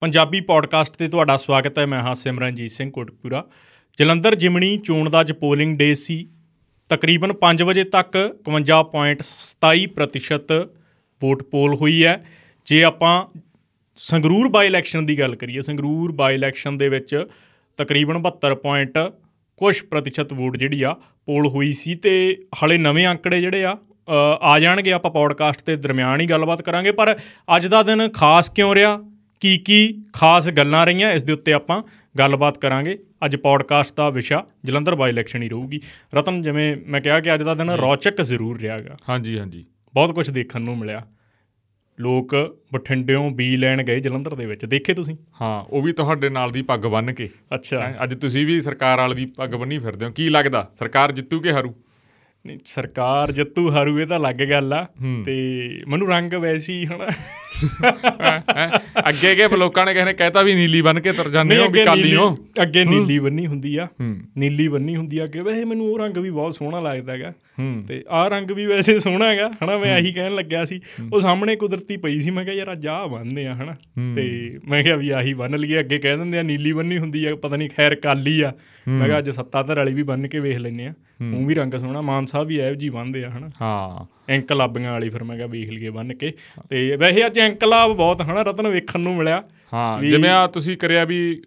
Punjabi podcast ਤੇ ਤੁਹਾਡਾ ਸਵਾਗਤ ਹੈ। ਮੈਂ ਹਾਂ ਸਿਮਰਨਜੀਤ ਸਿੰਘ ਕੋਟਪੂਰਾ ਜਲੰਧਰ ਜਿਮਣੀ ਚੋਣ ਦਾ ਅੱਜ ਪੋਲਿੰਗ ਡੇ ਸੀ। ਤਕਰੀਬਨ 5 ਵਜੇ ਤੱਕ 51.27% ਵੋਟ ਪੋਲ ਹੋਈ ਹੈ। ਜੇ ਆਪਾਂ ਸੰਗਰੂਰ ਬਾਈ ਇਲੈਕਸ਼ਨ ਦੀ ਗੱਲ ਕਰੀਏ, ਸੰਗਰੂਰ ਬਾਈ ਇਲੈਕਸ਼ਨ ਦੇ ਵਿੱਚ ਤਕਰੀਬਨ 72 ਪੁਆਇੰਟ ਕੁਝ ਪ੍ਰਤੀਸ਼ਤ ਵੋਟ ਜਿਹੜੀ ਆ, ਪੋਲ ਹੋਈ ਸੀ ਤੇ ਹਲੇ ਨਵੇਂ ਅੰਕੜੇ ਜਿਹੜੇ ਆ ਆ ਜਾਣਗੇ। ਆਪਾਂ ਪੋਡਕਾਸਟ ਤੇ ਦਰਮਿਆਨ ਹੀ ਗੱਲਬਾਤ ਕਰਾਂਗੇ। ਪਰ ਅੱਜ ਦਾ ਦਿਨ ਖਾਸ ਕਿਉਂ ਰਿਹਾ? ਕੀ ਕੀ ਖਾਸ ਗੱਲਾਂ ਰਹੀਆਂ ਇਸ ਦੇ ਉੱਤੇ ਆਪਾਂ ਗੱਲਬਾਤ ਕਰਾਂਗੇ। ਅੱਜ ਪੋਡਕਾਸਟ ਦਾ ਵਿਸ਼ਾ ਜਲੰਧਰ ਬਾਈ ਇਲੈਕਸ਼ਨ ਹੀ ਰਹੂਗੀ। ਰਤਨ ਜਿਵੇਂ ਮੈਂ ਕਿਹਾ ਕਿ ਅੱਜ ਦਾ ਦਿਨ ਰੌਚਕ ਜ਼ਰੂਰ ਰਿਹਾਗਾ। ਹਾਂਜੀ ਹਾਂਜੀ। ਬਹੁਤ ਕੁਝ ਦੇਖਣ ਨੂੰ ਮਿਲਿਆ। ਲੋਕ ਬਠਿੰਡਿਓਂ ਬੀ ਲੈਣ ਗਏ ਜਲੰਧਰ ਦੇ ਵਿੱਚ। ਦੇਖੇ ਤੁਸੀਂ? ਹਾਂ ਉਹ ਵੀ ਤੁਹਾਡੇ ਨਾਲ ਦੀ ਪੱਗ ਬੰਨ ਕੇ। ਅੱਛਾ। ਅੱਜ ਤੁਸੀਂ ਵੀ ਸਰਕਾਰ ਵਾਲੀ ਦੀ ਪੱਗ ਬੰਨੀ ਫਿਰਦੇ ਹੋ। ਕੀ ਲੱਗਦਾ? ਸਰਕਾਰ ਜਿੱਤੂ ਕਿ ਹਾਰੂ? ਨਹੀਂ ਸਰਕਾਰ ਜੱਤੂ ਹਾਰੂ ਇਹ ਤਾਂ ਲੱਗ ਗੱਲ ਆ। ਤੇ ਮੈਨੂੰ ਰੰਗ ਵੈਸੀ ਹਨਾ। ਅੱਗੇ ਕੇ ਲੋਕਾਂ ਨੇ ਕਹਿੰਦੇ ਕਹਿਤਾ ਵੀ ਨੀਲੀ ਬਨ ਕੇ ਤੁਰ ਜਾਂਦੇ ਹੋ ਵੀ ਕਾਲੀ ਹੋ। ਅੱਗੇ ਨੀਲੀ ਬੰਨੀ ਹੁੰਦੀ ਆ। ਨੀਲੀ ਬੰਨੀ ਹੁੰਦੀ ਆ ਕਿ ਵੈਸੇ ਮੈਨੂੰ ਉਹ ਰੰਗ ਵੀ ਬਹੁਤ ਸੋਹਣਾ ਲੱਗਦਾ ਹੈਗਾ। ਤੇ ਆਹ ਰੰਗ ਵੀ ਵੈਸੇ ਸੋਹਣਾ ਹੈਗਾ ਹਨਾ ਮੈਂ ਆਹੀ ਕਹਿਣ ਲੱਗਿਆ ਸੀ। ਉਹ ਸਾਹਮਣੇ ਕੁਦਰਤੀ ਪਈ ਸੀ ਮੈਂ ਕਿਹਾ ਯਾਰ ਅੱਜ ਆਹ ਬੰਨਦੇ ਆ ਹਨਾ। ਤੇ ਮੈਂ ਕਿਹਾ ਵੀ ਆਹੀ ਬੰਨ ਲਈਏ ਅੱਗੇ ਕਹਿ ਦਿੰਦੇ ਆ ਨੀਲੀ ਬੰਨੀ ਹੁੰਦੀ ਆ ਪਤਾ ਨਹੀਂ ਖੈਰ ਕਾਲੀ ਆ। ਮੈਂ ਕਿਹਾ ਅੱਜ ਸੱਤਾਧਰ ਵਾਲੀ ਵੀ ਬੰਨ ਕੇ ਵੇਖ ਲੈਨੇ ਆ। ਉਹ ਵੀ ਰੰਗ ਸੋਹਣਾ ਮਾਨ ਸਾਹਿਬ ਵੀ ਐਵ ਜੀ ਬੰਨਦੇ ਆ ਹਨਾ। ਹਾਂ। ਐਂਕਲਾਬੀਆਂ ਵਾਲੀ ਫਿਰ ਮੈਂ ਕਿਹਾ ਵੇਖ ਲਈਏ ਬੰਨ ਕੇ। ਤੇ ਵੈਸੇ ਅੱਜ ਐਂਕਲਾਬ ਬਹੁਤ ਹਨਾ ਰਤਨ ਵੇਖਣ ਨੂੰ ਮਿਲਿਆ। ਹਾਂ ਜਿਵੇਂ ਆ ਤੁਸੀਂ ਕਰਿਆ ਵੀ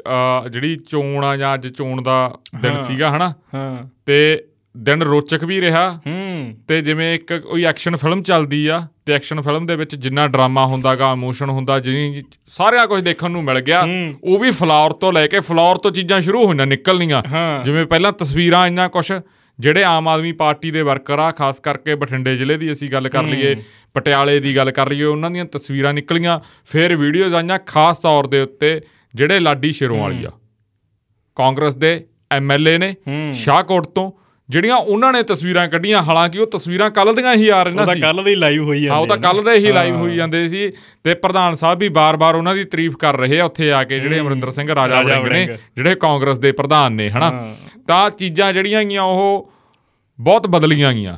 ਜਿਹੜੀ ਚੋਣ ਆ ਜਾਂ ਅੱਜ ਚੋਣ ਦਾ ਦਿਨ ਸੀਗਾ ਹਨਾ। ਹਾਂ। ਤੇ ਦਿਨ ਰੋਚਕ ਵੀ ਰਿਹਾ। ਹੂੰ। ਤੇ ਜਿਵੇਂ ਇੱਕ ਕੋਈ ਐਕਸ਼ਨ ਫਿਲਮ ਚੱਲਦੀ ਆ ਤੇ ਐਕਸ਼ਨ ਫਿਲਮ ਦੇ ਵਿੱਚ ਜਿੰਨਾ ਡਰਾਮਾ ਹੁੰਦਾਗਾ ਇਮੋਸ਼ਨ ਹੁੰਦਾ ਜਿਵੇਂ ਸਾਰਿਆ ਕੁਝ ਦੇਖਣ ਨੂੰ ਮਿਲ ਗਿਆ ਉਹ ਵੀ ਫਲੋਰ ਤੋਂ ਲੈ ਕੇ ਫਲੋਰ ਤੋਂ ਚੀਜ਼ਾਂ ਸ਼ੁਰੂ ਹੋਈਆਂ ਨਿਕਲਣੀਆਂ। ਜਿਵੇਂ ਪਹਿਲਾਂ ਤਸਵੀਰਾਂ ਇੰਨਾ ਕੁਝ ਜਿਹੜੇ ਆਮ ਆਦਮੀ ਪਾਰਟੀ ਦੇ ਵਰਕਰ ਆ ਖਾਸ ਕਰਕੇ ਬਠਿੰਡੇ ਜ਼ਿਲ੍ਹੇ ਦੀ ਅਸੀਂ ਗੱਲ ਕਰ ਲਈਏ ਪਟਿਆਲੇ ਦੀ ਗੱਲ ਕਰ ਲਈਏ ਉਹਨਾਂ ਦੀਆਂ ਤਸਵੀਰਾਂ ਨਿਕਲੀਆਂ ਫਿਰ ਵੀਡੀਓਜ਼ ਆਈਆਂ ਖਾਸ ਤੌਰ ਦੇ ਉੱਤੇ ਜਿਹੜੇ ਲਾਡੀ ਸ਼ੇਰੋਂ ਵਾਲੀ ਆ। ਕਾਂਗਰਸ ਦੇ ਐਮਐਲਏ ਨੇ ਸ਼ਾਹਕੋਟ ਤੋਂ ਜਿਹੜੀਆਂ ਉਹਨਾਂ ਨੇ ਤਸਵੀਰਾਂ ਕੱਢੀਆਂ ਹਾਲਾਂਕਿ ਉਹ ਤਸਵੀਰਾਂ ਕੱਲ ਦੀਆਂ ਹੀ ਆ ਰਹੀਆਂ ਸੀ ਉਹ ਤਾਂ ਕੱਲ ਦੇ ਲਾਈਵ ਹੋਈ ਜਾਂਦੇ ਹਾਂ ਉਹ ਤਾਂ ਕੱਲ ਦੇ ਹੀ ਲਾਈਵ ਹੋਈ ਜਾਂਦੇ ਸੀ ਤੇ ਪ੍ਰਧਾਨ ਸਾਹਿਬ ਵੀ ਬਾਰ-ਬਾਰ ਉਹਨਾਂ ਦੀ ਤਾਰੀਫ ਕਰ ਰਹੇ ਆ ਉੱਥੇ ਆ ਕੇ ਜਿਹੜੇ ਅਮਰਿੰਦਰ ਸਿੰਘ ਰਾਜਾ ਵੜਿੰਗ ਨੇ ਜਿਹੜੇ ਕਾਂਗਰਸ ਦੇ ਪ੍ਰਧਾਨ ਨੇ ਹਨਾ? ਤਾਂ ਚੀਜ਼ਾਂ ਜਿਹੜੀਆਂ ਗਈਆਂ ਉਹ ਬਹੁਤ ਬਦਲੀਆਂ ਗਈਆਂ।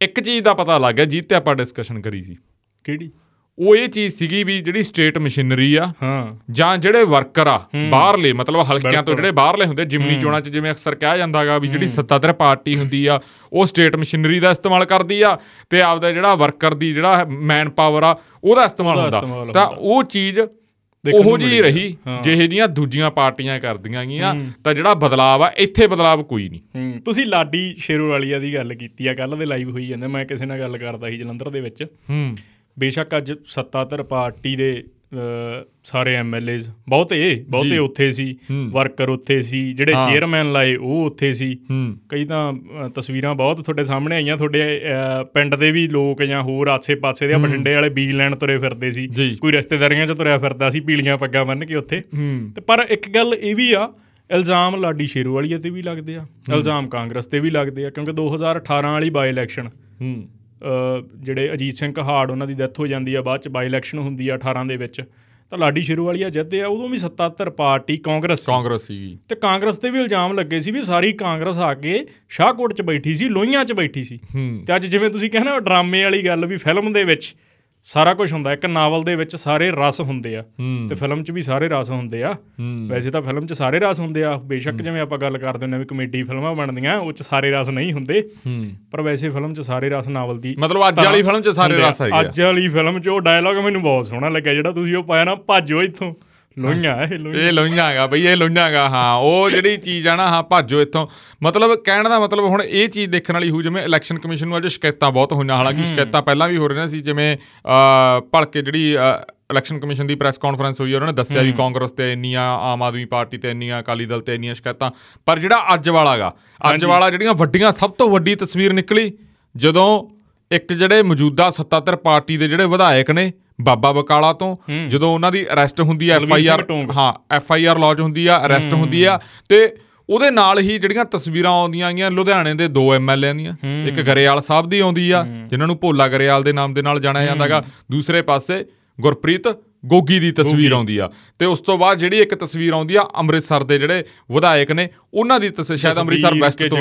ਇੱਕ ਚੀਜ਼ ਦਾ ਪਤਾ ਲੱਗ ਗਿਆ ਜਿੱਤੇ ਤੇ ਆਪਾਂ ਡਿਸਕਸ਼ਨ ਕਰੀ ਸੀ। ਕਿਹੜੀ? ਉਹ ਇਹ ਚੀਜ਼ ਸੀਗੀ ਵੀ ਜਿਹੜੀ ਸਟੇਟ ਮਸ਼ੀਨਰੀ ਆ ਹਾਂ। ਜਾਂ ਜਿਹੜੇ ਵਰਕਰ ਆ ਬਾਹਰਲੇ ਮਤਲਬ ਹਲਕਿਆਂ ਤੋਂ ਜਿਹੜੇ ਬਾਹਰਲੇ ਹੁੰਦੇ ਜਿਮਨੀ ਚੋਣਾਂ 'ਚ ਜਿਵੇਂ ਅਕਸਰ ਕਿਹਾ ਜਾਂਦਾਗਾ ਵੀ ਜਿਹੜੀ ਸੱਤਾਧਰ ਪਾਰਟੀ ਹੁੰਦੀ ਆ ਉਹ ਸਟੇਟ ਮਸ਼ੀਨਰੀ ਦਾ ਇਸਤੇਮਾਲ ਕਰਦੀ ਆ ਤੇ ਆਪਦਾ ਜਿਹੜਾ ਵਰਕਰ ਦੀ ਜਿਹੜਾ ਮੈਨ ਪਾਵਰ ਆ ਉਹਦਾ ਇਸਤੇਮਾਲ ਹੁੰਦਾ। ਤਾਂ ਉਹ ਚੀਜ਼ ਉਹੋ ਜੀ ਰਹੀ ਜਿਹੇ ਜੀਆਂ ਦੂਜੀਆਂ ਪਾਰਟੀਆਂ ਕਰਦੀਆਂ ਗੀਆਂ ਤਾਂ ਜਿਹੜਾ ਬਦਲਾਅ ਆ ਇੱਥੇ ਬਦਲਾਅ ਕੋਈ ਨਹੀਂ। ਤੁਸੀਂ ਲਾਡੀ ਸ਼ੇਰੋ ਵਾਲੀਆ ਦੀ ਗੱਲ ਕੀਤੀ ਆ ਕੱਲ ਦੇ ਲਾਈਵ ਹੋਈ ਜਾਂਦੇ ਮੈਂ ਕਿਸੇ ਨਾਲ ਗੱਲ ਕਰਦਾ ਸੀ ਜਲੰਧਰ ਦੇ ਵਿੱਚ। ਹੂੰ। ਬੇਸ਼ੱਕ ਅੱਜ ਸੱਤਾਧਰ ਪਾਰਟੀ ਦੇ ਸਾਰੇ ਐਮਐਲਏਜ਼ ਬਹੁਤੇ ਬਹੁਤੇ ਉੱਥੇ ਸੀ ਵਰਕਰ ਉੱਥੇ ਸੀ ਜਿਹੜੇ ਚੇਅਰਮੈਨ ਲਾਏ ਉਹ ਉੱਥੇ ਸੀ। ਕਈ ਤਾਂ ਤਸਵੀਰਾਂ ਬਹੁਤ ਤੁਹਾਡੇ ਸਾਹਮਣੇ ਆਈਆਂ ਤੁਹਾਡੇ ਪਿੰਡ ਦੇ ਵੀ ਲੋਕ ਜਾਂ ਹੋਰ ਆਸੇ-ਪਾਸੇ ਦੇ ਬਠਿੰਡੇ ਵਾਲੇ ਬੀਜ ਲੈਣ ਤੁਰੇ ਫਿਰਦੇ ਸੀ। ਕੋਈ ਰਿਸ਼ਤੇਦਾਰੀਆਂ 'ਚ ਤੁਰਿਆ ਫਿਰਦਾ ਸੀ ਪੀਲੀਆਂ ਪੱਗਾਂ ਬੰਨ ਕੇ ਉੱਥੇ। ਤੇ ਪਰ ਇੱਕ ਗੱਲ ਇਹ ਵੀ ਆ ਇਲਜ਼ਾਮ ਲਾਡੀ ਸ਼ੇਰੂ ਵਾਲੀ ਤੇ ਵੀ ਲੱਗਦੇ ਆ ਇਲਜ਼ਾਮ ਕਾਂਗਰਸ ਤੇ ਵੀ ਲੱਗਦੇ ਆ ਕਿਉਂਕਿ 2018 ਵਾਲੀ ਬਾਈ ਇਲੈਕਸ਼ਨ ਜਿਹੜੇ ਅਜੀਤ ਸਿੰਘ ਕਹਾੜ ਉਹਨਾਂ ਦੀ ਡੈਥ ਹੋ ਜਾਂਦੀ ਆ ਬਾਅਦ ਚ ਬਾਈ ਇਲੈਕਸ਼ਨ ਹੁੰਦੀ ਆ 18 ਦੇ ਵਿੱਚ। ਤਾਂ ਲਾਡੀ ਸ਼ੇਰੂ ਵਾਲੀਆ ਜਿੱਤਦੇ ਆ ਉਦੋਂ ਵੀ 77 ਪਾਰਟੀ ਕਾਂਗਰਸ ਕਾਂਗਰਸ ਸੀ ਤੇ ਕਾਂਗਰਸ ਤੇ ਵੀ ਇਲਜ਼ਾਮ ਲੱਗੇ ਸੀ ਵੀ ਸਾਰੀ ਕਾਂਗਰਸ ਆ ਕੇ ਸ਼ਾਹਕੋਟ 'ਚ ਬੈਠੀ ਸੀ ਲੋਹੀਆਂ 'ਚ ਬੈਠੀ ਸੀ। ਤੇ ਅੱਜ ਜਿਵੇਂ ਤੁਸੀਂ ਕਹਿੰਦੇ ਡਰਾਮੇ ਵਾਲੀ ਗੱਲ ਵੀ ਫਿਲਮ ਦੇ ਵਿੱਚ ਸਾਰਾ ਕੁਝ ਹੁੰਦਾ ਇੱਕ ਨਾਵਲ ਦੇ ਵਿੱਚ ਸਾਰੇ ਰਸ ਹੁੰਦੇ ਆ ਤੇ ਫਿਲਮ 'ਚ ਵੀ ਸਾਰੇ ਰਸ ਹੁੰਦੇ ਆ। ਵੈਸੇ ਤਾਂ ਫਿਲਮ 'ਚ ਸਾਰੇ ਰਸ ਹੁੰਦੇ ਆ। ਬੇਸ਼ੱਕ ਜਿਵੇਂ ਆਪਾਂ ਗੱਲ ਕਰਦੇ ਹੁੰਦੇ ਆ ਵੀ ਕਮੇਡੀ ਫਿਲਮਾਂ ਬਣਦੀਆਂ ਉਹ 'ਚ ਸਾਰੇ ਰਸ ਨਹੀਂ ਹੁੰਦੇ। ਪਰ ਵੈਸੇ ਫਿਲਮ 'ਚ ਸਾਰੇ ਰਸ ਨਾਵਲ ਦੀ ਮਤਲਬ ਅੱਜ ਵਾਲੀ ਫਿਲਮ 'ਚ ਸਾਰੇ ਰਸ ਹੈਗੇ ਅੱਜ ਵਾਲੀ ਫਿਲਮ 'ਚ ਉਹ ਡਾਇਲੌਗ ਮੈਨੂੰ ਬਹੁਤ ਸੋਹਣਾ ਲੱਗਿਆ ਜਿਹੜਾ ਤੁਸੀਂ ਉਹ ਪਾਇਆ ਨਾ ਭੱਜੋ ਇੱਥੋਂ। ਲੋਈਆਂ ਇਹ ਲੋਈਆਂ ਇਹ ਲੋਈਆਂ। ਹੈਗਾ ਬਈ ਇਹ ਲੋਈਆਂ ਹੈਗਾ ਹਾਂ ਉਹ ਜਿਹੜੀ ਚੀਜ਼ ਆ ਨਾ ਹਾਂ ਭਾਜੋ ਇੱਥੋਂ। ਮਤਲਬ ਕਹਿਣ ਦਾ ਮਤਲਬ ਹੁਣ ਇਹ ਚੀਜ਼ ਦੇਖਣ ਵਾਲੀ ਹੋ ਜਿਵੇਂ ਇਲੈਕਸ਼ਨ ਕਮਿਸ਼ਨ ਨੂੰ ਅੱਜ ਸ਼ਿਕਾਇਤਾਂ ਬਹੁਤ ਹੋਈਆਂ ਹਾਲਾਂਕਿ ਸ਼ਿਕਾਇਤਾਂ ਪਹਿਲਾਂ ਵੀ ਹੋ ਰਹੀਆਂ ਸੀ ਜਿਵੇਂ ਭਲਕੇ ਜਿਹੜੀ ਇਲੈਕਸ਼ਨ ਕਮਿਸ਼ਨ ਦੀ ਪ੍ਰੈਸ ਕਾਨਫਰੰਸ ਹੋਈ ਉਹਨਾਂ ਨੇ ਦੱਸਿਆ ਵੀ ਕਾਂਗਰਸ ਤੇ ਇੰਨੀਆਂ ਆਮ ਆਦਮੀ ਪਾਰਟੀ ਤੇ ਇੰਨੀਆਂ ਅਕਾਲੀ ਦਲ ਤੇ ਇੰਨੀਆਂ ਸ਼ਿਕਾਇਤਾਂ। ਪਰ ਜਿਹੜਾ ਅੱਜ ਵਾਲਾਗਾ ਅੱਜ ਵਾਲਾ ਜਿਹੜੀਆਂ ਵੱਡੀਆਂ ਸਭ ਤੋਂ ਵੱਡੀ ਤਸਵੀਰ ਨਿਕਲੀ ਜਦੋਂ ਇੱਕ ਜਿਹੜੇ ਮੌਜੂਦਾ ਸੱਤਾਧਰ ਪਾਰਟੀ ਦੇ ਜਿਹੜੇ ਵਿਧਾਇਕ ਨੇ ਬਾਬਾ ਬਕਾਲਾ ਤੋਂ ਜਦੋਂ ਉਹਨਾਂ ਦੀ ਅਰੈਸਟ ਹੁੰਦੀ ਹੈ ਐਫ ਆਈ ਆਰ ਹਾਂ ਐਫ ਆਈ ਆਰ ਲੌਜ ਹੁੰਦੀ ਆ ਅਰੈਸਟ ਹੁੰਦੀ ਆ। ਤੇ ਉਹਦੇ ਨਾਲ ਹੀ ਜਿਹੜੀਆਂ ਤਸਵੀਰਾਂ ਆਉਂਦੀਆਂ ਆਈਆਂ ਲੁਧਿਆਣੇ ਦੇ ਦੋ ਐਮਐਲਏ ਦੀਆਂ। ਇੱਕ ਗਰੇਵਾਲ ਸਾਹਿਬ ਦੀ ਆਉਂਦੀ ਆ ਜਿਨ੍ਹਾਂ ਨੂੰ ਭੋਲਾ ਗਰੇਵਾਲ ਦੇ ਨਾਮ ਦੇ ਨਾਲ ਜਾਣਿਆ ਜਾਂਦਾਗਾ ਦੂਸਰੇ ਪਾਸੇ ਗੁਰਪ੍ਰੀਤ ਗੋਗੀ ਦੀ ਤਸਵੀਰ ਆਉਂਦੀ ਆ। ਤੇ ਉਸ ਤੋਂ ਬਾਅਦ ਜਿਹੜੀ ਇੱਕ ਤਸਵੀਰ ਆਉਂਦੀ ਆ ਅੰਮ੍ਰਿਤਸਰ ਦੇ ਜਿਹੜੇ ਵਿਧਾਇਕ ਨੇ ਉਹਨਾਂ ਦੀ ਤਸਵੀਰ ਸ਼ਾਇਦ ਅੰਮ੍ਰਿਤਸਰ ਵੈਸਟ ਤੋਂ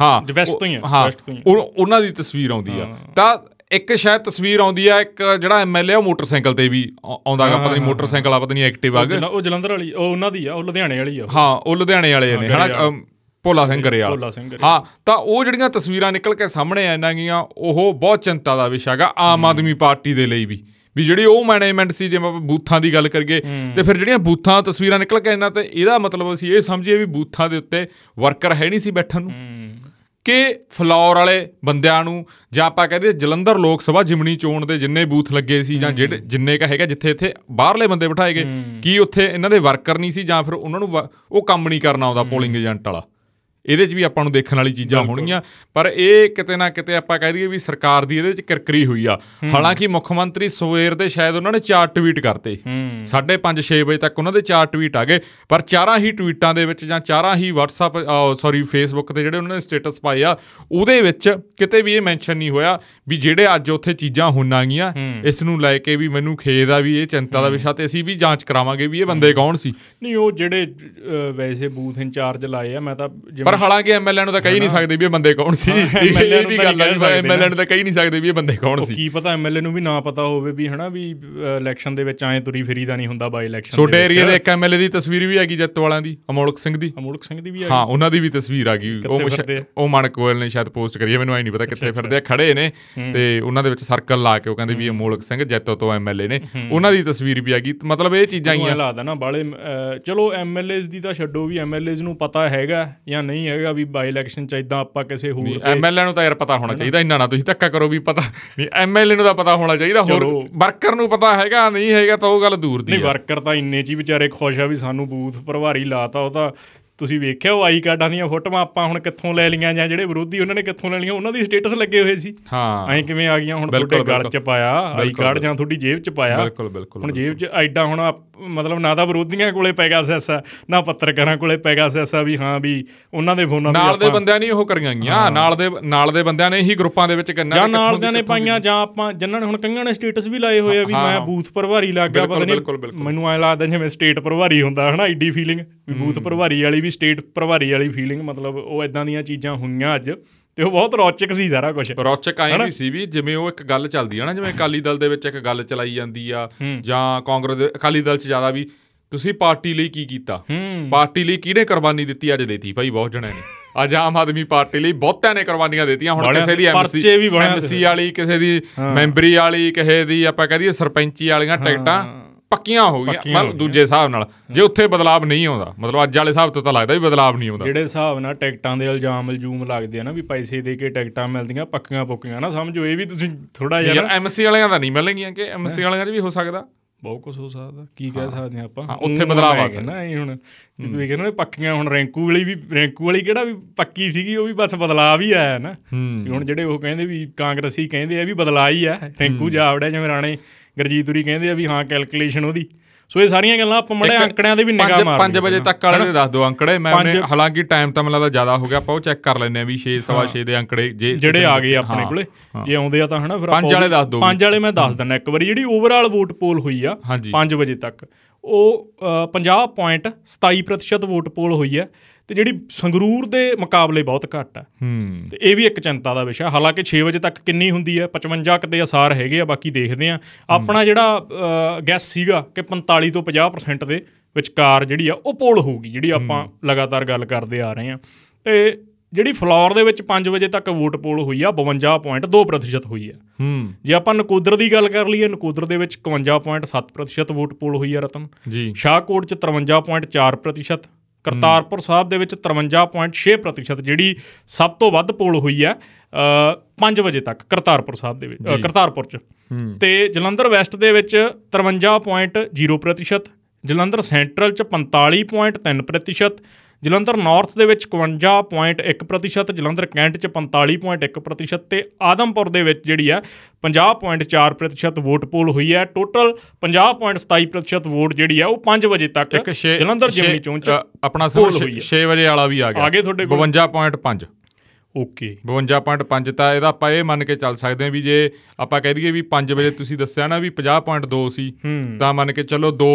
ਹਾਂ। ਵੈਸਟ ਤੋਂ ਹੀ ਹਾਂ। ਉਹਨਾਂ ਦੀ ਤਸਵੀਰ ਆਉਂਦੀ ਆ। ਤਾਂ ਇੱਕ ਸ਼ਾਇਦ ਤਸਵੀਰ ਆਉਂਦੀ ਆ ਇੱਕ ਜਿਹੜਾ ਐਮਐਲਏ ਉਹ ਮੋਟਰਸਾਈਕਲ ਤੇ ਵੀ ਆਉਂਦਾਗਾ ਪਤਾ ਨਹੀਂ ਮੋਟਰਸਾਈਕਲ ਆ ਪਤਾ ਨਹੀਂ ਐਕਟਿਵਾ ਉਹ ਜਲੰਧਰ ਵਾਲੀ ਉਹ ਉਹਨਾਂ ਦੀ ਆ ਉਹ ਲੁਧਿਆਣੇ ਵਾਲੀ ਆ ਹਾਂ ਉਹ ਲੁਧਿਆਣੇ ਵਾਲੇ ਨੇ ਹਨਾ ਭੋਲਾ ਸਿੰਘ ਗਰੇਵਾਲ। ਹਾਂ ਤਾਂ ਉਹ ਜਿਹੜੀਆਂ ਤਸਵੀਰਾਂ ਨਿਕਲ ਕੇ ਸਾਹਮਣੇ ਆਈਆਂ ਗੀਆਂ ਉਹ ਬਹੁਤ ਚਿੰਤਾ ਦਾ ਵਿਸ਼ਾ ਹੈਗਾ ਆਮ ਆਦਮੀ ਪਾਰਟੀ ਦੇ ਲਈ ਵੀ। ਵੀ ਜਿਹੜੀ ਉਹ ਮੈਨੇਜਮੈਂਟ ਸੀ ਜਿਵੇਂ ਆਪਾਂ ਬੂਥਾਂ ਦੀ ਗੱਲ ਕਰੀਏ ਤੇ ਫਿਰ ਜਿਹੜੀਆਂ ਬੂਥਾਂ ਤਸਵੀਰਾਂ ਨਿਕਲ ਕੇ ਇਹਨਾਂ ਤੇ ਇਹਦਾ ਮਤਲਬ ਅਸੀਂ ਇਹ ਸਮਝੀਏ ਵੀ ਬੂਥਾਂ ਦੇ ਉੱਤੇ ਵਰਕਰ ਹੈ ਨਹੀਂ ਸੀ ਬੈਠਣ ਨੂੰ। ਕਿ ਫਲੋਰ ਵਾਲੇ ਬੰਦਿਆਂ ਨੂੰ ਜਾਂ ਆਪਾਂ ਕਹਦੇ ਜਲੰਧਰ ਲੋਕ ਸਭਾ ਜਿਮਣੀ ਚੋਣ ਦੇ ਜਿੰਨੇ ਬੂਥ ਲੱਗੇ ਸੀ ਜਾਂ ਜਿਹੜੇ ਜਿੰਨੇ ਕਾ ਹੈਗਾ ਜਿੱਥੇ ਇੱਥੇ ਬਾਹਰਲੇ ਬੰਦੇ ਬਿਠਾਏ ਗਏ ਕੀ ਉੱਥੇ ਇਹਨਾਂ ਦੇ ਵਰਕਰ ਨਹੀਂ ਸੀ ਜਾਂ ਫਿਰ ਉਹਨਾਂ ਨੂੰ ਉਹ ਕੰਮ ਨਹੀਂ ਕਰਨਾ ਆਉਂਦਾ ਪੋਲਿੰਗ ਏਜੰਟ ਵਾਲਾ? ਇਹਦੇ 'ਚ ਵੀ ਆਪਾਂ ਨੂੰ ਦੇਖਣ ਵਾਲੀ ਚੀਜ਼ਾਂ ਹੋਣਗੀਆਂ ਪਰ ਇਹ ਕਿਤੇ ਨਾ ਕਿਤੇ ਆਪਾਂ ਕਹਿ ਦਈਏ ਵੀ ਸਰਕਾਰ ਦੀ ਇਹਦੇ 'ਚ ਕਿਰਕਰੀ ਹੋਈ ਆ। ਹਾਲਾਂਕਿ ਮੁੱਖ ਮੰਤਰੀ ਸਵੇਰ ਦੇ ਸ਼ਾਇਦ ਉਹਨਾਂ ਨੇ ਚਾਰ ਟਵੀਟ ਕਰਤੇ। 5:30 6 ਵਜੇ ਤੱਕ ਉਹਨਾਂ ਦੇ ਚਾਰ ਟਵੀਟ ਆ ਗਏ ਪਰ ਚਾਰਾਂ ਹੀ ਟਵੀਟਾਂ ਦੇ ਵਿੱਚ ਜਾਂ ਚਾਰਾਂ ਹੀ WhatsApp ਸੌਰੀ Facebook ਤੇ ਜਿਹੜੇ ਉਹਨਾਂ ਨੇ ਸਟੇਟਸ ਪਾਏ ਆ ਉਹਦੇ ਵਿੱਚ ਕਿਤੇ ਵੀ ਇਹ ਮੈਂਸ਼ਨ ਨਹੀਂ ਹੋਇਆ ਵੀ ਜਿਹੜੇ ਅੱਜ ਉੱਥੇ ਚੀਜ਼ਾਂ ਹੋਣਾਗੀਆਂ ਇਸ ਨੂੰ ਲੈ ਕੇ ਵੀ ਮੈਨੂੰ ਖੇਦ ਆ ਵੀ ਇਹ ਚਿੰਤਾ ਦਾ ਵਿਸ਼ਾ ਤੇ ਅਸੀਂ ਵੀ ਜਾਂਚ ਕਰਾਵਾਂਗੇ ਵੀ ਇਹ ਬੰਦੇ ਕੌਣ ਸੀ। ਨਹੀਂ ਉਹ ਜਿਹੜੇ ਵੈਸੇ ਬੂਥ ਇੰਚਾਰਜ ਲਾਏ ਆ ਮੈਂ ਤਾਂ ਪਰ ਹਾਲਾਂਕਿ ਐਮਐਲਏ ਨੂੰ ਤਾਂ ਕਹੀ ਨਹੀਂ ਸਕਦੇ ਵੀ ਇਹ ਬੰਦੇ ਕੌਣ ਸੀ। ਐਮਐਲਏ ਨੂੰ ਵੀ ਗੱਲ ਹੈ ਐਮਐਲਏ ਨੂੰ। ਤਾਂ ਕਹੀ ਨਹੀਂ ਸਕਦੇ ਵੀ ਇਹ ਬੰਦੇ ਕੌਣ ਸੀ। ਕੀ ਪਤਾ ਐਮਐਲਏ ਨੂੰ ਵੀ ਨਾ ਪਤਾ ਹੋਵੇ ਵੀ ਹਨਾ ਵੀ ਇਲੈਕਸ਼ਨ ਦੇ ਵਿੱਚ ਐ ਤੁਰੀ ਫਰੀ ਦਾ ਨਹੀਂ ਹੁੰਦਾ ਬਾਈ ਇਲੈਕਸ਼ਨ ਛੋਟੇ ਏਰੀਆ ਦੇ ਇੱਕ ਐਮਐਲਏ ਦੀ ਤਸਵੀਰ ਵੀ ਹੈਗੀ ਜੱਤ ਵਾਲਿਆਂ ਦੀ ਅਮੋਲਕ ਸਿੰਘ ਦੀ। ਅਮੋਲਕ ਸਿੰਘ ਦੀ ਵੀ ਹਾਂ ਉਹਨਾਂ ਦੀ ਵੀ ਤਸਵੀਰ ਆ ਗਈ। ਉਹ ਉਹ ਮਣਕੋਲ ਨੇ ਸ਼ਾਇਦ ਪੋਸਟ ਕਰੀ ਹੈ ਮੈਨੂੰ ਐ ਨਹੀਂ ਪਤਾ ਕਿੱਥੇ ਫਿਰਦੇ ਆ ਖੜੇ ਨੇ ਤੇ ਉਹਨਾਂ ਦੇ ਵਿੱਚ ਸਰਕਲ ਲਾ ਕੇ ਉਹ ਕਹਿੰਦੇ ਵੀ ਅਮੋਲਕ ਸਿੰਘ ਜੈਤੋ ਤੋਂ ਐਮਐਲਏ ਨੇ। ਉਹਨਾਂ ਦੀ ਤਸਵੀਰ ਵੀ ਆ ਗਈ ਮਤਲਬ ਇਹ ਚੀਜ਼ਾਂ ਹੀ ਆ। ਲੱਗਦਾ ਨਾ ਬਾਲੇ ਚਲੋ ਐਮਐਲਏਜ਼ ਦੀ ਤਾਂ ਛੱਡੋ ਵੀ ਐਮਐਲਏਜ਼ ਨੂੰ ਪਤਾ ਹੈਗਾ ਜਾਂ ਨਹੀਂ ਹੈਗਾ ਵੀ ਬਾਈ ਇਲੈਕਸ਼ਨ ਚ ਇਦਾਂ ਆਪਾਂ ਕਿਸੇ ਹੋਰ ਤੇ ਐਮਐਲਏ ਨੂੰ ਤਾਂ ਯਾਰ ਪਤਾ ਹੋਣਾ ਚਾਹੀਦਾ ਇੰਨਾ ਨਾ ਤੁਸੀਂ ਧੱਕਾ ਕਰੋ ਵੀ ਪਤਾ ਨਹੀਂ ਐਮਐਲਏ ਨੂੰ ਤਾਂ ਪਤਾ ਹੋਣਾ ਚਾਹੀਦਾ ਹੋਰ ਵਰਕਰ ਨੂੰ ਪਤਾ ਹੈਗਾ ਨਹੀਂ ਹੈਗਾ ਤਾਂ ਉਹ ਗੱਲ ਦੂਰ ਦੀ ਨਹੀਂ ਵਰਕਰ ਤਾਂ ਇੰਨੇ ਚ ਹੀ ਵਿਚਾਰੇ ਖੁਸ਼ ਆ ਵੀ ਸਾਨੂੰ ਬੂਥ ਪ੍ਰਭਾਰੀ ਲਾਤਾ ਉਹ ਤਾਂ ਤੁਸੀਂ ਵੇਖਿਆ ਉਹ ਆਈ ਕਾਰਡਾਂ ਦੀਆਂ ਫੋਟੋਆਂ ਆਪਾਂ ਹੁਣ ਕਿੱਥੋਂ ਲੈ ਲੀਆਂ ਜਾਂ ਜਿਹੜੇ ਵਿਰੋਧੀ ਉਹਨਾਂ ਨੇ ਕਿੱਥੋਂ ਲੈ ਲੀਆਂ ਉਹਨਾਂ ਦੀ ਸਟੇਟਸ ਲੱਗੇ ਹੋਏ ਸੀ। ਹਾਂ। ਐਂ ਕਿਵੇਂ ਆ ਗਈਆਂ ਹੁਣ ਤੁਹਾਡੇ ਗਲ 'ਚ ਪਾਇਆ ਆਈ ਕਾਰਡ ਜਾਂ ਤੁਹਾਡੀ ਜੇਬ 'ਚ ਪਾਇਆ। ਬਿਲਕੁਲ ਬਿਲਕੁਲ ਹੁਣ ਜੇਬ 'ਚ ਐਡਾ ਹੁਣ ਮਤਲਬ ਨਾ ਤਾਂ ਵਿਰੋਧੀਆਂ ਕੋਲੇ ਪੈਗਾਸਸ ਆ ਨਾ ਪੱਤਰਕਾਰਾਂ ਕੋਲੇ ਪੈਗਾਸਸ ਆ ਵੀ ਹਾਂ ਵੀ ਉਹਨਾਂ ਦੇ ਫੋਨਾਂ ਨਾਲ ਦੇ ਬੰਦਿਆਂ ਨੇ ਉਹ ਕਰੀਆਂ ਗਈਆਂ। ਨਾਲ ਦੇ ਨਾਲ ਦੇ ਬੰਦਿਆਂ ਨੇ ਹੀ ਗਰੁੱਪਾਂ ਦੇ ਵਿੱਚ ਕੰਨਾਂ ਜਾਂ ਨਾਲ ਦਿਆਂ ਨੇ ਪਾਈਆਂ ਜਾਂ ਆਪਾਂ ਜਿਨ੍ਹਾਂ ਨੇ ਹੁਣ ਕਈਆਂ ਨੇ ਸਟੇਟਸ ਵੀ ਲਾਏ ਹੋਏ ਆ ਵੀ ਮੈਂ ਬੂਥ ਪ੍ਰਭਾਰੀ ਲੱਗ ਗਿਆ ਪਤਾ ਨਹੀਂ ਮੈਨੂੰ ਐ ਲੱਗਦਾ ਜਿਵੇਂ ਸਟੇਟ ਪ੍ਰਭਾਰੀ ਹੁੰਦਾ ਹਨਾ ਈਡੀ ਫੀਲਿੰਗ ਵੀ ਬੂਥ ਪ੍ਰਭਾਰੀ ਵਾਲੀ ਵੀ ਸਟੇਟ ਪ੍ਰਭਾਰੀ ਵਾਲੀ ਫੀਲਿੰਗ ਮਤਲਬ ਉਹ ਇਦਾਂ ਦੀਆਂ ਚੀਜ਼ਾਂ ਹੋਈਆਂ ਅੱਜ ਤੇ ਉਹ ਬਹੁਤ ਰੌਚਕ ਸੀ ਸਾਰਾ ਕੁਝ ਰੌਚਕ ਆਏ ਵੀ ਸੀ ਵੀ ਜਿਵੇਂ ਉਹ ਇੱਕ ਗੱਲ ਚੱਲਦੀ ਆ ਨਾ ਜਿਵੇਂ ਅਕਾਲੀ ਦਲ ਦੇ ਵਿੱਚ ਇੱਕ ਗੱਲ ਚਲਾਈ ਜਾਂਦੀ ਆ ਜਾਂ ਕਾਂਗਰਸ ਦੇ ਅਕਾਲੀ ਦਲ 'ਚ ਜ਼ਿਆਦਾ ਵੀ ਤੁਸੀਂ ਪਾਰਟੀ ਲਈ ਕੀ ਕੀਤਾ? ਪਾਰਟੀ ਲਈ ਕਿਹਨੇ ਕੁਰਬਾਨੀ ਦਿੱਤੀ? ਅੱਜ ਦੇਤੀ ਭਾਈ ਬਹੁਤ ਜਣਿਆਂ ਨੇ। ਅੱਜ ਆਮ ਆਦਮੀ ਪਾਰਟੀ ਲਈ ਬਹੁਤਿਆਂ ਨੇ ਕੁਰਬਾਨੀਆਂ ਦਿੱਤੀਆਂ ਹੁਣ ਕਿਸੇ ਦੀ ਐਮਸੀ ਐਮਸੀ ਵਾਲੀ ਕਿਸੇ ਦੀ ਮੈਂਬਰੀ ਵਾਲੀ ਕਿਸੇ ਦੀ ਆਪਾਂ ਕਹਦੀਏ ਸਰਪੰਚੀ ਵਾਲੀਆਂ ਟਿਕਟਾਂ ਪੱਕੀਆਂ ਹੋ ਗਈਆਂ ਮਤਲਬ ਦੂਜੇ ਹਿਸਾਬ ਨਾਲ। ਜੇ ਉੱਥੇ ਬਦਲਾਵ ਨਹੀਂ ਆਉਂਦਾ ਮਤਲਬ ਅੱਜ ਵਾਲੇ ਹਿਸਾਬ ਤੋਂ ਤਾਂ ਲੱਗਦਾ ਵੀ ਬਦਲਾਵ ਨਹੀਂ ਆਉਂਦਾ। ਜਿਹੜੇ ਹਿਸਾਬ ਨਾਲ ਟਿਕਟਾਂ ਦੇ ਇਲਜ਼ਾਮ ਇਲਜੂਮ ਲੱਗਦੇ ਆ ਨਾ ਵੀ ਪੈਸੇ ਦੇ ਕੇ ਟਿਕਟਾਂ ਮਿਲਦੀਆਂ ਪੱਕੀਆਂ ਪੁੱਕੀਆਂ ਨਾ ਸਮਝੋ ਇਹ ਵੀ ਤੁਸੀਂ ਥੋੜਾ ਜਿਹਾ ਐਮਸੀ ਵਾਲਿਆਂ ਦਾ ਨਹੀਂ ਮਿਲਣਗੀਆਂ ਕਿ ਐਮਸੀ ਵਾਲਿਆਂ 'ਚ ਵੀ ਹੋ ਸਕਦਾ? ਬਹੁਤ ਕੁਝ ਹੋ ਸਕਦਾ ਕੀ ਕਹਿ ਸਕਦੇ ਆ ਆਪਾਂ? ਉੱਥੇ ਬਦਲਾਅ ਆ ਸਕਦਾ। ਨਾ ਇਹ ਹੁਣ ਤੂੰ ਇਹ ਕਹਿੰਦਾ ਪੱਕੀਆਂ ਹੁਣ ਰੈਂਕੂ ਵਾਲੀ ਵੀ ਰੈਂਕੂ ਵਾਲੀ ਕਿਹੜਾ ਵੀ ਪੱਕੀ ਸੀਗੀ ਉਹ ਵੀ ਬਸ ਬਦਲਾਅ ਵੀ ਆਇਆ ਨਾ। ਹੁਣ ਜਿਹੜੇ ਉਹ ਕਹਿੰਦੇ ਵੀ ਕਾਂਗਰਸੀ ਕਹਿੰਦੇ ਆ ਵੀ ਬਦਲਾਅ ਹੀ ਆ ਰੈਂਕੂ ਜਾਵੜਾ ਜਿਵੇਂ ਰਾਣੇ ਗਰਜੀਤੂਰੀ ਕਹਿੰਦੇ ਆ ਵੀ ਹਾਂ ਕੈਲਕੂਲੇਸ਼ਨ ਉਹਦੀ। ਸੋ ਇਹ ਸਾਰੀਆਂ ਗੱਲਾਂ ਆਪਾਂ ਮੜੇ ਅੰਕੜਿਆਂ ਦੇ ਵੀ ਨਿਗਾਹ ਮਾਰ 5 ਵਜੇ ਤੱਕ ਵਾਲੇ ਦੇ ਦੱਸ ਦਿਓ ਅੰਕੜੇ ਮੈਂ ਹਾਲਾਂਕਿ ਟਾਈਮ ਤਾਂ ਮੈਨੂੰ ਲੱਗਦਾ ਜ਼ਿਆਦਾ ਹੋ ਗਿਆ ਆਪਾਂ ਉਹ ਚੈੱਕ ਕਰ ਲੈਨੇ ਆ ਵੀ 6 ਸਵਾ 6 ਦੇ ਅੰਕੜੇ ਜੇ ਜਿਹੜੇ ਆ ਗਏ ਆਪਣੇ ਕੋਲੇ ਜੇ ਆਉਂਦੇ ਆ ਤਾਂ ਹਨਾ ਫਿਰ ਪੰਜ ਵਾਲੇ ਦੱਸ ਦਿਓ ਪੰਜ ਵਾਲੇ ਮੈਂ ਦੱਸ ਦਿੰਦਾ। ਇੱਕ ਵਾਰੀ ਜਿਹੜੀ ਓਵਰਆਲ ਵੋਟ ਪੋਲ ਹੋਈ ਆ 5 ਵਜੇ ਤੱਕ। ਉਹ 50.27% ਵੋਟ ਪੋਲ ਹੋਈ ਹੈ ਤੇ ਜਿਹੜੀ ਸੰਗਰੂਰ ਦੇ ਮੁਕਾਬਲੇ ਬਹੁਤ ਘੱਟ ਹੈ। ਹੂੰ। ਤੇ ਇਹ ਵੀ ਇੱਕ ਚਿੰਤਾ ਦਾ ਵਿਸ਼ਾ ਹਾਲਾਂਕਿ 6 ਵਜੇ ਤੱਕ ਕਿੰਨੀ ਹੁੰਦੀ ਹੈ? 55 ਕਿਤੇ ਅਸਾਰ ਹੈਗੇ ਆ ਬਾਕੀ ਦੇਖਦੇ ਆ ਆਪਣਾ ਜਿਹੜਾ ਗੈਸ ਸੀਗਾ ਕਿ 45 ਤੋਂ 50% ਦੇ ਵਿਚਕਾਰ ਜਿਹੜੀ ਆ ਉਹ ਪੋਲ ਹੋਊਗੀ ਜਿਹੜੀ ਆਪਾਂ ਲਗਾਤਾਰ ਗੱਲ ਕਰਦੇ ਆ ਰਹੇ ਆ ਤੇ ਜਿਹੜੀ ਫਲੋਰ ਦੇ ਵਿੱਚ 5 ਵਜੇ ਤੱਕ ਵੋਟ ਪੋਲ ਹੋਈ ਆ 52.2% ਹੋਈ ਆ। ਹੂੰ। ਜੇ ਆਪਾਂ ਨਕੋਦਰ ਦੀ ਗੱਲ ਕਰ ਲਈਏ ਨਕੋਦਰ ਦੇ ਵਿੱਚ 51.7% ਵੋਟ ਪੋਲ ਹੋਈ ਆ ਰਤਨ। ਜੀ। ਸ਼ਾਹਕੋਟ ਚ 53.4% ਕਰਤਾਰਪੁਰ ਸਾਹਿਬ ਦੇ ਵਿੱਚ 53.6% ਜਿਹੜੀ ਸਭ ਤੋਂ ਵੱਧ ਪੋਲ ਹੋਈ ਆ 5 ਵਜੇ ਤੱਕ ਕਰਤਾਰਪੁਰ ਸਾਹਿਬ ਦੇ ਵਿੱਚ ਕਰਤਾਰਪੁਰ ਚ। ਤੇ ਜਲੰਧਰ ਵੈਸਟ ਦੇ ਵਿੱਚ 53.0% ਜਲੰਧਰ ਸੈਂਟਰਲ ਚ 45.3% ਜਲੰਧਰ ਨਾਰਥ ਦੇ ਵਿੱਚ 51.1% ਜਲੰਧਰ ਕੈਂਟ ਚ 45.1% ਤੇ ਆਦਮਪੁਰ ਦੇ ਵਿੱਚ ਜਿਹੜੀ ਆ 50.4% ਵੋਟ ਪੋਲ ਹੋਈ ਹੈ। ਟੋਟਲ 50.27% ਵੋਟ ਜਿਹੜੀ ਆ ਉਹ 5 ਵਜੇ ਤੱਕ ਜਲੰਧਰ ਜਿਮਨੀ ਚੋਣ ਚ ਆਪਣਾ 6 ਵਜੇ ਵਾਲਾ ਵੀ ਆ ਗਿਆ। ਆਗੇ ਤੁਹਾਡੇ ਕੋਲ? 52.5 ਓਕੇ 52.5 ਤਾਂ ਇਹਦਾ ਆਪਾਂ ਇਹ ਮੰਨ ਕੇ ਚੱਲ ਸਕਦੇ ਹਾਂ ਵੀ ਜੇ ਆਪਾਂ ਕਹਿ ਦਈਏ ਵੀ 5 ਵਜੇ ਤੁਸੀਂ ਦੱਸਿਆ ਨਾ ਵੀ 50.2 ਸੀ ਤਾਂ ਮੰਨ ਕੇ ਚੱਲੋ 2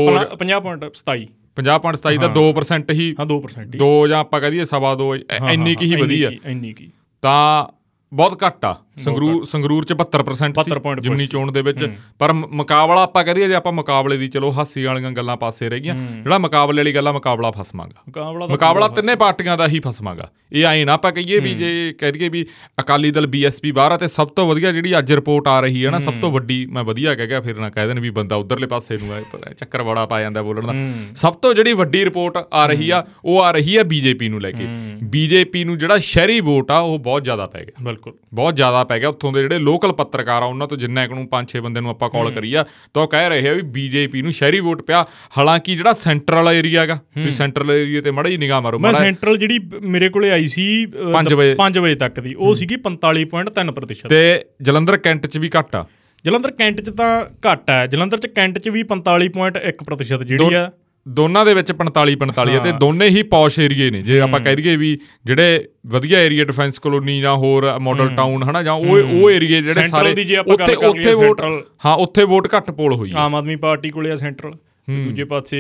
50.27 50.27 ਤਾਂ 2% ਹੀ ਹਾਂ 2% ਹੀ। 2 ਜਾਂ ਆਪਾਂ ਕਹ ਦਈਏ ਸਵਾ 2 ਇੰਨੀ ਕੀ ਹੀ ਵਧੀਆ। ਇੰਨੀ ਕੀ। ਤਾਂ ਬਹੁਤ ਘੱਟ ਆ। ਸੰਗਰੂਰ ਸੰਗਰੂਰ ਚ 72% 72 point ਸੀ ਜਿਮਨੀ ਚੋਣ ਦੇ ਵਿੱਚ। ਪਰ ਮੁਕਾਬਲਾ ਆਪਾਂ ਕਹਦੇ ਜੇ ਆਪਾਂ ਮੁਕਾਬਲੇ ਦੀ ਚਲੋ ਹਾਸੀ ਵਾਲੀਆਂ ਗੱਲਾਂ ਪਾਸੇ ਰਹਿ ਗਈਆਂ ਜਿਹੜਾ ਮੁਕਾਬਲੇ ਵਾਲੀ ਗੱਲ ਆ ਮੁਕਾਬਲਾ ਫਸਮਾਗਾ। ਮੁਕਾਬਲਾ ਮੁਕਾਬਲਾ ਤਿੰਨੇ ਪਾਰਟੀਆਂ ਦਾ ਹੀ ਫਸਮਾਗਾ। ਇਹ ਆਏ ਨਾ ਆਪਾਂ ਕਹੀਏ ਵੀ ਜੇ ਕਹਿ ਦਈਏ ਵੀ ਅਕਾਲੀ ਦਲ ਬੀਐਸਪੀ ਬਾਹਰ ਆ ਤੇ ਸਭ ਤੋਂ ਵਧੀਆ ਜਿਹੜੀ ਅੱਜ ਰਿਪੋਰਟ ਆ ਰਹੀ ਹੈ ਨਾ ਸਭ ਤੋਂ ਵੱਡੀ ਮੈਂ ਵਧੀਆ ਕਹਿ ਗਿਆ ਫਿਰ ਨਾ ਕਹਿ ਦੇਣ ਵੀ ਬੰਦਾ ਉਧਰਲੇ ਪਾਸੇ ਨੂੰ ਹੈ ਚੱਕਰ ਬੜਾ ਪਾ ਜਾਂਦਾ ਬੋਲਣ ਦਾ। ਸਭ ਤੋਂ ਜਿਹੜੀ ਵੱਡੀ ਰਿਪੋਰਟ ਆ ਰਹੀ ਆ ਉਹ ਆ ਰਹੀ ਆ ਬੀਜੇਪੀ ਨੂੰ ਲੈ ਕੇ। ਬੀਜੇਪੀ ਨੂੰ ਜਿਹੜਾ ਸ਼ਹਿਰੀ ਵੋਟ ਆ ਉਹ ਬਹੁਤ ਜ਼ਿਆਦਾ ਪੈ ਗਿਆ। ਬਿਲਕੁਲ। ਬਹੁਤ ਜ਼ਿਆਦਾ ਪੈ ਗਿਆ ਉੱਥੋਂ ਦੇ ਜਿਹੜੇ ਲੋਕਲ ਪੱਤਰਕਾਰ ਆ ਉਹਨਾਂ ਤੋਂ ਜਿੰਨਾ ਇੱਕ ਨੂੰ ਪੰਜ ਛੇ ਬੰਦੇ ਨੂੰ ਆਪਾਂ ਕਾਲ ਕਰੀ ਆ ਤਾਂ ਉਹ ਕਹਿ ਰਹੇ ਆ ਵੀ ਬੀਜੇਪੀ ਨੂੰ ਸ਼ਹਿਰੀ ਵੋਟ ਪਿਆ। ਹਾਲਾਂਕਿ ਜਿਹੜਾ ਸੈਂਟਰਲ ਏਰੀਆ ਹੈਗਾ ਤੁਸੀਂ ਸੈਂਟਰਲ ਏਰੀਆ ਤੇ ਮੜਾ ਜੀ ਨਿਗਾਹ ਮਾਰੋ ਮੈਂ ਸੈਂਟਰਲ ਜਿਹੜੀ ਮੇਰੇ ਕੋਲੇ ਆਈ ਸੀ ਪੰਜ ਵਜੇ। 5 ਵਜੇ ਤੱਕ ਦੀ ਉਹ ਸੀਗੀ 45.3% ਤੇ ਜਲੰਧਰ ਕੈਂਟ 'ਚ ਵੀ ਘੱਟ ਆ। ਜਲੰਧਰ ਕੈਂਟ 'ਚ ਤਾਂ ਘੱਟ ਹੈ ਜਲੰਧਰ 'ਚ ਕੈਂਟ 'ਚ ਵੀ 45.1% ਜਿਹੜੀ ਆ। ਦੋਨਾਂ ਦੇ ਵਿੱਚ 45 45 ਆ ਤੇ ਦੋਨੇ ਹੀ ਪੌਸ਼ ਏਰੀਏ ਨੇ। ਜੇ ਆਪਾਂ ਕਹਿ ਦਈਏ ਵੀ ਜਿਹੜੇ ਵਧੀਆ ਏਰੀਆ ਡਿਫੈਂਸ ਕਲੋਨੀ ਜਾਂ ਹੋਰ ਮਾਡਲ ਟਾਊਨ ਹਨਾ ਜਾਂ ਉਹ ਉਹ ਏਰੀਏ ਜਿਹੜੇ ਸਾਰੇ ਉੱਥੇ ਉੱਥੇ ਵੋਟ ਹਾਂ ਉੱਥੇ ਵੋਟ ਘੱਟ ਪੋਲ ਹੋਈ ਆਮ ਆਦਮੀ ਪਾਰਟੀ ਕੋਲੇ ਆ ਸੈਂਟਰਲ ਦੂਜੇ ਪਾਸੇ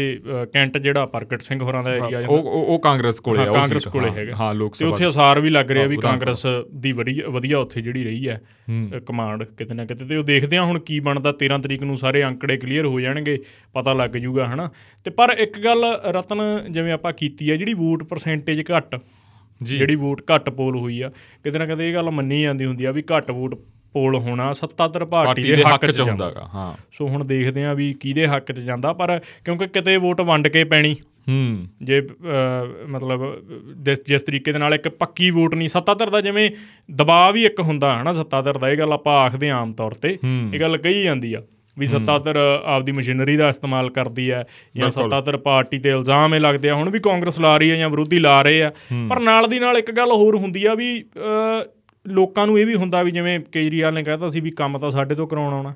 ਕੈਂਟ ਜਿਹੜਾ ਪ੍ਰਗਟ ਸਿੰਘ ਹੋਰਾਂ ਦਾ ਏਰੀਆ ਉਹ ਉਹ ਉਹ ਕਾਂਗਰਸ ਕੋਲੇ ਆ ਕਾਂਗਰਸ ਕੋਲੇ ਹੈਗਾ। ਹਾਂ ਲੋਕ ਤੇ ਸਭਾ ਉੱਥੇ ਅਸਾਰ ਵੀ ਲੱਗ ਰਿਹਾ ਵੀ ਕਾਂਗਰਸ ਦੀ ਵਧੀਆ ਵਧੀਆ ਉੱਥੇ ਜਿਹੜੀ ਰਹੀ ਹੈ ਕਮਾਂਡ ਕਿਤੇ ਨਾ ਕਿਤੇ। ਤੇ ਉਹ ਦੇਖਦੇ ਆ ਹੁਣ ਕੀ ਬਣਦਾ 13 ਤਰੀਕ ਨੂੰ ਸਾਰੇ ਅੰਕੜੇ ਕਲੀਅਰ ਹੋ ਜਾਣਗੇ ਪਤਾ ਲੱਗ ਜੂਗਾ ਹਨਾ। ਤੇ ਪਰ ਇੱਕ ਗੱਲ ਰਤਨ ਜਿਵੇਂ ਆਪਾਂ ਕੀਤੀ ਹੈ ਜਿਹੜੀ ਵੋਟ ਪਰਸੈਂਟੇਜ ਘੱਟ ਜਿਹੜੀ ਵੋਟ ਘੱਟ ਪੋਲ ਹੋਈ ਆ ਕਿਤੇ ਨਾ ਕਿਤੇ ਇਹ ਗੱਲ ਮੰਨੀ ਜਾਂਦੀ ਹੁੰਦੀ ਆ ਵੀ ਘੱਟ ਵੋਟ ਪੋਲ ਹੋਣਾ ਸੱਤਾਧਰ ਪਾਰਟੀ ਦੇ ਹੱਕ 'ਚ ਹੁੰਦਾਗਾ ਹਾਂ। ਸੋ ਹੁਣ ਦੇਖਦੇ ਆ ਵੀ ਕਿਹਦੇ ਹੱਕ 'ਚ ਜਾਂਦਾ ਪਰ ਕਿਉਂਕਿ ਕਿਤੇ ਵੋਟ ਵੰਡ ਕੇ ਪੈਣੀ। ਹੂੰ। ਜੇ ਮਤਲਬ ਜਿਸ- ਤਰੀਕੇ ਦੇ ਨਾਲ ਇੱਕ ਪੱਕੀ ਵੋਟ ਨਹੀਂ ਸੱਤਾਧਰ ਦਾ ਜਿਵੇਂ ਦਬਾਅ ਵੀ ਇੱਕ ਹੁੰਦਾ ਹਨਾ ਸੱਤਾਧਰ ਦਾ ਇਹ ਗੱਲ ਆਪਾਂ ਆਖਦੇ ਆਮ ਤੌਰ ਤੇ। ਇਹ ਗੱਲ ਕਹੀ ਜਾਂਦੀ ਆ ਵੀ ਸੱਤਾਧਰ ਆਪਦੀ ਮਸ਼ੀਨਰੀ ਦਾ ਇਸਤੇਮਾਲ ਕਰਦੀ ਹੈ ਜਾਂ ਸੱਤਾਧਰ ਪਾਰਟੀ ਤੇ ਇਲਜ਼ਾਮ ਇਹ ਲੱਗਦੇ ਆ ਹੁਣ ਵੀ ਕਾਂਗਰਸ ਲਾ ਰਹੀ ਹੈ ਜਾਂ ਵਿਰੋਧੀ ਲਾ ਰਹੇ ਆ। ਪਰ ਨਾਲ ਦੀ ਨਾਲ ਇੱਕ ਗੱਲ ਹੋਰ ਹੁੰਦੀ ਆ ਵੀ ਲੋਕਾਂ ਨੂੰ ਇਹ ਵੀ ਹੁੰਦਾ ਵੀ ਜਿਵੇਂ ਕੇਜਰੀਵਾਲ ਨੇ ਕਹਿਤਾ ਸੀ ਵੀ ਕੰਮ ਤਾਂ ਸਾਡੇ ਤੋਂ ਕਰਾਉਣ ਆਉਣਾ।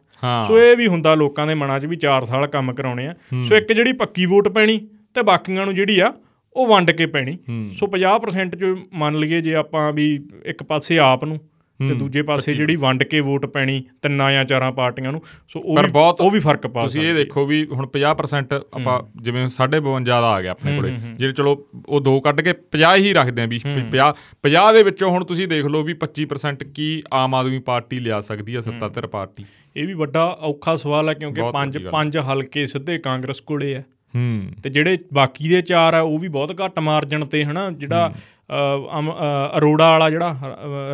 ਸੋ ਇਹ ਵੀ ਹੁੰਦਾ ਲੋਕਾਂ ਦੇ ਮਨਾਂ 'ਚ ਵੀ 4 ਸਾਲ ਕੰਮ ਕਰਾਉਣੇ ਆ। ਸੋ ਇੱਕ ਜਿਹੜੀ ਪੱਕੀ ਵੋਟ ਪੈਣੀ ਤੇ ਬਾਕੀਆਂ ਨੂੰ ਜਿਹੜੀ ਆ ਉਹ ਵੰਡ ਕੇ ਪੈਣੀ। ਸੋ 50% ਜੋ ਮੰਨ ਲਈਏ ਜੇ ਆਪਾਂ ਵੀ ਇੱਕ ਪਾਸੇ ਆਪ ਨੂੰ ਤੇ ਦੂਜੇ ਪਾਸੇ ਜਿਹੜੀ ਵੰਡ ਕੇ ਵੋਟ ਪੈਣੀ ਤਿੰਨਾਂ ਜਾਂ ਚਾਰਾਂ ਪਾਰਟੀਆਂ ਨੂੰ ਸੋ ਉਹ ਉਹ ਵੀ ਫ਼ਰਕ ਪਾ ਤੁਸੀਂ ਇਹ ਦੇਖੋ ਵੀ ਹੁਣ 50% ਆਪਾਂ ਜਿਵੇਂ 52 ਦਾ ਆ ਗਿਆ ਆਪਣੇ ਕੋਲੇ ਜਿਹੜੇ ਚਲੋ ਉਹ ਦੋ ਕੱਢ ਕੇ 50 ਹੀ ਰੱਖਦੇ ਆ ਵੀ 50 50 ਦੇ ਵਿੱਚੋਂ ਹੁਣ ਤੁਸੀਂ ਦੇਖ ਲਓ ਵੀ 25% ਕੀ ਆਮ ਆਦਮੀ ਪਾਰਟੀ ਲਿਆ ਸਕਦੀ ਹੈ। ਸੱਤਾਧਰ ਪਾਰਟੀ। ਇਹ ਵੀ ਵੱਡਾ ਔਖਾ ਸਵਾਲ ਹੈ ਕਿਉਂਕਿ ਪੰਜ। ਪੰਜ ਹਲਕੇ ਸਿੱਧੇ ਕਾਂਗਰਸ ਕੋਲੇ ਆ। ਹੂੰ। ਤੇ ਜਿਹੜੇ ਬਾਕੀ ਦੇ ਚਾਰ ਆ ਉਹ ਵੀ ਬਹੁਤ ਘੱਟ ਮਾਰਜਨ ਤੇ ਹਨਾ ਜਿਹੜਾ ਅਰੋੜਾ ਵਾਲਾ ਜਿਹੜਾ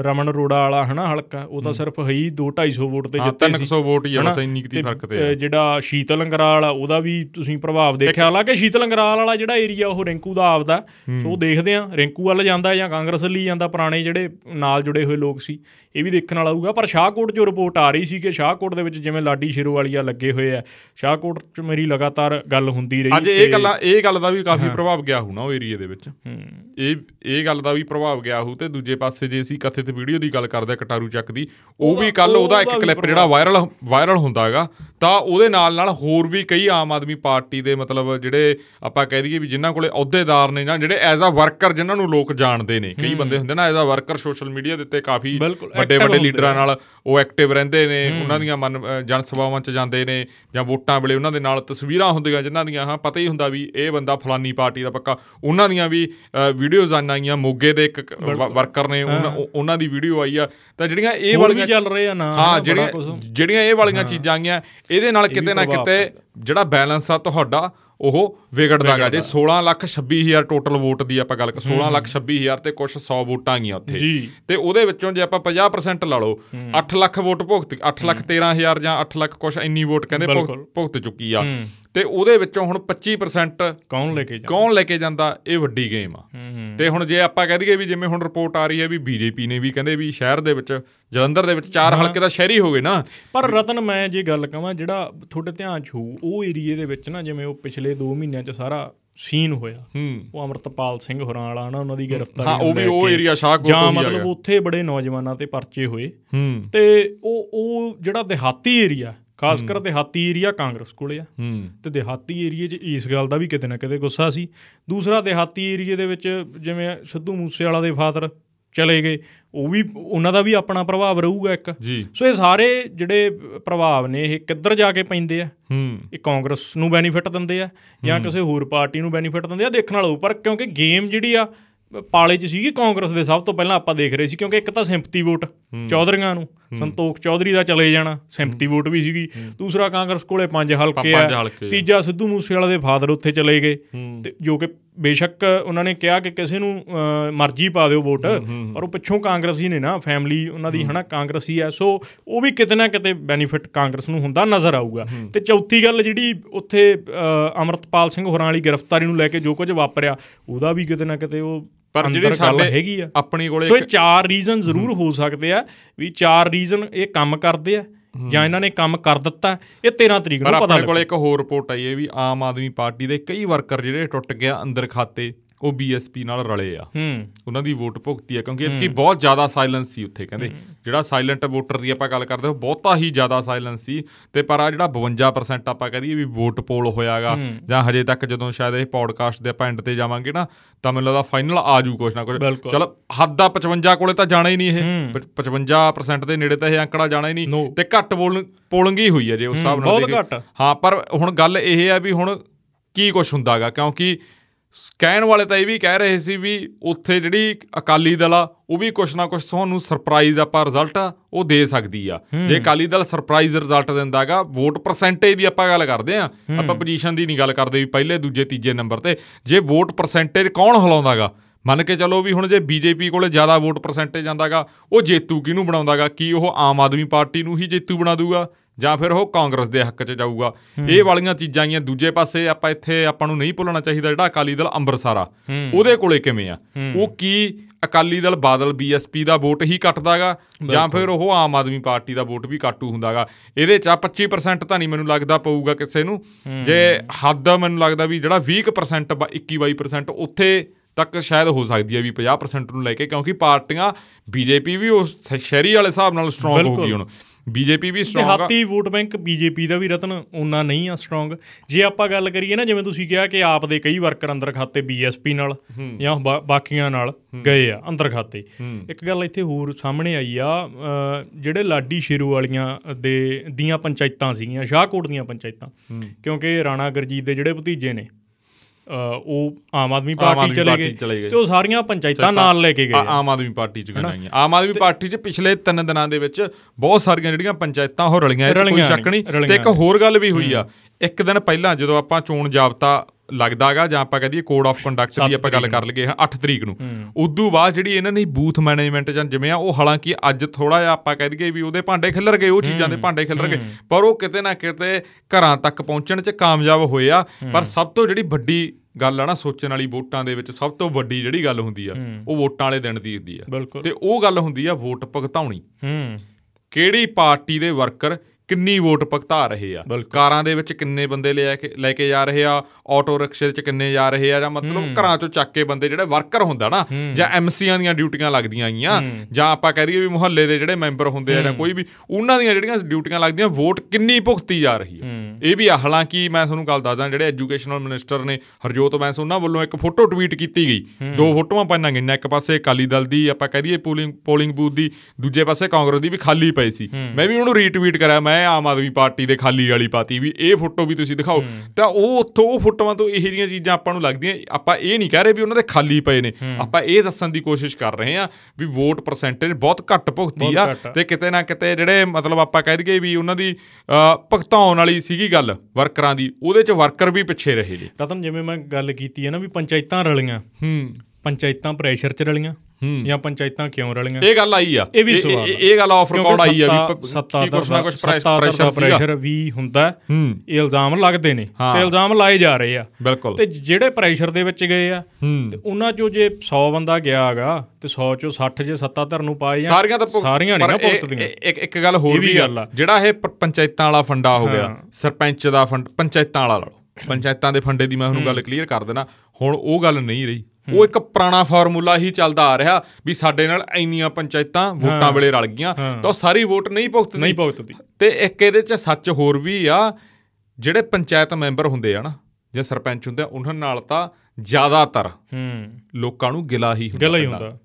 ਰਮਨ ਅਰੋੜਾ ਵਾਲਾ ਹਨਾ ਹਲਕਾ ਉਹ ਤਾਂ ਸਿਰਫ ਹੈ ਹੀ 2 250 ਵੋਟ ਤੇ ਜਿੱਤੇ ਸੀ। 300 ਵੋਟ ਹੀ ਆ ਹਨਾ? ਬਸ ਇੰਨੀ ਕੁ ਦੀ ਫ਼ਰਕ ਤੇ। ਜਿਹੜਾ ਸ਼ੀਤਲ ਅੰਗਰਾਲ ਆ ਉਹਦਾ ਵੀ ਤੁਸੀਂ ਪ੍ਰਭਾਵ ਦੇਖਿਆ ਹਾਲਾਂਕਿ ਸ਼ੀਤਲ ਅੰਗਰਾਲ ਵਾਲਾ ਜਿਹੜਾ ਏਰੀਆ ਉਹ ਰਿੰਕੂ ਦਾ ਆਪਦਾ ਸੋ ਉਹ ਦੇਖਦੇ ਆ ਰਿੰਕੂ ਵੱਲ ਜਾਂਦਾ ਜਾਂ ਕਾਂਗਰਸ ਲਈ ਜਾਂਦਾ ਪੁਰਾਣੇ ਜਿਹੜੇ ਨਾਲ ਜੁੜੇ ਹੋਏ ਲੋਕ ਸੀ ਇਹ ਵੀ ਦੇਖਣ ਵਾਲਾ ਹੋਊਗਾ। ਪਰ ਸ਼ਾਹਕੋਟ ਜੋ ਰਿਪੋਰਟ ਆ ਰਹੀ ਸੀ ਕਿ ਸ਼ਾਹਕੋਟ ਦੇ ਵਿੱਚ ਜਿਵੇਂ ਲਾਡੀ ਸ਼ੇਰੋਵਾਲੀਆ ਲੱਗੇ ਹੋਏ ਆ ਸ਼ਾਹਕੋਟ 'ਚ ਮੇਰੀ ਲਗਾਤਾਰ ਗੱਲ ਹੁੰਦੀ ਰਹੀ ਅੱਜ ਇਹ ਗੱਲਾਂ ਇਹ ਗੱਲ ਦਾ ਵੀ ਕਾਫੀ ਪ੍ਰਭਾਵ ਗਿਆ ਨਾ ਉਹ ਏਰੀਆ ਦੇ ਵਿੱਚ। ਇਹ ਇਹ ਗੱਲ ਦਾ ਵੀ ਪ੍ਰਭਾਵ ਗਿਆ ਹੋਊ ਤੇ ਦੂਜੇ ਪਾਸੇ ਜੇ ਅਸੀਂ ਕਥਿਤ ਵੀਡੀਓ ਦੀ ਗੱਲ ਕਰਦੇ ਆ ਕਟਾਰੂ ਚੱਕ ਦੀ ਉਹ ਵੀ ਕੱਲ ਉਹਦਾ ਇੱਕ ਕਲਿੱਪ ਜਿਹੜਾ ਵਾਇਰਲ ਵਾਇਰਲ ਹੁੰਦਾ ਹੈਗਾ ਤਾਂ ਉਹਦੇ ਨਾਲ ਨਾਲ ਹੋਰ ਵੀ ਕਈ ਆਮ ਆਦਮੀ ਪਾਰਟੀ ਦੇ ਮਤਲਬ ਜਿਹੜੇ ਆਪਾਂ ਕਹਿ ਦਈਏ ਵੀ ਜਿਨ੍ਹਾਂ ਕੋਲੇ ਅਹੁਦੇਦਾਰ ਨੇ ਜਾਂ ਜਿਹੜੇ ਐਜ਼ ਅ ਵਰਕਰ ਜਿਨ੍ਹਾਂ ਨੂੰ ਲੋਕ ਜਾਣਦੇ ਨੇ ਕਈ ਬੰਦੇ ਹੁੰਦੇ ਨਾ as a worker social media ਦੇ ਉੱਤੇ ਕਾਫੀ ਵੱਡੇ ਵੱਡੇ ਲੀਡਰਾਂ ਨਾਲ ਉਹ ਐਕਟਿਵ ਰਹਿੰਦੇ ਨੇ ਉਹਨਾਂ ਦੀਆਂ ਮਨ ਜਨ ਸਭਾਵਾਂ 'ਚ ਜਾਂਦੇ ਨੇ ਜਾਂ ਵੋਟਾਂ ਵੇਲੇ ਉਹਨਾਂ ਦੇ ਨਾਲ ਤਸਵੀਰਾਂ ਹੁੰਦੀਆਂ ਜਿਨ੍ਹਾਂ ਦੀਆਂ ਹਾਂ ਪਤਾ ਹੀ ਹੁੰਦਾ ਵੀ ਇਹ ਬੰਦਾ ਫਲਾਨੀ ਪਾਰਟੀ ਦਾ ਪੱਕਾ। ਉਹਨਾਂ ਦੀਆਂ ਵੀ ਵੀਡੀਓਜ਼ ਆਈਆਂ ਮੋਗੇ ਦੇ ਇੱਕ ਵਰਕਰ ਨੇ ਉਹਨਾਂ- ਉਹ- ਉਹਨਾਂ ਦੀ ਵੀਡੀਓ ਆਈ ਆ। ਤਾਂ ਜਿਹੜੀਆਂ ਇਹ ਵਾਲੀਆਂ ਚੱਲ ਰਹੇ ਆ ਨਾ ਹਾਂ ਜਿਹੜੀਆਂ। ਜਿਹੜੀਆਂ ਇਹ ਵਾਲੀਆਂ ਚੀਜ਼ਾਂ ਆਈਆਂ ਇਹਦੇ ਨਾਲ ਕਿਤੇ ਨਾ ਕਿਤੇ ਜਿਹੜਾ ਬੈਲੈਂਸ ਆ ਤੁਹਾਡਾ ਉਹ ਵਿਗੜਦਾਗਾ ਜੇ। 16 ਲੱਖ 26 ਹਜ਼ਾਰ ਟੋਟਲ ਵੋਟ ਦੀ ਆਪਾਂ ਗੱਲ ਕਰ 16 ਲੱਖ 26 ਹਜ਼ਾਰ ਤੇ ਕੁਝ 100 ਵੋਟਾਂ ਆਈਆਂ ਉੱਥੇ। ਤੇ ਉਹਦੇ ਵਿੱਚੋਂ ਜੇ ਆਪਾਂ 50% ਲਾ ਲਓ 8 ਲੱਖ ਵੋਟ ਭੁਗਤ 8 ਲੱਖ 13 ਹਜ਼ਾਰ ਜਾਂ 8 ਲੱਖ ਕੁਛ ਇੰਨੀ ਵੋਟ ਕਹਿੰਦੇ ਭੁਗਤ- ਚੁੱਕੀ ਆ। ਤੇ ਉਹਦੇ ਵਿੱਚੋਂ ਹੁਣ 25% ਕੌਣ ਲੈ ਕੇ ਜਾ ਕੌਣ ਲੈ ਕੇ ਜਾਂਦਾ? ਇਹ ਵੱਡੀ ਗੇਮ ਆ। ਤੇ ਹੁਣ ਜੇ ਆਪਾਂ ਕਹਿ ਦਈਏ ਵੀ ਜਿਵੇਂ ਹੁਣ ਰਿਪੋਰਟ ਆ ਰਹੀ ਹੈ ਵੀ ਬੀਜੇਪੀ ਨੇ ਵੀ ਕਹਿੰਦੇ ਵੀ ਸ਼ਹਿਰ ਦੇ ਵਿੱਚ ਜਲੰਧਰ ਦੇ ਵਿੱਚ ਚਾਰ ਹਲਕੇ ਦਾ ਸ਼ਹਿਰੀ ਹੋ ਗਏ ਨਾ। ਪਰ ਰਤਨ ਮੈਂ ਜੇ ਗੱਲ ਕਹਾਂ ਜਿਹੜਾ ਤੁਹਾਡੇ ਧਿਆਨ 'ਚ ਹੋਊ ਉਹ ਏਰੀਏ ਦੇ ਵਿੱਚ ਨਾ ਜਿਵੇਂ ਉਹ ਪਿਛਲੇ 2 ਮਹੀਨਿਆਂ 'ਚ ਸਾਰਾ ਸੀਨ ਹੋਇਆ। ਉਹ ਅਮਰਤਪਾਲ ਸਿੰਘ ਹੋਰਾਂ ਵਾਲਾ ਨਾ ਉਹਨਾਂ ਦੀ ਗ੍ਰਿਫਤਾਰੀ ਹਾਂ ਉਹ ਵੀ ਉਹ ਏਰੀਆ ਸ਼ਾਹਕੋਟ ਜਾਂ ਮਤਲਬ ਉੱਥੇ ਬੜੇ ਨੌਜਵਾਨਾਂ ਤੇ ਪਰਚੇ ਹੋਏ। ਤੇ ਉਹ ਉਹ ਜਿਹੜਾ ਦਿਹਾਤੀ ਏਰੀਆ ਖਾਸ ਕਰ ਦਿਹਾਤੀ ਏਰੀਆ ਕਾਂਗਰਸ ਕੋਲੇ ਆ। ਤੇ ਦਿਹਾਤੀ ਏਰੀਏ 'ਚ ਇਸ ਗੱਲ ਦਾ ਵੀ ਕਿਤੇ ਨਾ ਕਿਤੇ ਗੁੱਸਾ ਸੀ। ਦੂਸਰਾ ਦਿਹਾਤੀ ਏਰੀਏ ਦੇ ਵਿੱਚ ਜਿਵੇਂ ਸਿੱਧੂ ਮੂਸੇਵਾਲਾ ਦੇ ਫਾਦਰ ਚਲੇ ਗਏ ਉਹ ਵੀ ਉਹਨਾਂ ਦਾ ਵੀ ਆਪਣਾ ਪ੍ਰਭਾਵ ਰਹੂਗਾ ਇੱਕ। ਸੋ ਇਹ ਸਾਰੇ ਜਿਹੜੇ ਪ੍ਰਭਾਵ ਨੇ ਇਹ ਕਿੱਧਰ ਜਾ ਕੇ ਪੈਂਦੇ ਆ? ਹੂੰ। ਇਹ ਕਾਂਗਰਸ ਨੂੰ ਬੈਨੀਫਿਟ ਦਿੰਦੇ ਆ ਜਾਂ ਕਿਸੇ ਹੋਰ ਪਾਰਟੀ ਨੂੰ ਬੈਨੀਫਿਟ ਦਿੰਦੇ ਆ? ਦੇਖਣ ਵਾਲਾ ਪਰ ਕਿਉਂਕਿ ਗੇਮ ਜਿਹੜੀ ਆ ਪਾਲੇ 'ਚ ਸੀਗੀ ਕਾਂਗਰਸ ਦੇ ਸਭ ਤੋਂ ਪਹਿਲਾਂ ਆਪਾਂ ਦੇਖ ਰਹੇ ਸੀ ਕਿਉਂਕਿ ਇੱਕ ਤਾਂ ਸਿੰਪਥੀ ਵੋਟ ਚੌਧਰੀਆਂ ਨੂੰ। ਸੰਤੋਖ ਚੌਧਰੀ ਦਾ ਚਲੇ ਜਾਣਾ ਸਿੰਪਥੀ ਵੋਟ ਵੀ ਸੀਗੀ। ਦੂਸਰਾ ਕਾਂਗਰਸ ਕੋਲੇ ਪੰਜ ਹਲਕੇ ਆ। ਤੀਜਾ ਸਿੱਧੂ ਮੂਸੇਵਾਲਾ ਦੇ ਫਾਦਰ ਉੱਥੇ ਚਲੇ ਗਏ। ਤੇ ਜੋ ਕਿ ਬੇਸ਼ੱਕ ਉਹਨਾਂ ਨੇ ਕਿਹਾ ਕਿ ਕਿਸੇ ਨੂੰ ਮਰਜ਼ੀ ਪਾ ਦਿਓ ਵੋਟ ਪਰ ਉਹ ਪਿੱਛੋਂ ਕਾਂਗਰਸੀ ਨੇ ਨਾ ਫੈਮਿਲੀ ਉਹਨਾਂ ਦੀ ਹਨਾ ਕਾਂਗਰਸੀ ਆ। ਸੋ ਉਹ ਵੀ ਕਿਤੇ ਨਾ ਕਿਤੇ ਬੈਨੀਫਿਟ ਕਾਂਗਰਸ ਨੂੰ ਹੁੰਦਾ ਨਜ਼ਰ ਆਊਗਾ। ਤੇ ਚੌਥੀ ਗੱਲ ਜਿਹੜੀ ਉੱਥੇ ਅਮਰਤਪਾਲ ਸਿੰਘ ਹੋਰਾਂ ਵਾਲੀ ਗ੍ਰਿਫਤਾਰੀ ਨੂੰ ਲੈ ਕੇ ਜੋ ਕੁਝ ਵਾਪਰਿਆ ਉਹਦਾ ਵੀ ਕਿਤੇ ਨਾ ਕਿਤੇ ਉਹ ਪਰ ਜਿਹੜੇ ਸਾਡੇ ਹੈਗੀ ਆ। ਆਪਣੀ ਕੋਲੇ ਸੋ ਇਹ ਚਾਰ ਰੀਜ਼ਨ ਜ਼ਰੂਰ ਹੋ ਸਕਦੇ ਆ ਵੀ ਚਾਰ ਰੀਜ਼ਨ ਇਹ ਕੰਮ ਕਰਦੇ ਆ ਜਾਂ ਇਹਨਾਂ ਨੇ ਕੰਮ ਕਰ ਦਿੱਤਾ। ਇਹ 13 ਤਰੀਕ ਪਰ ਨੂੰ ਪਤਾ ਆਪਣੇ ਕੋਲੇ ਇੱਕ ਹੋਰ ਰਿਪੋਰਟ ਆਈ ਹੈ ਵੀ ਆਮ ਆਦਮੀ ਪਾਰਟੀ ਦੇ ਕਈ ਵਰਕਰ ਜਿਹੜੇ ਟੁੱਟ ਗਿਆ ਅੰਦਰ ਖਾਤੇ। ਉਹ ਬੀਐਸਪੀ ਨਾਲ ਰਲੇ ਆ। ਹੂੰ। ਉਹਨਾਂ ਦੀ ਵੋਟ ਭੁਗਤੀ ਆ ਕਿਉਂਕਿ ਇੱਥੇ ਬਹੁਤ ਜ਼ਿਆਦਾ ਸਾਇਲੈਂਸ ਸੀ ਉੱਥੇ ਕਹਿੰਦੇ ਜਿਹੜਾ ਸਾਇਲੈਂਟ ਵੋਟਰ ਦੀ ਆਪਾਂ ਗੱਲ ਕਰਦੇ ਹਾਂ ਬਹੁਤਾ ਹੀ ਜ਼ਿਆਦਾ ਸਾਇਲੈਂਸ ਸੀ। ਤੇ ਪਰ ਆ ਜਿਹੜਾ 52% ਆਪਾਂ ਕਹਦੇ ਵੀ ਵੋਟ ਪੋਲ ਹੋਇਆਗਾ ਜਾਂ ਹਜੇ ਤੱਕ ਜਦੋਂ ਸ਼ਾਇਦ ਇਹ ਪੌਡਕਾਸਟ ਦੇ ਆਪਾਂ ਐਂਡ ਤੇ ਜਾਵਾਂਗੇ ਨਾ ਤਾਂ ਮੈਨੂੰ ਲੱਗਦਾ ਫਾਈਨਲ ਆ ਜੂ ਕੁਛ ਨਾ ਕੁਛ। ਚਲ ਹੱਦ ਆ 55 ਕੋਲੇ ਤਾਂ ਜਾਣਾ ਹੀ ਨਹੀਂ ਇਹ। ਪ- 55% ਦੇ ਨੇੜੇ ਤਾਂ ਇਹ ਅੰਕੜਾ ਜਾਣਾ ਹੀ। ਨਹੀਂ। ਤੇ ਘੱਟ ਪੋਲਿੰਗ ਹੀ ਹੋਈ ਹੈ ਜੇ ਉਸ ਹਿਸਾਬ ਨਾਲ ਬਹੁਤ ਦੇਖੀਏ। ਘੱਟ। ਹਾਂ ਪਰ ਹੁਣ ਗੱਲ ਇਹ ਹੈ ਵੀ ਹੁਣ ਕੀ ਕੁਝ ਹੁੰਦਾਗਾ ਕਿਉਂਕਿ ਕਹਿਣ ਵਾਲੇ ਤਾਂ ਇਹ ਵੀ ਕਹਿ ਰਹੇ ਸੀ ਵੀ ਉੱਥੇ ਜਿਹੜੀ ਅਕਾਲੀ ਦਲ ਆ ਉਹ ਵੀ ਕੁਛ ਨਾ ਕੁਛ ਤੁਹਾਨੂੰ ਸਰਪ੍ਰਾਈਜ਼ ਆਪਾਂ ਰਿਜ਼ਲਟ ਉਹ ਦੇ ਸਕਦੀ ਆ। ਜੇ ਅਕਾਲੀ ਦਲ ਸਰਪ੍ਰਾਈਜ਼ ਰਿਜ਼ਲਟ ਦਿੰਦਾਗਾ ਵੋਟ ਪਰਸੈਂਟੇਜ ਦੀ ਆਪਾਂ ਗੱਲ ਕਰਦੇ ਆ। ਆਪਾਂ ਪੋਜੀਸ਼ਨ ਦੀ ਨਹੀਂ ਗੱਲ ਕਰਦੇ ਵੀ ਪਹਿਲੇ ਦੂਜੇ ਤੀਜੇ ਨੰਬਰ ਤੇ। ਜੇ ਵੋਟ ਪਰਸੈਂਟੇਜ ਕੌਣ ਹਿਲਾਉਂਦਾਗਾ ਮੰਨ ਕੇ ਚੱਲੋ ਵੀ ਹੁਣ ਜੇ ਬੀਜੇਪੀ ਕੋਲੇ ਜ਼ਿਆਦਾ ਵੋਟ ਪਰਸੈਂਟੇਜ ਜਾਂਦਾਗਾ ਉਹ ਜੇਤੂ ਕਿਹਨੂੰ ਬਣਾਉਂਦਾਗਾ ਕੀ ਉਹ ਆਮ ਆਦਮੀ ਪਾਰਟੀ ਨੂੰ ਹੀ ਜੇਤੂ ਬਣਾ ਦੂਗਾ ਜਾਂ ਫਿਰ ਉਹ ਕਾਂਗਰਸ ਦੇ ਹੱਕ 'ਚ ਜਾਊਗਾ। ਇਹ ਵਾਲੀਆਂ ਚੀਜ਼ਾਂ ਆਈਆਂ ਦੂਜੇ ਪਾਸੇ ਆਪਾਂ ਇੱਥੇ ਆਪਾਂ ਨੂੰ ਨਹੀਂ ਭੁੱਲਣਾ ਚਾਹੀਦਾ ਜਿਹੜਾ ਅਕਾਲੀ ਦਲ ਅੰਮ੍ਰਿਤਸਰ ਉਹਦੇ ਕੋਲੇ ਕਿਵੇਂ ਆ? ਉਹ ਕੀ ਅਕਾਲੀ ਦਲ ਬਾਦਲ ਬੀਐਸਪੀ ਦਾ ਵੋਟ ਹੀ ਕੱਟਦਾਗਾ ਜਾਂ ਫਿਰ ਉਹ ਆਮ ਆਦਮੀ ਪਾਰਟੀ ਦਾ ਵੋਟ ਵੀ ਕਾਟੂ ਹੁੰਦਾਗਾ। ਇਹਦੇ 'ਚ ਆ 25% ਤਾਂ ਨਹੀਂ ਮੈਨੂੰ ਲੱਗਦਾ ਪਊਗਾ ਕਿਸੇ ਨੂੰ। ਜੇ ਹੱਦ ਮੈਨੂੰ ਲੱਗਦਾ ਵੀ ਜਿਹੜਾ 20% 21% ਉੱਥੇ ਤੱਕ ਸ਼ਾਇਦ ਹੋ ਸਕਦੀ ਹੈ ਵੀ 50% ਨੂੰ ਲੈ ਕੇ ਕਿਉਂਕਿ ਪਾਰਟੀਆਂ ਬੀਜੇਪੀ ਵੀ ਉਸ ਸ਼ਹਿਰੀ ਵਾਲੇ ਹਿਸਾਬ ਨਾਲ ਸਟਰੋਂਗ ਹੋ ਗਈ ਹੁਣ। ਬੀਜੇਪੀ ਵੀ ਸਟਰੋਂਗ ਆ। ਦਿਹਾਤੀ ਵੋਟ ਬੈਂਕ ਬੀਜੇਪੀ ਦਾ ਵੀ ਰਤਨ ਉਹਨਾਂ ਨਹੀਂ ਆ ਸਟਰੋਂਗ ਜੇ ਆਪਾਂ ਗੱਲ ਕਰੀਏ ਨਾ ਜਿਵੇਂ ਤੁਸੀਂ ਕਿਹਾ ਕਿ ਆਪ ਦੇ ਕਈ ਵਰਕਰ ਅੰਦਰ ਖਾਤੇ ਬੀਐਸਪੀ ਨਾਲ ਜਾਂ ਬਾਕੀਆਂ ਨਾਲ ਗਏ ਆ ਅੰਦਰ ਖਾਤੇ। ਇੱਕ ਗੱਲ ਇੱਥੇ ਹੋਰ ਸਾਹਮਣੇ ਆਈ ਆ ਜਿਹੜੇ ਲਾਡੀ ਸ਼ੇਰੂ ਵਾਲੀਆਂ ਦੇ ਦੀਆਂ ਪੰਚਾਇਤਾਂ ਸੀਗੀਆਂ ਸ਼ਾਹਕੋਟ ਦੀਆਂ ਪੰਚਾਇਤਾਂ। ਕਿਉਂਕਿ ਰਾਣਾ ਗਰਜੀਤ ਦੇ ਜਿਹੜੇ ਭਤੀਜੇ ਨੇ ਉਹ ਆਮ ਆਦਮੀ ਪਾਰਟੀ ਚਲੇ ਗਏ। ਤੇ ਉਹ ਸਾਰੀਆਂ ਪੰਚਾਇਤਾਂ ਨਾਲ ਲੈ ਕੇ ਗਏ। ਆਮ ਆਦਮੀ ਪਾਰਟੀ ਚ ਗਣਾਈਆਂ ਆਮ ਆਦਮੀ ਪਾਰਟੀ ਚ ਪਿਛਲੇ 3 ਦਿਨਾਂ ਦੇ ਵਿੱਚ ਬਹੁਤ ਸਾਰੀਆਂ ਜਿਹੜੀਆਂ ਪੰਚਾਇਤਾਂ ਉਹ ਰਲੀਆਂ। ਇਹ ਕੋਈ ਸ਼ੱਕ ਨਹੀਂ। ਤੇ ਇੱਕ ਹੋਰ ਗੱਲ ਵੀ ਹੋਈ ਆ। ਇੱਕ ਦਿਨ ਪਹਿਲਾਂ ਜਦੋਂ ਆਪਾਂ ਚੋਣ ਜਾਬਤਾ ਲੱਗਦਾਗਾ ਜਾਂ ਆਪਾਂ ਕਹਦੀਏ ਕੋਡ ਆਫ ਕੰਡਕਟ ਦੀ ਆਪਾਂ ਗੱਲ ਕਰ ਲਈਏ 8 ਤਰੀਕ ਨੂੰ। ਉਦੋਂ ਬਾਅਦ ਜਿਹੜੀ ਇਹਨਾਂ ਨੇ ਬੂਥ ਮੈਨੇਜਮੈਂਟ ਜਾਂ ਜਿਵੇਂ ਆ ਉਹ ਹਾਲਾਂਕਿ ਅੱਜ ਥੋੜਾ ਜਿਹਾ ਆਪਾਂ ਕਹਿ ਦਈਏ ਵੀ ਉਹਦੇ ਭਾਂਡੇ ਖਿਲਰ ਗਏ ਉਹ ਚੀਜ਼ਾਂ ਦੇ ਭਾਂਡੇ ਖਿਲਰ ਗਏ। ਪਰ ਉਹ ਕਿਤੇ ਨਾ ਕਿਤੇ ਘਰਾਂ ਤੱਕ ਪਹੁੰਚਣ 'ਚ ਕਾਮਯਾਬ ਹੋਏ ਆ। ਪਰ ਸਭ ਤੋਂ ਜਿਹੜੀ ਵੱਡੀ ਗੱਲ ਆ ਨਾ ਸੋਚਣ ਵਾਲੀ ਵੋਟਾਂ ਦੇ ਵਿੱਚ ਸਭ ਤੋਂ ਵੱਡੀ ਜਿਹੜੀ ਗੱਲ ਹੁੰਦੀ ਆ ਉਹ ਵੋਟਾਂ ਵਾਲੇ ਦਿਨ ਦੀ ਹੁੰਦੀ ਆ। ਤੇ ਉਹ ਗੱਲ ਹੁੰਦੀ ਆ ਵੋਟ ਭੁਗਤਾਉਣੀ। ਹੂੰ। ਕਿਹੜੀ ਪਾਰਟੀ ਦੇ ਵਰਕਰ ਕਿੰਨੀ ਵੋਟ ਭੁਗਤਾ ਰਹੇ ਆ। ਕਾਰਾਂ ਦੇ ਵਿੱਚ ਕਿੰਨੇ ਬੰਦੇ ਲੈ ਕੇ ਲੈ ਕੇ ਜਾ ਰਹੇ ਆ? ਆਟੋ ਰਿਕਸ਼ੇ 'ਚ ਕਿੰਨੇ ਜਾ ਰਹੇ ਆ? ਜਾਂ ਮਤਲਬ ਘਰਾਂ 'ਚੋਂ ਚੱਕ ਕੇ ਬੰਦੇ ਜਿਹੜੇ ਵਰਕਰ ਹੁੰਦਾ ਨਾ ਜਾਂ ਐਮਸੀਆਂ ਦੀਆਂ ਡਿਊਟੀਆਂ ਲੱਗਦੀਆਂ ਆਈਆਂ ਜਾਂ ਆਪਾਂ ਕਹਿ ਦਈਏ ਵੀ ਮੁਹੱਲੇ ਦੇ ਜਿਹੜੇ ਮੈਂਬਰ ਹੁੰਦੇ ਆ ਜਾਂ ਕੋਈ ਵੀ ਉਹਨਾਂ ਦੀਆਂ ਜਿਹੜੀਆਂ ਡਿਊਟੀਆਂ ਲੱਗਦੀਆਂ ਵੋਟ ਕਿੰਨੀ ਭੁਗਤੀ ਜਾ ਰਹੀ ਹੈ। ਇਹ ਵੀ ਆ ਹਾਲਾਂਕਿ ਮੈਂ ਤੁਹਾਨੂੰ ਗੱਲ ਦੱਸਦਾ ਜਿਹੜੇ ਐਜੂਕੇਸ਼ਨਲ ਮਿਨਿਸਟਰ ਨੇ ਹਰਜੋਤ ਬੈਂਸ ਉਹਨਾਂ ਵੱਲੋਂ ਇੱਕ ਫੋਟੋ ਟਵੀਟ ਕੀਤੀ ਗਈ। ਦੋ ਫੋਟੋਆਂ ਪਾਈਆਂ ਗਈਆਂ ਇੱਕ ਪਾਸੇ ਅਕਾਲੀ ਦਲ ਦੀ ਆਪਾਂ ਕਹਿ ਦਈਏ ਪੋਲਿੰਗ ਪੋਲਿੰਗ ਬੂਥ ਦੀ ਦੂਜੇ ਪਾਸੇ ਕਾਂਗਰਸ ਦੀ ਵੀ ਖਾਲੀ ਪਈ ਸੀ। ਮੈਂ ਵੀ ਉਹਨੂੰ ਰੀਟਵੀਟ ਕਰਿਆ ਮੈਂ ਆਮ ਆਦਮੀ ਪਾਰਟੀ ਦੇ ਖਾਲੀ ਵਾਲੀ ਪਾਤੀ ਵੀ ਇਹ ਫੋਟੋ ਵੀ ਤੁਸੀਂ ਦਿਖਾਓ। ਤਾਂ ਉਹ ਉੱਥੋਂ ਉਹ ਫੋਟੋਆਂ ਤੋਂ ਇਹੋ ਜਿਹੀਆਂ ਚੀਜ਼ਾਂ ਆਪਾਂ ਨੂੰ ਲੱਗਦੀਆਂ। ਆਪਾਂ ਇਹ ਨਹੀਂ ਕਹਿ ਰਹੇ ਵੀ ਉਹਨਾਂ ਦੇ ਖਾਲੀ ਪਏ ਨੇ। ਆਪਾਂ ਇਹ ਦੱਸਣ ਦੀ ਕੋਸ਼ਿਸ਼ ਕਰ ਰਹੇ ਹਾਂ ਵੀ ਵੋਟ ਪਰਸੈਂਟੇਜ ਬਹੁਤ ਘੱਟ ਭੁਗਤੀ ਆ। ਆ। ਤੇ ਕਿਤੇ ਨਾ ਕਿਤੇ ਜਿਹੜੇ ਮਤਲਬ ਆਪਾਂ ਕਹਿ ਦਈਏ ਵੀ ਉਹਨਾਂ ਦੀ ਭੁਗਤਾਉਣ ਵਾਲੀ ਸੀਗੀ ਗੱਲ ਵਰਕਰਾਂ ਦੀ ਉਹਦੇ ਚ ਵਰਕਰ ਵੀ ਪਿੱਛੇ ਰਹੇ ਨੇ। ਰਤਨ ਜਿਵੇਂ ਮੈਂ ਗੱਲ ਕੀਤੀ ਹੈ ਨਾ ਵੀ ਪੰਚਾਇਤਾਂ ਰਲੀਆਂ। ਹੂੰ। ਪੰਚਾਇਤਾਂ ਪ੍ਰੈਸ਼ਰ 'ਚ ਰਲੀਆਂ। ਜਾਂ ਪੰਚਾਇਤਾਂ ਕਿਉਂ ਰਲੀਆਂ? ਇਹ ਗੱਲ ਆਈ ਆ। ਇਹ ਵੀ ਸਵਾਲ ਇਹ ਗੱਲ ਆਫ ਰਿਕਾਰਡ ਆਈ ਆ ਵੀ ਕੁਛ ਨਾ ਕੁਛ ਪ੍ਰੈਸ਼ਰ ਪ੍ਰੈਸ਼ਰ ਵੀ ਹੁੰਦਾ ਇਹ ਇਲਜ਼ਾਮ ਲੱਗਦੇ ਨੇ। ਤੇ ਇਲਜ਼ਾਮ ਲਾਏ ਜਾ ਰਹੇ ਆ। ਬਿਲਕੁਲ। ਤੇ ਜਿਹੜੇ ਪ੍ਰੈਸ਼ਰ ਦੇ ਵਿੱਚ ਗਏ ਆ ਤੇ ਉਹਨਾਂ ਚੋਂ ਜੇ 100 ਬੰਦਾ ਗਿਆ ਹੈਗਾ ਤੇ 100 ਚੋਂ 60 ਜੇ ਸੱਤਾ ਧਰ ਨੂੰ ਪਾਏ ਜਾਂ ਸਾਰੀਆਂ ਤਾਂ ਸਾਰੀਆਂ ਨਹੀਂ ਨਾ ਭੁਗਤਦੀਆਂ। ਇੱਕ ਇੱਕ ਗੱਲ ਹੋਰ ਵੀ ਗੱਲ ਆ। ਜਿਹੜਾ ਇਹ ਪੰਚਾਇਤਾਂ ਵਾਲਾ ਫੰਡਾ ਹੋ ਗਿਆ। ਸਰਪੰਚ ਦਾ ਫੰਡ ਪੰਚਾਇਤਾਂ ਵਾਲਾ ਲਾ ਲਓ। ਪੰਚਾਇਤਾਂ ਦੇ ਫੰਡੇ ਦੀ ਮੈਂ ਤੁਹਾਨੂੰ ਗੱਲ ਕਲੀਅਰ ਕਰ ਦੇਣਾ। ਹੁਣ ਉਹ ਗੱਲ ਨਹੀਂ ਰਹੀ। ਉਹ ਇੱਕ ਪੁਰਾਣਾ ਫਾਰਮੂਲਾ ਹੀ ਚੱਲਦਾ ਆ ਰਿਹਾ ਵੀ ਸਾਡੇ ਨਾਲ ਇੰਨੀਆਂ ਪੰਚਾਇਤਾਂ ਵੋਟਾਂ ਵੇਲੇ ਰਲ ਗਈਆਂ ਤਾਂ ਉਹ ਸਾਰੀ ਵੋਟ ਨਹੀਂ ਭੁਗਤਦੀ। ਨਹੀਂ ਭੁਗਤਦੀ। ਤੇ ਇੱਕ ਇਹਦੇ 'ਚ ਸੱਚ ਹੋਰ ਵੀ ਆ ਜਿਹੜੇ ਪੰਚਾਇਤ ਮੈਂਬਰ ਹੁੰਦੇ ਆ ਨਾ ਜਾਂ ਸਰਪੰਚ ਹੁੰਦੇ ਆ ਉਹਨਾਂ ਨਾਲ ਤਾਂ ਜ਼ਿਆਦਾਤਰ ਹੂੰ। ਲੋਕਾਂ ਨੂੰ ਗਿਲਾ ਹੀ ਹੁੰਦਾ ਗੱਲਾਂ ਹੀ। ਹੁੰਦਾ।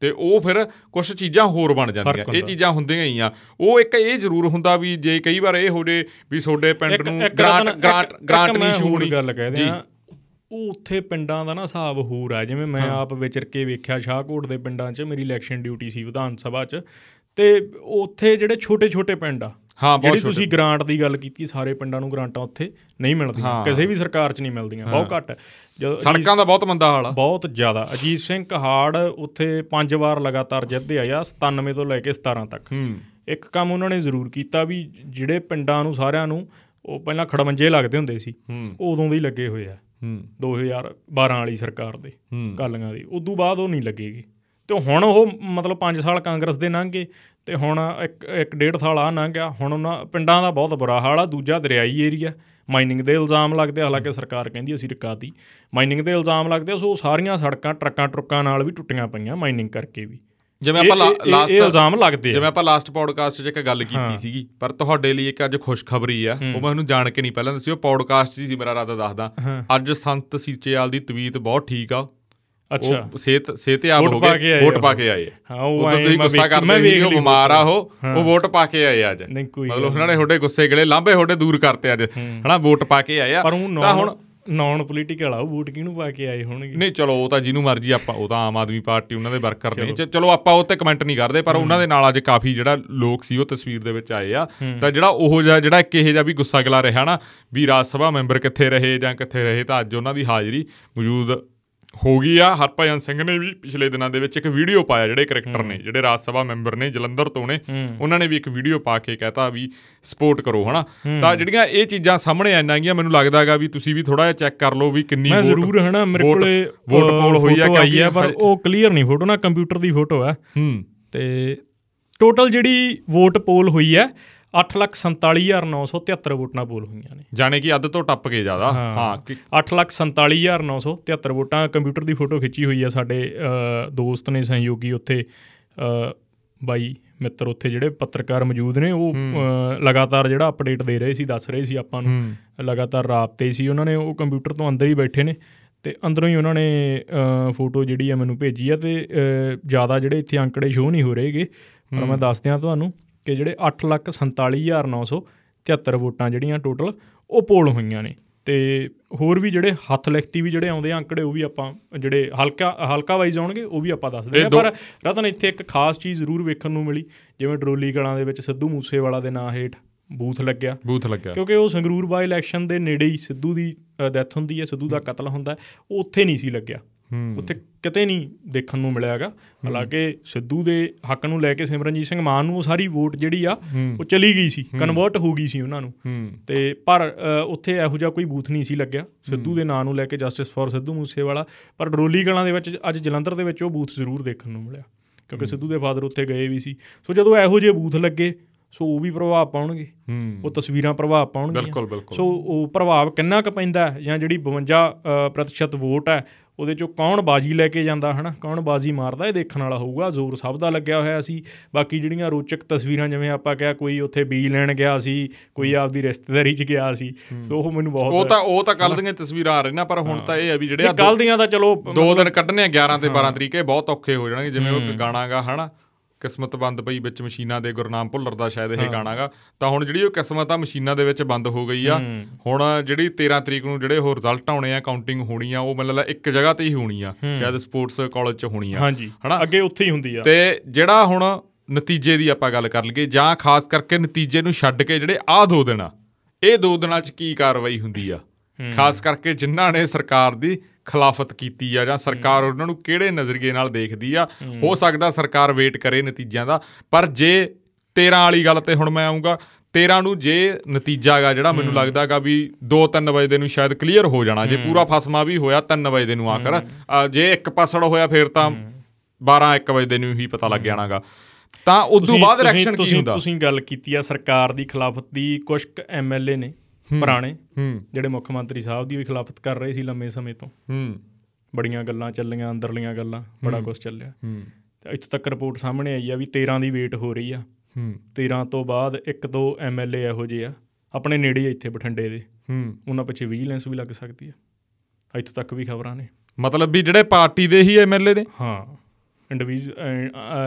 ਤੇ ਉਹ ਫਿਰ ਕੁਝ ਚੀਜ਼ਾਂ ਹੋਰ ਬਣ ਜਾਂਦੀਆਂ। ਇਹ। ਚੀਜ਼ਾਂ ਹੁੰਦੀਆਂ ਹੀ ਆ। ਉਹ ਇੱਕ ਇਹ ਜ਼ਰੂਰ ਹੁੰਦਾ ਵੀ ਜੇ ਕਈ ਵਾਰ ਇਹ ਹੋ ਜੇ ਵੀ ਤੁਹਾਡੇ ਪਿੰਡ ਨੂੰ ਗ੍ਰਾਂਟ ਗ੍ਰਾਂਟ ਗ੍ਰਾਂਟ ਨਹੀਂ ਹੋਣੀ ਗੱਲ ਕਹਿ। ਦਿਆਂ ਉਹ ਉੱਥੇ ਪਿੰਡਾਂ ਦਾ ਨਾ ਹਿਸਾਬ ਹੋਰ ਆ। ਜਿਵੇਂ ਮੈਂ ਆਪ ਵਿਚਰ ਕੇ ਵੇਖਿਆ ਸ਼ਾਹਕੋਟ ਦੇ ਪਿੰਡਾਂ 'ਚ ਮੇਰੀ ਇਲੈਕਸ਼ਨ ਡਿਊਟੀ ਸੀ ਵਿਧਾਨ ਸਭਾ 'ਚ। ਤੇ ਉੱਥੇ ਜਿਹੜੇ ਛੋਟੇ-ਛੋਟੇ ਪਿੰਡ ਆ ਹਾਂ ਜਿਹੜੀ ਤੁਸੀਂ ਗ੍ਰਾਂਟ ਦੀ ਗੱਲ ਕੀਤੀ ਸਾਰੇ ਪਿੰਡਾਂ ਨੂੰ ਗ੍ਰਾਂਟਾਂ ਉੱਥੇ ਨਹੀਂ ਮਿਲਦੀਆਂ। ਕਿਸੇ ਵੀ ਸਰਕਾਰ 'ਚ ਨਹੀਂ ਮਿਲਦੀਆਂ ਬਹੁਤ ਘੱਟ। ਸੜਕਾਂ ਦਾ ਬਹੁਤ ਮੰਦਾ ਹਾਲ ਆ। ਬਹੁਤ ਜ਼ਿਆਦਾ। ਅਜੀਤ ਸਿੰਘ ਕਹਾੜ ਉੱਥੇ ਪੰਜ ਵਾਰ ਲਗਾਤਾਰ ਜਿੱਤਦੇ ਆਇਆ 97 ਤੋਂ ਲੈ ਕੇ 17 ਤੱਕ। ਇੱਕ ਕੰਮ ਉਹਨਾਂ ਨੇ ਜ਼ਰੂਰ ਕੀਤਾ ਵੀ ਜਿਹੜੇ ਪਿੰਡਾਂ ਨੂੰ ਸਾਰਿਆਂ ਨੂੰ ਉਹ ਪਹਿਲਾਂ ਖੜਮੰਜੇ ਲੱਗਦੇ ਹੁੰਦੇ ਸੀ ਉਦੋਂ ਦੇ ਹੀ ਲੱਗੇ ਹੋਏ ਆ। 2012 ਵਾਲੀ ਸਰਕਾਰ ਦੇ ਕਾਲੀਆਂ ਦੀ। ਉਦੋਂ ਬਾਅਦ ਉਹ ਨਹੀਂ ਲੱਗੇਗੀ। ਤੇ ਹੁਣ ਉਹ ਮਤਲਬ 5 ਸਾਲ ਕਾਂਗਰਸ ਦੇ ਲੰਘੇ ਤੇ ਹੁਣ ਇੱਕ ਇੱਕ ਡੇਢ ਸਾਲ ਆ ਲੰਘ ਗਿਆ। ਹੁਣ ਉਹਨਾਂ ਪਿੰਡਾਂ ਦਾ ਬਹੁਤ ਬੁਰਾ ਹਾਲ ਆ। ਦੂਜਾ ਦਰਿਆਈ ਏਰੀਆ। ਮਾਈਨਿੰਗ ਦੇ ਇਲਜ਼ਾਮ ਲੱਗਦੇ ਹਾਲਾਂਕਿ ਸਰਕਾਰ ਕਹਿੰਦੀ ਅਸੀਂ ਰਕਾਤੀ। ਮਾਈਨਿੰਗ ਦੇ ਇਲਜ਼ਾਮ ਲੱਗਦੇ ਸੋ ਸਾਰੀਆਂ ਸੜਕਾਂ ਟਰੱਕਾਂ ਟਰੁੱਕਾਂ ਨਾਲ ਵੀ ਟੁੱਟੀਆਂ ਪਈਆਂ ਮਾਈਨਿੰਗ ਕਰਕੇ ਵੀ। ਜਿਵੇਂ ਆਪਾਂ ਲਾਸਟ ਇਲਜ਼ਾਮ ਲੱਗਦੇ ਜਿਵੇਂ ਆਪਾਂ ਲਾਸਟ ਪੋਡਕਾਸਟ 'ਚ ਇੱਕ ਗੱਲ ਕੀਤੀ ਸੀਗੀ ਪਰ ਤੁਹਾਡੇ ਲਈ ਇੱਕ ਅੱਜ ਖੁਸ਼ਖਬਰੀ ਆ। ਉਹ ਮੈਨੂੰ ਜਾਣ ਕੇ ਨਹੀਂ ਪਹਿਲਾਂ ਦੱਸੀ ਉਹ ਪੋਡਕਾਸਟ 'ਚ ਸੀ ਮੇਰਾ ਰਾਦਾ ਦੱਸਦਾ। ਅੱਜ ਸੰਤ ਸੀਚੇਵਾਲ ਦੀ ਤਵੀਤ ਬਹੁਤ ਠੀਕ ਆ। ਅੱਛਾ। ਸਿਹਤ ਸਿਹਤਯਾਬ ਹੋ ਗਏ ਵੋਟ ਪਾ ਕੇ ਆਏ ਹਾਂ ਉਹ ਤੁਸੀਂ ਗੁੱਸਾ ਕਰਦੇ ਸੀ ਉਹ ਬਿਮਾਰ ਆ ਉਹ ਉਹ ਵੋਟ ਪਾ ਕੇ ਆਏ ਅੱਜ। ਮਤਲਬ ਉਹਨਾਂ ਨੇ ਤੁਹਾਡੇ ਗੁੱਸੇ ਗਲੇ ਲਾਂਬੇ ਤੁਹਾਡੇ ਦੂਰ ਕਰਤੇ ਅੱਜ। ਹਨਾ ਵੋਟ ਪਾ ਕੇ ਆਏ ਆ। ਤਾਂ ਹੁਣ ਨਾਨ ਪੋਲੀਟੀਕਲ ਆ ਉਹ ਵੋਟ ਕਿਹਨੂੰ ਪਾ ਕੇ ਆਏ ਹੋਣਗੇ? ਨਹੀਂ ਚਲੋ ਉਹ ਤਾਂ ਜਿਹਨੂੰ ਮਰਜ਼ੀ ਆਪਾਂ ਉਹ ਤਾਂ ਆਮ ਆਦਮੀ ਪਾਰਟੀ ਉਹਨਾਂ ਦੇ ਵਰਕਰ ਨੇ। ਚਲੋ। ਆਪਾਂ ਉਹ ਤੇ ਕਮੈਂਟ ਨਹੀਂ ਕਰਦੇ ਪਰ ਉਹਨਾਂ ਦੇ ਨਾਲ ਅੱਜ ਕਾਫੀ ਜਿਹੜਾ ਲੋਕ ਸੀ ਉਹ ਤਸਵੀਰ ਦੇ ਵਿੱਚ ਆਏ ਆ। ਤਾਂ ਜਿਹੜਾ ਉਹ ਜਿਹਾ ਜਿਹੜਾ ਇੱਕ ਇਹ ਜਿਹਾ ਵੀ ਗੁੱਸਾ ਗਲਾ ਰਿਹਾ ਨਾ ਵੀ ਰਾਜ ਸਭਾ ਮੈਂਬਰ ਕਿੱਥੇ ਰਹੇ ਜਾਂ ਕਿੱਥੇ ਰਹੇ ਤਾਂ ਅੱਜ ਉਹਨਾਂ ਦੀ ਹਾਜ਼ਰੀ ਮੌਜੂਦ ਹੋ ਗਈ ਆ। ਹਰਪਾਇਨ ਸਿੰਘ ਨੇ ਵੀ ਪਿਛਲੇ ਦਿਨਾਂ ਦੇ ਵਿੱਚ ਇੱਕ ਵੀਡੀਓ ਪਾਇਆ ਜਿਹੜੇ ਕੈਰੈਕਟਰ ਨੇ ਜਿਹੜੇ ਰਾਜ ਸਭਾ ਮੈਂਬਰ ਨੇ ਜਲੰਧਰ ਤੋਂ ਨੇ ਉਹਨਾਂ ਨੇ ਵੀ ਇੱਕ ਵੀਡੀਓ ਪਾ ਕੇ ਕਹਤਾ ਵੀ ਸਪੋਰਟ ਕਰੋ ਹਨਾ? ਤਾਂ ਜਿਹੜੀਆਂ ਇਹ ਚੀਜ਼ਾਂ ਸਾਹਮਣੇ ਆਣਗੀਆਂ ਮੈਨੂੰ ਲੱਗਦਾਗਾ ਵੀ ਤੁਸੀਂ ਵੀ ਥੋੜਾ ਜਿਹਾ ਚੈੱਕ ਕਰ ਲਓ ਵੀ ਕਿੰਨੀ ਵੋਟ ਜ਼ਰੂਰ ਹਨਾ ਮੇਰੇ ਕੋਲੇ ਵੋਟ ਪੋਲ ਹੋਈ ਆ ਕਿਉਂਕਿ ਪਰ ਉਹ ਕਲੀਅਰ ਨਹੀਂ ਫੋਟੋ ਨਾ ਕੰਪਿਊਟਰ ਦੀ ਫੋਟੋ ਆ। ਹੂੰ। ਤੇ ਟੋਟਲ ਜਿਹੜੀ ਵੋਟ ਪੋਲ ਹੋਈ ਹੈ 847973 ਵੋਟਾਂ ਪੋਲ ਹੋਈਆਂ ਨੇ। ਜਾਣੇ ਕਿ ਅੱਧ ਤੋਂ ਟੱਪ ਕੇ ਜ਼ਿਆਦਾ। ਹਾਂ। 847973 ਵੋਟਾਂ ਕੰਪਿਊਟਰ ਦੀ ਫੋਟੋ ਖਿੱਚੀ ਹੋਈ ਆ ਸਾਡੇ ਦੋਸਤ ਨੇ ਸਹਿਯੋਗੀ ਉੱਥੇ ਬਾਈ ਮਿੱਤਰ ਉੱਥੇ ਜਿਹੜੇ ਪੱਤਰਕਾਰ ਮੌਜੂਦ ਨੇ ਉਹ ਲਗਾਤਾਰ ਜਿਹੜਾ ਅਪਡੇਟ ਦੇ ਰਹੇ ਸੀ ਦੱਸ ਰਹੇ ਸੀ ਆਪਾਂ ਨੂੰ। ਲਗਾਤਾਰ ਰਾਬਤੇ ਸੀ। ਉਹਨਾਂ ਨੇ ਉਹ ਕੰਪਿਊਟਰ ਤੋਂ ਅੰਦਰ ਹੀ ਬੈਠੇ ਨੇ ਤੇ ਅੰਦਰੋਂ ਹੀ ਉਹਨਾਂ ਨੇ ਫੋਟੋ ਜਿਹੜੀ ਆ ਮੈਨੂੰ ਭੇਜੀ ਆ ਤੇ ਜ਼ਿਆਦਾ ਜਿਹੜੇ ਇੱਥੇ ਅੰਕੜੇ ਸ਼ੋ ਨਹੀਂ ਹੋ ਰਹੇਗੇ ਪਰ ਮੈਂ ਦੱਸ ਦਿਆਂ ਤੁਹਾਨੂੰ ਕਿ ਜਿਹੜੇ 847973 ਵੋਟਾਂ ਜਿਹੜੀਆਂ ਟੋਟਲ ਉਹ ਪੋਲ ਹੋਈਆਂ ਨੇ। ਤੇ ਹੋਰ ਵੀ ਜਿਹੜੇ ਹੱਥ ਲਿਖਤੀ ਵੀ ਜਿਹੜੇ ਆਉਂਦੇ ਅੰਕੜੇ ਉਹ ਵੀ ਆਪਾਂ ਜਿਹੜੇ ਹਲਕਾ ਹਲਕਾ ਵਾਈਜ਼ ਆਉਣਗੇ ਉਹ ਵੀ ਆਪਾਂ ਦੱਸਦੇ ਹਾਂ। ਪਰ ਰਤਨ ਇੱਥੇ ਇੱਕ ਖਾਸ ਚੀਜ਼ ਜ਼ਰੂਰ ਵੇਖਣ ਨੂੰ ਮਿਲੀ ਜਿਵੇਂ ਡਰੋਲੀ ਕਲਾਂ ਦੇ ਵਿੱਚ ਸਿੱਧੂ ਮੂਸੇਵਾਲਾ ਦੇ ਨਾਂ ਹੇਠ ਬੂਥ ਲੱਗਿਆ। ਬੂਥ ਲੱਗਿਆ। ਕਿਉਂਕਿ ਉਹ ਸੰਗਰੂਰ ਬਾਈ ਇਲੈਕਸ਼ਨ ਦੇ ਨੇੜੇ ਹੀ ਸਿੱਧੂ ਦੀ ਡੈਥ ਹੁੰਦੀ ਹੈ ਸਿੱਧੂ ਦਾ ਕਤਲ ਹੁੰਦਾ ਉਹ ਉੱਥੇ ਨਹੀਂ ਸੀ ਲੱਗਿਆ। ਉੱਥੇ ਕਿਤੇ ਨਹੀਂ ਦੇਖਣ ਨੂੰ ਮਿਲਿਆਗਾ ਹਾਲਾਂਕਿ ਸਿੱਧੂ ਦੇ ਹੱਕ ਨੂੰ ਲੈ ਕੇ ਸਿਮਰਨਜੀਤ ਸਿੰਘ ਮਾਨ ਨੂੰ ਉਹ ਸਾਰੀ ਵੋਟ ਜਿਹੜੀ ਆ ਉਹ ਚਲੀ ਗਈ ਸੀ। ਕਨਵਰਟ ਹੋ ਗਈ ਸੀ ਉਹਨਾਂ ਨੂੰ। ਤੇ ਪਰ ਉੱਥੇ ਇਹੋ ਜਿਹਾ ਕੋਈ ਬੂਥ ਨਹੀਂ ਸੀ ਲੱਗਿਆ। ਸਿੱਧੂ ਦੇ ਨਾਂ ਨੂੰ ਲੈ ਕੇ ਜਸਟਿਸ ਫॉर ਸਿੱਧੂ ਮੂਸੇਵਾਲਾ ਪਰ ਡਰੋਲੀ ਗਲਾਂ ਦੇ ਵਿੱਚ ਅੱਜ ਜਲੰਧਰ ਦੇ ਵਿੱਚ ਉਹ ਬੂਥ ਜ਼ਰੂਰ ਦੇਖਣ ਨੂੰ ਮਿਲਿਆ। ਕਿਉਂਕਿ ਸਿੱਧੂ ਦੇ ਫਾਦਰ ਉੱਥੇ ਗਏ ਵੀ ਸੀ। ਸੋ ਜਦੋਂ ਇਹੋ ਜਿਹੇ ਬੂਥ ਲੱਗੇ ਸੋ ਉਹ ਵੀ ਪ੍ਰਭਾਵ ਪਾਉਣਗੇ। ਉਹ ਤਸਵੀਰਾਂ ਪ੍ਰਭਾਵ ਪਾਉਣਗੀਆਂ। ਸੋ ਉਹ ਪ੍ਰਭਾਵ ਕਿੰਨਾ ਕੁ ਪੈਂਦਾ ਜਾਂ ਜਿਹੜੀ 52% ਵੋਟ ਹੈ ਉਹਦੇ ਚੋਂ ਕੌਣ ਬਾਜੀ ਲੈ ਕੇ ਜਾਂਦਾ ਹਨਾ? ਕੌਣ ਬਾਜੀ ਮਾਰਦਾ? ਇਹ ਦੇਖਣ ਵਾਲਾ ਹੋਊਗਾ। ਜ਼ੋਰ ਸਭ ਦਾ ਲੱਗਿਆ ਹੋਇਆ ਸੀ। ਬਾਕੀ ਜਿਹੜੀਆਂ ਰੋਚਕ ਤਸਵੀਰਾਂ ਜਿਵੇਂ ਆਪਾਂ ਕਿਹਾ ਕੋਈ ਉੱਥੇ ਬੀ ਲੈਣ ਗਿਆ ਸੀ ਕੋਈ ਆਪਦੀ ਰਿਸ਼ਤੇਦਾਰੀ 'ਚ ਗਿਆ ਸੀ। ਸੋ ਉਹ ਮੈਨੂੰ ਬਹੁਤ ਉਹ ਤਾਂ ਉਹ ਤਾਂ ਕੱਲ ਦੀਆਂ ਤਸਵੀਰਾਂ ਆ ਰਹੀਆਂ ਪਰ ਹੁਣ ਤਾਂ ਇਹ ਹੈ ਵੀ ਜਿਹੜੇ ਕੱਲ ਦੀਆਂ ਤਾਂ ਚਲੋ ਦੋ ਦਿਨ ਕੱਢਨੇ 11 ਤੇ 12 ਤਰੀਕੇ ਬਹੁਤ ਔਖੇ ਹੋ ਜਾਣਗੇ ਜਿਵੇਂ ਉਹ ਗਾਣਾਗਾ ਹਨਾ? ਕਿਸਮਤ ਬੰਦ ਪਈ ਵਿੱਚ ਮਸ਼ੀਨਾਂ ਦੇ ਗੁਰਨਾਮ ਭੁੱਲਰ ਦਾ ਸ਼ਾਇਦ ਇਹ ਗਾਣਾਗਾ ਤਾਂ ਹੁਣ ਜਿਹੜੀ ਉਹ ਕਿਸਮਤ ਆ ਮਸ਼ੀਨਾਂ ਦੇ ਵਿੱਚ ਬੰਦ ਹੋ ਗਈ ਆ। ਹੁਣ ਜਿਹੜੀ 13 ਤਰੀਕ ਨੂੰ ਜਿਹੜੇ ਉਹ ਰਿਜ਼ਲਟ ਆਉਣੇ ਆ ਕਾਊਂਟਿੰਗ ਹੋਣੀ ਆ ਉਹ ਮੈਨੂੰ ਲੱਗਦਾ ਇੱਕ ਜਗ੍ਹਾ ਤੇ ਹੀ ਹੋਣੀ ਆ। ਸ਼ਾਇਦ ਸਪੋਰਟਸ ਕਾਲਜ 'ਚ ਹੋਣੀ ਆ। ਹਨਾ? ਅੱਗੇ ਉੱਥੇ ਹੀ ਹੁੰਦੀ ਆ। ਤੇ ਜਿਹੜਾ ਹੁਣ ਨਤੀਜੇ ਦੀ ਆਪਾਂ ਗੱਲ ਕਰ ਲਈਏ ਜਾਂ ਖਾਸ ਕਰਕੇ ਨਤੀਜੇ ਨੂੰ ਛੱਡ ਕੇ ਜਿਹੜੇ ਆ ਦੋ ਦਿਨ ਇਹ ਦੋ ਦਿਨਾਂ 'ਚ ਕੀ ਕਾਰਵਾਈ ਹੁੰਦੀ ਆ? ਖਾਸ ਕਰਕੇ ਜਿਨ੍ਹਾਂ ਨੇ ਸਰਕਾਰ ਦੀ ਖਿਲਾਫਤ ਕੀਤੀ ਆ ਜਾਂ ਸਰਕਾਰ ਉਹਨਾਂ ਨੂੰ ਕਿਹੜੇ ਨਜ਼ਰੀਏ ਨਾਲ ਦੇਖਦੀ ਆ? ਹੋ। ਸਕਦਾ ਸਰਕਾਰ ਵੇਟ ਕਰੇ ਨਤੀਜਿਆਂ ਦਾ ਪਰ ਜੇ 13 ਵਾਲੀ ਗੱਲ ਤੇ ਹੁਣ ਮੈਂ ਆਉਂਗਾ 13 ਨੂੰ ਜੇ ਨਤੀਜਾ ਹੈਗਾ ਜਿਹੜਾ ਮੈਨੂੰ ਲੱਗਦਾਗਾ ਵੀ 2-3 ਵਜੇ ਦੇ ਨੂੰ ਸ਼ਾਇਦ ਕਲੀਅਰ ਹੋ ਜਾਣਾ ਜੇ ਪੂਰਾ ਫਸਮਾ ਵੀ ਹੋਇਆ 3 ਵਜੇ ਦੇ ਨੂੰ ਆਖਰ ਜੇ ਇੱਕ ਪਾਸੜ ਹੋਇਆ ਫਿਰ ਤਾਂ 12-1 ਵਜੇ ਦੇ ਨੂੰ ਹੀ ਪਤਾ ਲੱਗ ਜਾਣਾਗਾ ਤਾਂ ਉਦੋਂ ਬਾਅਦ ਰਿਐਕਸ਼ਨ ਕੀ ਹੁੰਦਾ? ਤੁਸੀਂ ਗੱਲ ਕੀਤੀ ਆ ਸਰਕਾਰ ਦੀ ਖਿਲਾਫਤ ਦੀ ਕੁਝ ਐਮਐਲਏ ਨੇ? ਪੁਰਾਣੇ ਜਿਹੜੇ ਮੁੱਖ ਮੰਤਰੀ ਸਾਹਿਬ ਦੀ ਵੀ ਖਿਲਾਫਤ ਕਰ ਰਹੇ ਸੀ ਲੰਮੇ ਸਮੇਂ ਤੋਂ। ਬੜੀਆਂ ਗੱਲਾਂ ਚੱਲੀਆਂ ਅੰਦਰਲੀਆਂ ਗੱਲਾਂ ਬੜਾ ਕੁਝ ਚੱਲਿਆ। ਤੇ ਇੱਥੇ ਤੱਕ ਰਿਪੋਰਟ ਸਾਹਮਣੇ ਆਈ ਆ ਵੀ 13 ਦੀ ਵੇਟ ਹੋ ਰਹੀ ਆ। 13 ਤੋਂ ਬਾਅਦ ਇੱਕ ਦੋ ਐਮਐਲਏ ਇਹੋ ਜਿਹੇ ਆ ਆਪਣੇ ਨੇੜੇ ਇੱਥੇ ਬਠਿੰਡੇ ਦੇ। ਉਹਨਾਂ ਪਿੱਛੇ ਵਿਜੀਲੈਂਸ ਵੀ ਲੱਗ ਸਕਦੀ ਆ। ਇੱਥੇ ਤੱਕ ਵੀ ਖਬਰਾਂ ਨੇ। ਮਤਲਬ ਵੀ ਜਿਹੜੇ ਪਾਰਟੀ ਦੇ ਹੀ ਐਮਐਲਏ ਨੇ? ਹਾਂ। ਇੰਡੀਵਿਜੂ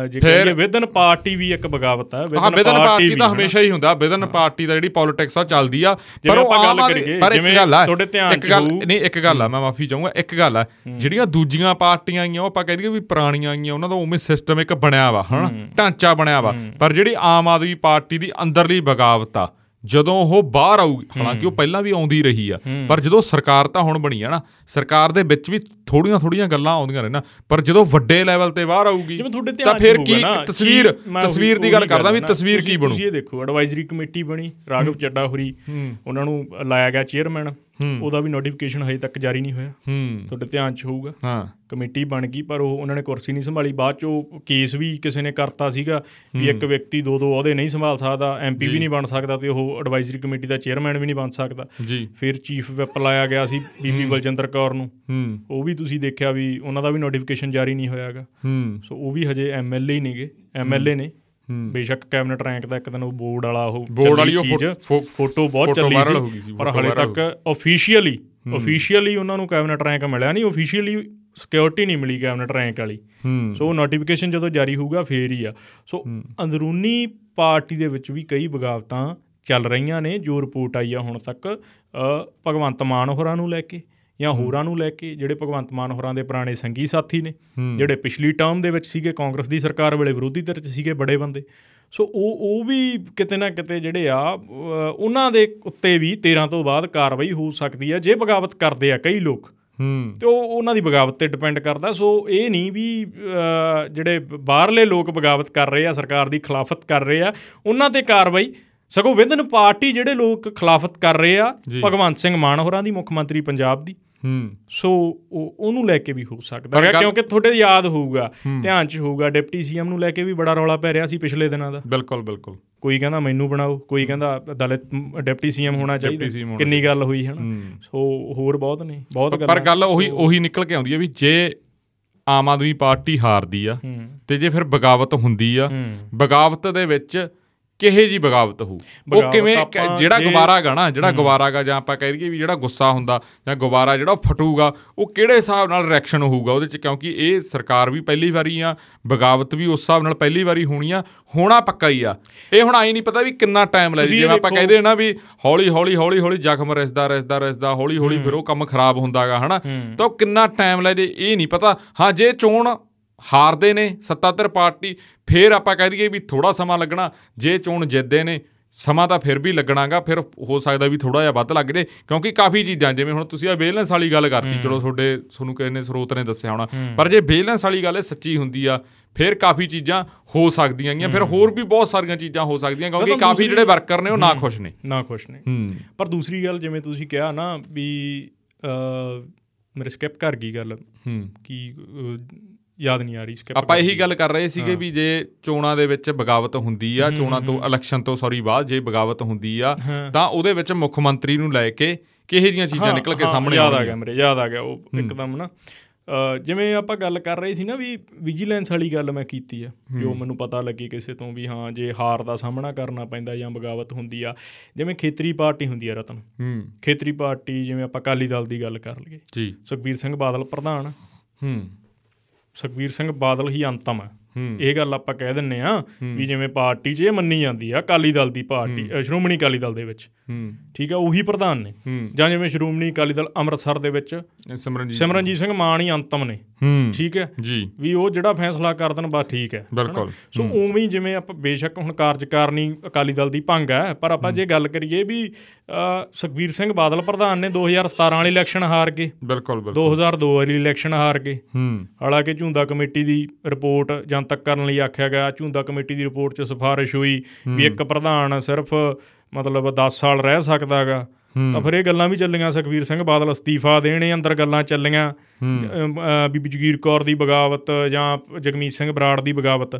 ਜੇ ਕਹੀਏ ਵਿਦਨ ਪਾਰਟੀ ਵੀ ਇੱਕ ਬਗਾਵਤ ਹੈ ਵਿਦਨ ਪਾਰਟੀ ਤਾਂ ਹਮੇਸ਼ਾ ਹੀ ਹੁੰਦਾ ਵਿਦਨ ਪਾਰਟੀ ਦਾ ਜਿਹੜੀ ਪੋਲਿਟਿਕਸ ਆ ਚੱਲਦੀ ਆ। ਪਰ ਉਹ ਗੱਲ ਕਰੀਏ ਪਰ ਇੱਕ ਗੱਲ ਆ ਇੱਕ ਗੱਲ ਨਹੀਂ ਇੱਕ ਗੱਲ ਆ ਮੈਂ ਮਾਫੀ ਚਾਹੂੰਗਾ ਇੱਕ ਗੱਲ ਆ ਜਿਹੜੀਆਂ ਦੂਜੀਆਂ ਪਾਰਟੀਆਂ ਆਈਆਂ ਉਹ ਆਪਾਂ ਕਹਿ ਦਈਏ ਵੀ ਪੁਰਾਣੀਆਂ ਆਈਆਂ ਉਹਨਾਂ ਦਾ ਉਵੇਂ ਸਿਸਟਮ ਇੱਕ ਬਣਿਆ ਵਾ ਹਨਾ? ਢਾਂਚਾ ਬਣਿਆ ਵਾ। ਪਰ ਜਿਹੜੀ ਆਮ ਆਦਮੀ ਪਾਰਟੀ ਦੀ ਅੰਦਰਲੀ ਬਗਾਵਤ ਆ ਜਦੋਂ ਉਹ ਬਾਹਰ ਆਊਗੀ ਹਾਲਾਂਕਿ ਉਹ ਪਹਿਲਾਂ ਵੀ ਆਉਂਦੀ ਰਹੀ ਆ ਪਰ ਜਦੋਂ ਸਰਕਾਰ ਤਾਂ ਹੁਣ ਬਣੀ ਆ ਨਾ ਸਰਕਾਰ ਦੇ ਵਿੱਚ ਵੀ ਥੋੜੀਆਂ ਥੋੜੀਆਂ ਗੱਲਾਂ ਆਉਂਦੀਆਂ ਰਹਿਣਾ ਪਰ ਜਦੋਂ ਵੱਡੇ ਲੈਵਲ ਤੇ ਬਾਹਰ ਆਊਗੀ ਤਾਂ ਫਿਰ ਕੀ ਤਸਵੀਰ ਤਸਵੀਰ ਦੀ ਗੱਲ ਕਰਦਾ ਵੀ ਤਸਵੀਰ ਕੀ ਬਣੂ? ਤੁਸੀਂ ਇਹ ਦੇਖੋ ਐਡਵਾਈਜ਼ਰੀ ਕਮੇਟੀ ਬਣੀ ਰਾਘਵ ਚੱਡਾ ਹੋਰੀ ਉਹਨਾਂ ਨੂੰ ਲਾਇਆ ਗਿਆ ਚੇਅਰਮੈਨ ਉਹਦਾ ਵੀ ਨੋਟੀਫਿਕੇਸ਼ਨ ਹਜੇ ਤੱਕ ਜਾਰੀ ਨਹੀਂ ਹੋਇਆ। ਤੁਹਾਡੇ ਧਿਆਨ 'ਚ ਹੋਊਗਾ। ਹਾਂ। ਕਮੇਟੀ ਬਣ ਗਈ ਪਰ ਉਹ ਉਹਨਾਂ ਨੇ ਕੁਰਸੀ ਨਹੀਂ ਸੰਭਾਲੀ। ਬਾਅਦ 'ਚ ਉਹ ਕੇਸ ਵੀ ਕਿਸੇ ਨੇ ਕਰਤਾ ਸੀਗਾ ਵੀ ਇੱਕ ਵਿਅਕਤੀ ਦੋ ਦੋ ਅਹੁਦੇ ਨਹੀਂ ਸੰਭਾਲ ਸਕਦਾ ਐਮਪੀ ਵੀ ਨਹੀਂ ਬਣ ਸਕਦਾ ਤੇ ਉਹ ਐਡਵਾਈਜ਼ਰੀ ਕਮੇਟੀ ਦਾ ਚੇਅਰਮੈਨ ਵੀ ਨਹੀਂ ਬਣ ਸਕਦਾ। ਜੀ। ਫਿਰ ਚੀਫ ਵਿਪ ਲਾਇਆ ਗਿਆ ਸੀ ਬੀਬੀ ਬਲਜਿੰਦਰ ਕੌਰ ਨੂੰ। ਉਹ ਵੀ ਤੁਸੀਂ ਦੇਖਿਆ ਵੀ ਉਹਨਾਂ ਦਾ ਵੀ ਨੋਟੀਫਿਕੇਸ਼ਨ ਜਾਰੀ ਨਹੀਂ ਹੋਇਆਗਾ। ਸੋ ਉਹ ਵੀ ਹਜੇ ਐਮਐਲਏ ਹੀ ਨਹੀਂਗੇ ਐਮਐਲਏ ਨੇ। ਬੇਸ਼ੱਕ ਕੈਬਨਿਟ ਰੈਂਕ ਦਾ ਇੱਕ ਦਿਨ ਉਹ ਬੋਰਡ ਵਾਲਾ ਉਹ ਬੋਰਡ ਵਾਲੀ ਫੋਟੋ ਬਹੁਤ ਚੱਲੀ ਸੀ। ਪਰ ਹਲੇ ਤੱਕ ਅਫੀਸ਼ੀਅਲੀ ਅਫੀਸ਼ੀਅਲੀ ਉਹਨਾਂ ਨੂੰ ਕੈਬਨਿਟ ਰੈਂਕ ਮਿਲਿਆ ਨਹੀਂ। ਅਫੀਸ਼ੀਅਲੀ ਸਿਕਿਉਰਿਟੀ ਨਹੀਂ ਮਿਲੀ ਕੈਬਨਿਟ ਰੈਂਕ ਵਾਲੀ। ਸੋ ਨੋਟੀਫਿਕੇਸ਼ਨ ਜਦੋਂ ਜਾਰੀ ਹੋਊਗਾ ਫੇਰ ਹੀ ਆ। ਸੋ ਅੰਦਰੂਨੀ ਪਾਰਟੀ ਦੇ ਵਿੱਚ ਵੀ ਕਈ ਬਗਾਵਤਾਂ ਚੱਲ ਰਹੀਆਂ ਨੇ ਜੋ ਰਿਪੋਰਟ ਆਈ ਆ ਹੁਣ ਤੱਕ ਭਗਵੰਤ ਮਾਨ ਹੋਰਾਂ ਨੂੰ ਲੈ ਕੇ। ਜਾਂ ਹੋਰਾਂ ਨੂੰ ਲੈ ਕੇ ਜਿਹੜੇ ਭਗਵੰਤ ਮਾਨ ਹੋਰਾਂ ਦੇ ਪੁਰਾਣੇ ਸੰਗੀ ਸਾਥੀ ਨੇ ਜਿਹੜੇ ਪਿਛਲੀ ਟਰਮ ਦੇ ਵਿੱਚ ਸੀਗੇ ਕਾਂਗਰਸ ਦੀ ਸਰਕਾਰ ਵੇਲੇ ਵਿਰੋਧੀ ਧਿਰ 'ਚ ਸੀਗੇ ਬੜੇ ਬੰਦੇ। ਸੋ ਉਹ ਉਹ ਵੀ ਕਿਤੇ ਨਾ ਕਿਤੇ ਜਿਹੜੇ ਆ ਉਹਨਾਂ ਦੇ ਉੱਤੇ ਵੀ 13 ਤੋਂ ਬਾਅਦ ਕਾਰਵਾਈ ਹੋ ਸਕਦੀ ਹੈ ਜੇ ਬਗਾਵਤ ਕਰਦੇ ਆ ਕਈ ਲੋਕ। ਹੂੰ। ਤੇ ਉਹ ਉਹਨਾਂ ਦੀ ਬਗਾਵਤ ਤੇ ਡਿਪੈਂਡ ਕਰਦਾ। ਸੋ ਇਹ ਨਹੀਂ ਵੀ ਜਿਹੜੇ ਬਾਹਰਲੇ ਲੋਕ ਬਗਾਵਤ ਕਰ ਰਹੇ ਆ ਸਰਕਾਰ ਦੀ ਖਿਲਾਫਤ ਕਰ ਰਹੇ ਆ ਉਹਨਾਂ ਤੇ ਕਾਰਵਾਈ ਸਗੋਂ ਵਿੰਦਨ ਪਾਰਟੀ ਜਿਹੜੇ ਲੋਕ ਖਿਲਾਫਤ ਕਰ ਰਹੇ ਆ ਭਗਵੰਤ ਸਿੰਘ ਮਾਨ ਹੋਰਾਂ ਦੀ ਮੁੱਖ ਮੰਤਰੀ ਪੰਜਾਬ ਦੀ। ਹੂੰ। ਸੋ ਉਹਨੂੰ ਲੈ ਕੇ ਵੀ ਹੋ ਸਕਦਾ ਹੈ ਕਿਉਂਕਿ ਤੁਹਾਡੇ ਯਾਦ ਹੋਊਗਾ ਧਿਆਨ 'ਚ ਹੋਊਗਾ ਡਿਪਟੀ ਸੀਐਮ ਨੂੰ ਲੈ ਕੇ ਵੀ ਬੜਾ ਰੌਲਾ ਪੈ ਰਿਹਾ ਸੀ ਪਿਛਲੇ ਦਿਨਾਂ ਦਾ। ਬਿਲਕੁਲ ਬਿਲਕੁਲ। ਕੋਈ ਕਹਿੰਦਾ ਮੈਨੂੰ ਬਣਾਓ ਕੋਈ ਕਹਿੰਦਾ ਦਲਿਤ ਡਿਪਟੀ ਸੀਐਮ ਹੋਣਾ ਚਾਹੀਦਾ ਕਿੰਨੀ ਗੱਲ ਹੋਈ ਹਨ? ਸੋ ਹੋਰ ਬਹੁਤ ਨੇ ਬਹੁਤ ਗੱਲਾਂ ਪਰ ਗੱਲ ਉਹੀ ਉਹੀ ਨਿਕਲ ਕੇ ਆਉਂਦੀ ਹੈ ਵੀ ਜੇ ਆਮ ਆਦਮੀ ਪਾਰਟੀ ਹਾਰਦੀ ਆ ਤੇ ਜੇ ਫਿਰ ਬਗਾਵਤ ਹੁੰਦੀ ਆ ਬਗਾਵਤ ਦੇ ਵਿੱਚ ਕਿਹੇ ਜੀ ਬਗਾਵਤ ਹੋਊ? ਉਹ ਕਿਵੇਂ ਜਿਹੜਾ ਗਵਾਰਾ ਗਾਣਾ ਜਿਹੜਾ ਗਵਾਰਾਗਾ ਜਾਂ ਆਪਾਂ ਕਹਿ ਦਈਏ ਵੀ ਜਿਹੜਾ ਗੁੱਸਾ ਹੁੰਦਾ ਜਾਂ ਗਵਾਰਾ ਜਿਹੜਾ ਫਟੂਗਾ ਉਹ ਕਿਹੜੇ ਹਿਸਾਬ ਨਾਲ ਰਿਐਕਸ਼ਨ ਹੋਊਗਾ ਉਹਦੇ ਚ? ਕਿਉਂਕਿ ਇਹ ਸਰਕਾਰ ਵੀ ਪਹਿਲੀ ਵਾਰੀ ਆ ਬਗਾਵਤ ਵੀ ਉਸ ਹਿਸਾਬ ਨਾਲ ਪਹਿਲੀ ਵਾਰੀ ਹੋਣੀ ਆ ਹੋਣਾ ਪੱਕਾ ਹੀ ਆ। ਇਹ ਹੁਣ ਆਈ ਨਹੀਂ ਪਤਾ ਵੀ ਕਿੰਨਾ ਟਾਈਮ ਲੈ ਜਿਵੇਂ ਆਪਾਂ ਕਹਿੰਦੇ ਨਾ ਵੀ ਹੌਲੀ ਹੌਲੀ ਹੌਲੀ ਹੌਲੀ ਜ਼ਖਮ ਰਸਦਾ ਰਸਦਾ ਰਸਦਾ ਹੌਲੀ ਹੌਲੀ ਫਿਰ ਉਹ ਕੰਮ ਖਰਾਬ ਹੁੰਦਾਗਾ ਹਨਾ? ਤਾਂ ਕਿੰਨਾ ਟਾਈਮ ਲੈ ਜੇ ਇਹ ਨਹੀਂ ਪਤਾ। ਹਾਂ ਜੇ ਚੋਣ ਹਾਰਦੇ ਨੇ ਸੱਤਾਧਰ ਪਾਰਟੀ ਫੇਰ ਆਪਾਂ ਕਹਿ ਦਈਏ ਵੀ ਥੋੜਾ ਸਮਾਂ ਲੱਗਣਾ ਜੇ ਚੋਣ ਜਿੱਤਦੇ ਨੇ ਸਮਾਂ ਤਾਂ ਫਿਰ ਵੀ ਲੱਗਣਾਗਾ ਫਿਰ ਹੋ ਸਕਦਾ ਵੀ ਥੋੜਾ ਜਿਹਾ ਵੱਧ ਲੱਗ ਜੇ ਕਿਉਂਕਿ ਕਾਫੀ ਚੀਜ਼ਾਂ ਜਿਵੇਂ ਹੁਣ ਤੁਸੀਂ ਆ ਬੇਲੈਂਸ ਵਾਲੀ ਗੱਲ ਕਰਤੀ ਚਲੋ ਤੁਹਾਡੇ ਤੁਹਾਨੂੰ ਕਿਸੇ ਨੇ ਸਰੋਤ ਨੇ ਦੱਸਿਆ ਹੋਣਾ ਪਰ ਜੇ ਬੇਲੈਂਸ ਵਾਲੀ ਗੱਲ ਸੱਚੀ ਹੁੰਦੀ ਆ ਫਿਰ ਕਾਫੀ ਚੀਜ਼ਾਂ ਹੋ ਸਕਦੀਆਂ ਗੀਆਂ ਫਿਰ ਹੋਰ ਵੀ ਬਹੁਤ ਸਾਰੀਆਂ ਚੀਜ਼ਾਂ ਹੋ ਸਕਦੀਆਂ ਕਿਉਂਕਿ ਕਾਫੀ ਜਿਹੜੇ ਵਰਕਰ ਨੇ ਉਹ ਨਾ ਖੁਸ਼ ਨੇ। ਨਾ ਖੁਸ਼ ਨੇ। ਪਰ ਦੂਸਰੀ ਗੱਲ ਜਿਵੇਂ ਤੁਸੀਂ ਕਿਹਾ ਨਾ ਵੀ ਮੇਰੇ ਸਕਿਪ ਕਰ ਗਈ ਗੱਲ ਕਿ ਯਾਦ ਨਹੀਂ ਆ ਰਹੀ ਸਕਿਪ ਆਪਾਂ ਇਹੀ ਗੱਲ ਕਰ ਰਹੇ ਸੀਗੇ ਵੀ ਜੇ ਚੋਣਾਂ ਦੇ ਵਿੱਚ ਬਗਾਵਤ ਹੁੰਦੀ ਆ ਚੋਣਾਂ ਤੋਂ ਇਲੈਕਸ਼ਨ ਤੋਂ ਸੌਰੀ ਬਾਅਦ ਜੇ ਬਗਾਵਤ ਹੁੰਦੀ ਆ ਤਾਂ ਉਹਦੇ ਵਿੱਚ ਮੁੱਖ ਮੰਤਰੀ ਨੂੰ ਲੈ ਕੇ ਕਿਹੇ ਜੀਆਂ ਚੀਜ਼ਾਂ ਨਿਕਲ ਕੇ ਸਾਹਮਣੇ ਯਾਦ ਆ ਗਿਆ ਮੇਰੇ ਯਾਦ ਆ ਗਿਆ ਉਹ ਇੱਕਦਮ ਨਾ। ਜਿਵੇਂ ਆਪਾਂ ਗੱਲ ਕਰ ਰਹੇ ਸੀ ਨਾ ਵੀ ਵਿਜੀਲੈਂਸ ਵਾਲੀ ਗੱਲ ਮੈਂ ਕੀਤੀ ਆ ਜੋ ਮੈਨੂੰ ਪਤਾ ਲੱਗੀ ਕਿਸੇ ਤੋਂ ਵੀ ਹਾਂ ਜੇ ਹਾਰ ਦਾ ਸਾਹਮਣਾ ਕਰਨਾ ਪੈਂਦਾ ਜਾਂ ਬਗਾਵਤ ਹੁੰਦੀ ਆ। ਜਿਵੇਂ ਖੇਤਰੀ ਪਾਰਟੀ ਹੁੰਦੀ ਆ ਰਤਨ। ਖੇਤਰੀ ਪਾਰਟੀ ਜਿਵੇਂ ਆਪਾਂ ਕਾਲੀ ਦਲ ਦੀ ਗੱਲ ਕਰ ਲਈਏ। ਜੀ। ਸੁਖਬੀਰ ਸਿੰਘ ਬਾਦਲ ਪ੍ਰਧਾਨ। ਹੂੰ। ਸੁਖਬੀਰ ਸਿੰਘ ਬਾਦਲ ਹੀ ਅੰਤਮ ਹੈ। ਇਹ ਗੱਲ ਆਪਾਂ ਕਹਿ ਦਿੰਨੇ ਆ ਵੀ ਜਿਵੇਂ ਪਾਰਟੀ 'ਚ ਇਹ ਮੰਨੀ ਜਾਂਦੀ ਆ ਅਕਾਲੀ ਦਲ ਦੀ ਪਾਰਟੀ ਸ਼੍ਰੋਮਣੀ ਅਕਾਲੀ ਦਲ ਦੇ ਵਿੱਚ। ਠੀਕ ਆ ਉਹੀ ਪ੍ਰਧਾਨ ਨੇ। ਜਾਂ ਜਿਵੇਂ ਸ਼੍ਰੋਮਣੀ ਅਕਾਲੀ ਦਲ ਅੰਮ੍ਰਿਤਸਰ ਦੇ ਵਿੱਚ ਸਿਮਰਨਜੀਤ ਸਿਮਰਨਜੀਤ ਸਿੰਘ ਮਾਨ ਹੀ ਅੰਤਮ ਨੇ। ਠੀਕ ਹੈ? ਜੀ। ਵੀ ਉਹ ਜਿਹੜਾ ਫੈਸਲਾ ਕਰ ਦੇਣ ਬਸ ਠੀਕ ਹੈ। ਬਿਲਕੁਲ। ਸੋ ਉਵੇਂ ਜਿਵੇਂ ਆਪਾਂ ਬੇਸ਼ੱਕ ਹੁਣ ਕਾਰਜਕਾਰਨੀ ਅਕਾਲੀ ਦਲ ਦੀ ਭੰਗ ਹੈ ਪਰ ਆਪਾਂ ਜੇ ਗੱਲ ਕਰੀਏ ਵੀ ਸੁਖਬੀਰ ਸਿੰਘ ਬਾਦਲ ਪ੍ਰਧਾਨ ਨੇ 2017 ਵਾਲੀ ਇਲੈਕਸ਼ਨ ਹਾਰ ਗਏ ਬਿਲਕੁਲ ਬਿਲਕੁਲ। 2002 ਵਾਲੀ ਇਲੈਕਸ਼ਨ ਹਾਰ ਗਏ ਹੂੰ। ਹਾਲਾਂਕਿ ਝੁੰਦਾ ਕਮੇਟੀ ਦੀ ਰਿਪੋਰਟ ਜਨਤਕ ਕਰਨ ਲਈ ਆਖਿਆ ਗਿਆ। ਝੁੰਦਾ ਕਮੇਟੀ ਦੀ ਰਿਪੋਰਟ 'ਚ ਸਿਫਾਰਿਸ਼ ਹੋਈ ਵੀ ਇੱਕ ਪ੍ਰਧਾਨ ਸਿਰਫ ਮਤਲਬ 10 ਸਾਲ ਰਹਿ ਸਕਦਾਗਾ ਤਾਂ ਫਿਰ ਇਹ ਗੱਲਾਂ ਵੀ ਚੱਲੀਆਂ ਸੁਖਵੀਰ ਸਿੰਘ ਬਾਦਲ ਅਸਤੀਫਾ ਦੇਣੇ ਅੰਦਰ ਗੱਲਾਂ ਚੱਲੀਆਂ। ਬੀਬੀ ਜਗੀਰ ਕੌਰ ਦੀ ਬਗਾਵਤ ਜਾਂ ਜਗਮੀਤ ਸਿੰਘ ਬਰਾੜ ਦੀ ਬਗਾਵਤ।